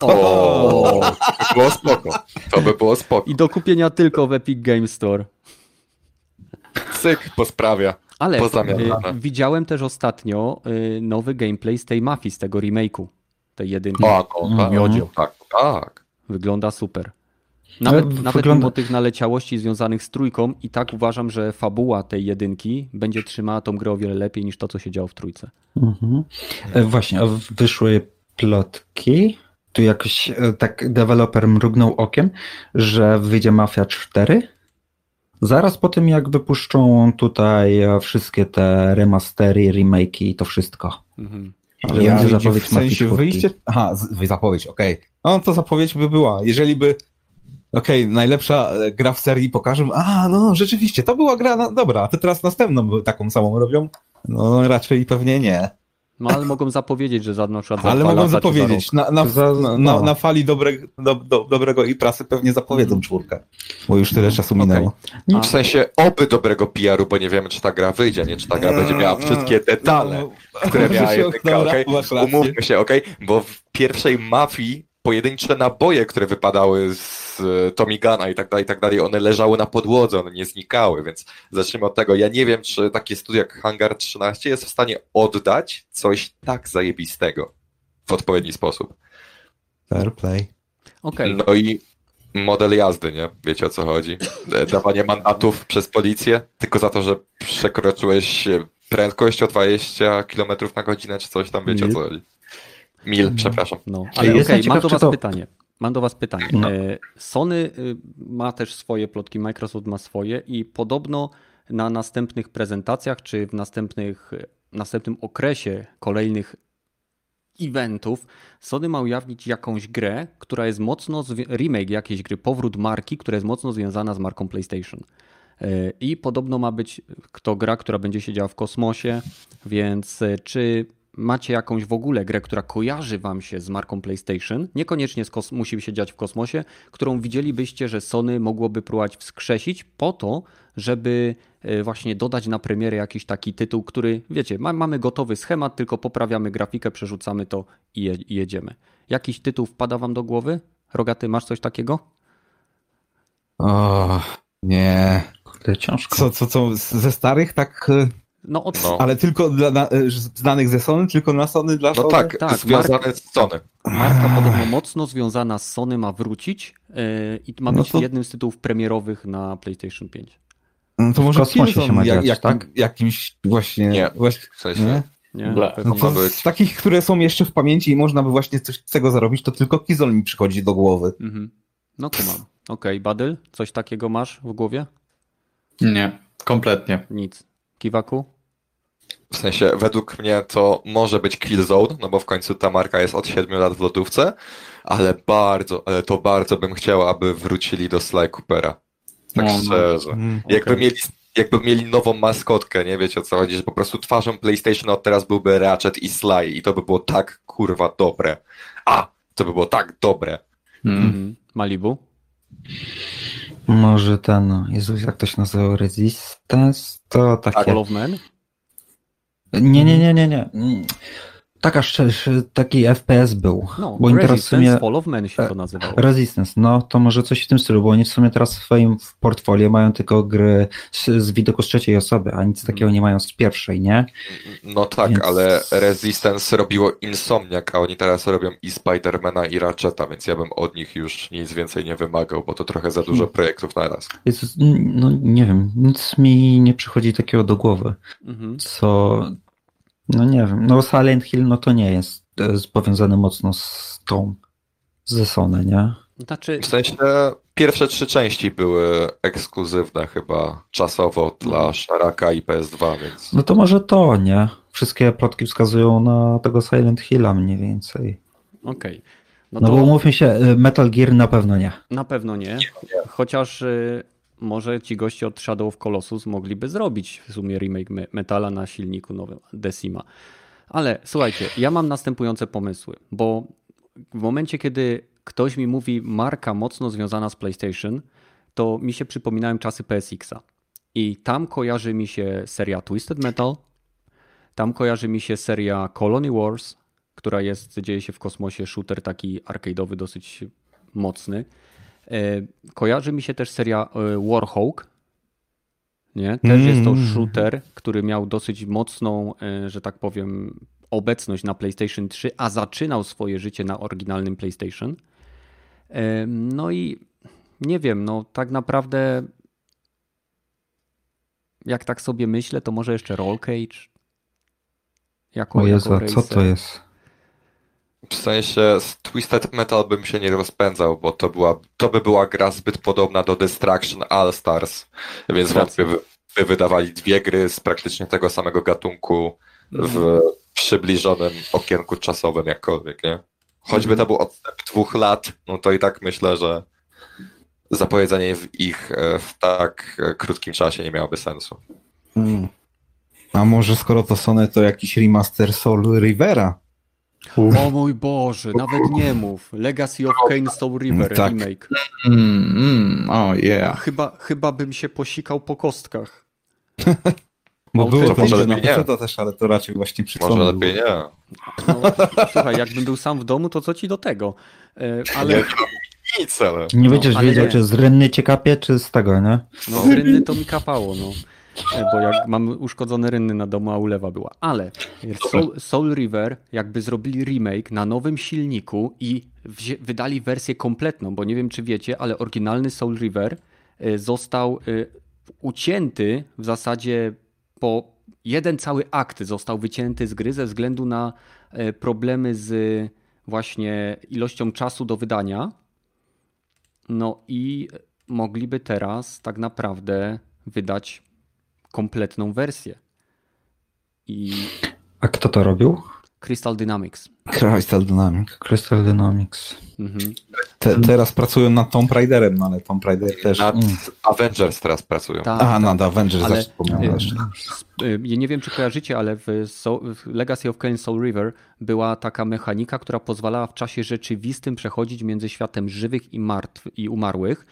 O, to by było spoko. To by było spoko. I do kupienia tylko w Epic Game Store. Cyk, posprawia. Ale y, widziałem też ostatnio y, nowy gameplay z tej mafii, z tego remake'u. Tej jedynki. No, tak, Miodzio. tak, tak. Wygląda super. Nawet, Ale nawet wygląda- mimo tych naleciałości związanych z trójką i tak uważam, że fabuła tej jedynki będzie trzymała tą grę o wiele lepiej niż to, co się działo w trójce. Mhm. E, Właśnie, a wyszły plotki. Tu jakoś e, tak deweloper mrugnął okiem, że wyjdzie Mafia 4. Zaraz po tym, jak wypuszczą tutaj e, wszystkie te remastery, remake'i i to wszystko. Mhm. Że Ja będzie zapowiedź w sensie Mafii 4. wyjście. Aha, zapowiedź, okej. No to zapowiedź by była. Jeżeli by. Okej, najlepsza e, gra w serii pokażą. A, no rzeczywiście, to była gra. Na... Dobra, a to teraz następną taką samą robią? No raczej pewnie nie. No ale mogą zapowiedzieć, że za na przykład Ale mogą zapowiedzieć. Na, na, no. na, na fali dobre, do, do, dobrego i prasy pewnie zapowiedzą czwórkę. Bo już tyle czasu minęło. A- W sensie oby dobrego PR-u, bo nie wiemy, czy ta gra wyjdzie, nie? Czy ta gra będzie miała wszystkie detale, które miała jedynka, rację. Umówmy się, okej? Bo w pierwszej mafii pojedyncze naboje, które wypadały z e, Tommy Guna i tak dalej, i tak dalej, one leżały na podłodze, one nie znikały, więc zacznijmy od tego. Ja nie wiem, czy takie studio jak Hangar 13 jest w stanie oddać coś tak zajebistego w odpowiedni sposób. Fair play. Okej, No i model jazdy, nie? Wiecie o co chodzi? E, Dawanie mandatów przez policję tylko za to, że przekroczyłeś e, prędkość o 20 km na godzinę, czy coś tam, wiecie o co chodzi? Mil, przepraszam. no, ale Jestem okej, mam ciekaw, do was to- pytanie. Mam do was pytanie. No. E, Sony y, ma też swoje plotki, Microsoft ma swoje i podobno na następnych prezentacjach, czy w następnych, następnym okresie kolejnych eventów Sony ma ujawnić jakąś grę, która jest mocno, remake jakiejś gry, powrót marki, która jest mocno związana z marką PlayStation. E, I podobno ma być to gra, która będzie się działa w kosmosie, więc e, czy macie jakąś w ogóle grę, która kojarzy wam się z marką PlayStation, niekoniecznie z kos- musi się dziać w kosmosie, którą widzielibyście, że Sony mogłoby próbować wskrzesić po to, żeby e, właśnie dodać na premierę jakiś taki tytuł, który, wiecie, ma, mamy gotowy schemat, tylko poprawiamy grafikę, przerzucamy to i, je, i jedziemy. Jakiś tytuł wpada wam do głowy? Rogaty, masz coś takiego? O, nie. Kurde, ciężko. Co, co, co, ze starych tak, e, No, od, No. ale tylko dla na, e, znanych ze Sony, tylko na Sony dla No Sony? tak, tak, związane z Sony. Marka podobno mocno związana z Sony ma wrócić yy, i ma No być to- jednym z tytułów premierowych na PlayStation 5. No to W może Killzone się ma jak, jakim, tak? jakimś właśnie... Nie. właśnie W sensie, nie? Nie? No to z takich, które są jeszcze w pamięci i można by właśnie coś z tego zarobić, to tylko Killzone mi przychodzi do głowy. Mhm. No to mam. Okej, Badyl, coś takiego masz w głowie? Nie, kompletnie. Nic. Kiwaku? W sensie według mnie to może być Killzone, no bo w końcu ta marka jest od 7 lat w lodówce, ale bardzo, ale to bardzo bym chciał, aby wrócili do Sly Coopera. Tak No, no. szczerze. Mm. Jakby, mieli, jakby mieli nową maskotkę, nie wiecie o co chodzi, że po prostu twarzą PlayStation od teraz byłby Ratchet i Sly i to by było tak kurwa dobre. A! To by było tak dobre. Mm. Mhm. Malibu? Może ten, Jezus, jak to się nazywał, Resistance? To takie... Call of Man? Nie, nie, nie, nie, nie. Mm. Taka szczerze, taki FPS był. No, bo oni teraz w Resistance sumie... Fall of Man się e, to nazywało. Resistance, no to może coś w tym stylu, bo oni w sumie teraz w swoim portfolio mają tylko gry z, z widoku z trzeciej osoby, a nic takiego nie mają z pierwszej, nie? No tak, Więc- ale Resistance robiło Insomniac, a oni teraz robią i Spidermana i Ratcheta, więc ja bym od nich już nic więcej nie wymagał, bo to trochę za dużo Hmm. projektów naraz. Jezus, no nie wiem, nic mi nie przychodzi takiego do głowy, Mhm. co, no nie wiem, no Silent Hill no to nie jest e, powiązane mocno z tą ze Sony, nie? Znaczy, W sensie pierwsze trzy części były ekskluzywne chyba czasowo dla Sharaka i PS2, więc No to może to, nie? Wszystkie plotki wskazują na tego Silent Hilla mniej więcej. okej. No No to bo umówmy się, y, Metal Gear na pewno nie. na pewno nie. Chociaż y, może ci goście od Shadow of Colossus mogliby zrobić w sumie remake me- Metala na silniku nowym Decima. Ale słuchajcie, ja mam następujące pomysły, bo w momencie, kiedy ktoś mi mówi marka mocno związana z PlayStation, to mi się przypominają czasy PSX-a. I tam kojarzy mi się seria Twisted Metal, tam kojarzy mi się seria Colony Wars, która jest, dzieje się w kosmosie, shooter taki arcade'owy, dosyć mocny. E, Kojarzy mi się też seria e, Warhawk. Nie? Też jest to Mm. shooter, który miał dosyć mocną, e, że tak powiem, obecność na PlayStation 3, a zaczynał swoje życie na oryginalnym PlayStation. No i nie wiem, no tak naprawdę jak tak sobie myślę, to może jeszcze Roll Cage. Jako, O Jezu, jako co to jest? W sensie z Twisted Metal bym się nie rozpędzał, bo to, była, to by była gra zbyt podobna do Destruction All Stars, więc wątpię, by, by wydawali dwie gry z praktycznie tego samego gatunku w przybliżonym okienku czasowym jakkolwiek, nie? Choćby to był odstęp dwóch lat, no to i tak myślę, że zapowiedzenie w ich e, w tak e, krótkim czasie nie miałoby sensu. Mm. A może skoro to Sony, to jakiś remaster Soul Rivera? O mój Boże, nawet nie mów. Legacy of Kane Soul River Tak. remake. Mm, mm, oh yeah. Chyba, chyba bym się posikał po kostkach. Bo było to może Lepiej nie. PC też, ale to raczej właśnie przy Może lepiej nie. No, słuchaj, jakbym był sam w domu, to co ci do tego? E, Ale Nie, nic, ale... Nie będziesz ale wiedział, nie. czy z rynny cię kapie, czy z tego, nie? no, z rynny to mi kapało, no. Bo jak mam uszkodzone rynny na domu, a ulewa była. Ale Soul, Soul River jakby zrobili remake na nowym silniku i wydali wersję kompletną, bo nie wiem czy wiecie, ale oryginalny Soul River e, został e, ucięty w zasadzie po jeden cały akt został wycięty z gry ze względu na e, problemy z właśnie ilością czasu do wydania. No i mogliby teraz tak naprawdę wydać kompletną wersję. I A kto to robił? Crystal Dynamics. Crystal Dynamics. Crystal Dynamics. Mhm. Te, teraz pracują nad Tomb Raiderem, no ale Tomb Raider też... Nad Mm. Avengers teraz pracują. Tak, A, tak. nad Avengers Ale- ale... wspomniałem jeszcze. Y, Ja nie wiem, czy kojarzycie, ale w, Soul, w Legacy of Kain Soul River była taka mechanika, która pozwalała w czasie rzeczywistym przechodzić między światem żywych i martw i umarłych, y,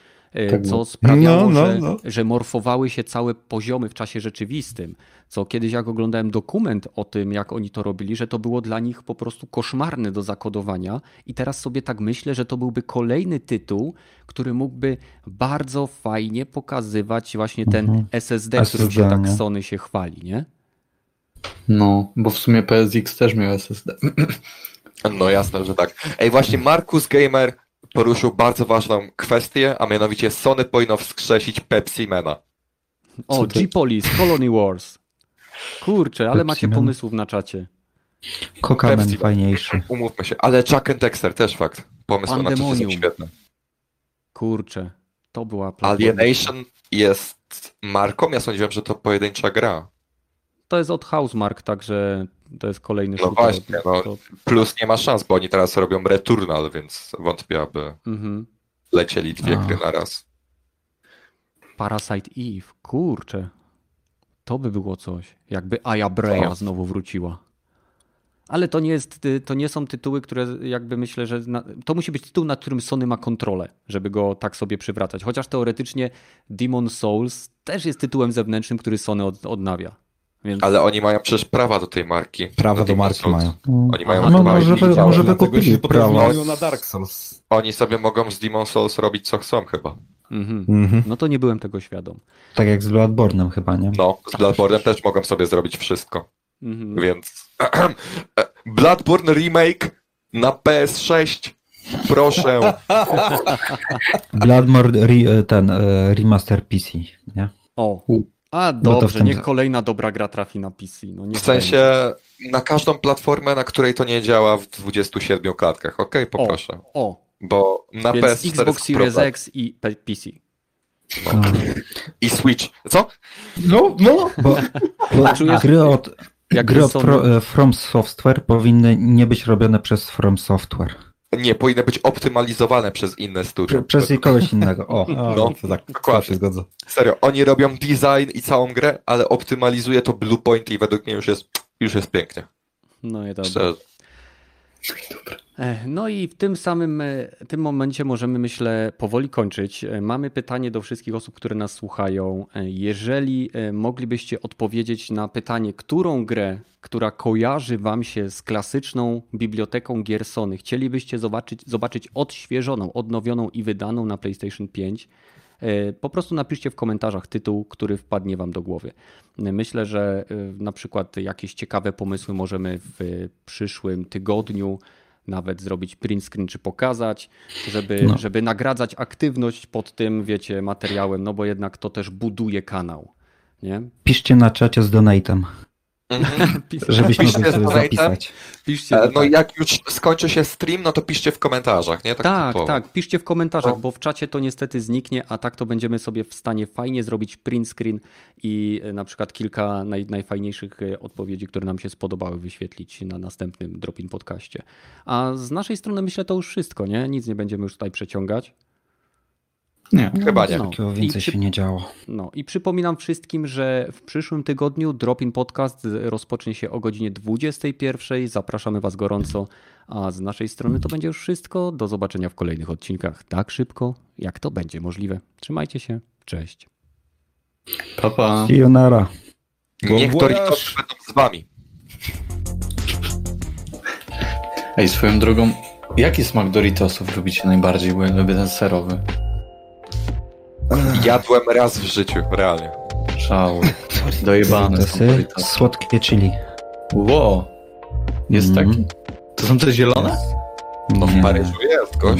co było. sprawiało, No, no, że, no. że morfowały się całe poziomy w czasie rzeczywistym. Co kiedyś, jak oglądałem dokument o tym, jak oni to robili, że to było dla nich po prostu koszmarne do zakodowania. I teraz sobie tak myślę, że to byłby kolejny tytuł, który mógłby bardzo fajnie pokazywać właśnie ten Mhm. SSD, którym się SSD, tak? Sony się chwali, nie? No, bo w sumie PSX też miał SSD. No jasne, że tak. Ej, właśnie Markus Gamer poruszył bardzo ważną kwestię, a mianowicie Sony powinno wskrzesić Pepsi Mana. O, G-Police, Colony Wars. Kurczę, ale Pepsi macie Man. pomysłów na czacie. Kokamen Pepsi. fajniejszy. Umówmy się, ale Chuck and Dexter też fakt. Pomysły na czacie są świetne. Kurczę, to była platforma. Alienation jest marką? Ja sądziłem, że to pojedyncza gra. To jest od Housemark, także to jest kolejny No shooter. właśnie, no. To, Plus nie ma szans, bo oni teraz robią Returnal, więc wątpię, aby mhm. lecieli dwie A. gry na raz. Parasite Eve, kurczę. To by było coś. Jakby Aya Breya Co? znowu wróciła. Ale to nie, jest, y, to nie są tytuły, które jakby myślę, że. Na, to musi być tytuł, nad którym Sony ma kontrolę, żeby go tak sobie przywracać. Chociaż teoretycznie Demon Souls też jest tytułem zewnętrznym, który Sony od, odnawia. Więc Ale oni mają przecież prawa do tej marki. Prawa do Demon's marki Souls. mają. Oni mają Aha, No może, wy, może wykupili prawa. na Dark Souls. Oni sobie mogą z Demon Souls robić co chcą chyba. mhm. Mhm. No to nie byłem tego świadom. Tak jak z Bloodborne'em chyba, nie? No, z Bloodborne'em też mogą sobie zrobić wszystko. Mhm. Więc Bloodborne Remake na PS6. Proszę. Bloodborne re, ten e, remaster PC, nie? O. A No dobrze, niech kolejna dobra gra trafi na PC. No, W sensie na każdą platformę, na której to nie działa w 27 klatkach. Okej, będzie. poproszę. O, o, Bo na Więc PS4 Xbox Series problem. X i PC. No, i Switch. Co? No, no. bo, bo Czujesz- gry od, Jak gry od e, From Software powinny nie być robione przez From Software. Nie, powinny być optymalizowane przez inne studia. Prze- Przez kogoś innego. O, No, to tak, dokładnie. się zgadza. Serio, oni robią design i całą grę, ale optymalizuje to Bluepoint i według mnie już jest, już jest pięknie. No i dobra. E, No i w tym samym e, tym momencie możemy, myślę, powoli kończyć. E, Mamy pytanie do wszystkich osób, które nas słuchają. Jeżeli moglibyście odpowiedzieć na pytanie, którą grę, która kojarzy wam się z klasyczną biblioteką gier Sony, chcielibyście zobaczyć, zobaczyć odświeżoną, odnowioną i wydaną na PlayStation 5, e, po prostu napiszcie w komentarzach tytuł, który wpadnie wam do głowy. E, Myślę, że e, na przykład jakieś ciekawe pomysły możemy w przyszłym tygodniu nawet zrobić print screen czy pokazać, żeby, No. żeby nagradzać aktywność pod tym, wiecie, materiałem, no bo jednak to też buduje kanał. Nie? Piszcie na czacie z donatem, Mhm. żebyśmy Piszcie sobie zapisać. Piszcie. E, tak. No i jak już skończy się stream, no to piszcie w komentarzach, nie? Tak, Tak, typowo. tak, piszcie w komentarzach, No. bo w czacie to niestety zniknie, a tak to będziemy sobie w stanie fajnie zrobić print screen i e, na przykład kilka naj, najfajniejszych e, odpowiedzi, które nam się spodobały, wyświetlić na następnym Dropin podcaście. A z naszej strony myślę to już wszystko, nie? Nic nie będziemy już tutaj przeciągać. Nie. Chyba nie. No. Więcej przy- się nie działo. No i przypominam wszystkim, że w przyszłym tygodniu Dropin Podcast rozpocznie się o godzinie 21. Zapraszamy Was gorąco, a z naszej strony to będzie już wszystko. Do zobaczenia w kolejnych odcinkach tak szybko, jak to będzie możliwe. Trzymajcie się, cześć. Pa, pa. Sayonara. Niech voyage. będą z wami. Ej, swoją drogą, jaki smak Doritosów lubicie najbardziej? Bo ja lubię ten serowy. Jadłem raz w życiu, realnie. Szał. Dojebane są słodkie chili. Ło. Jest Mhm. taki. To są te zielone? No w Nie. Paryżu jest, gość.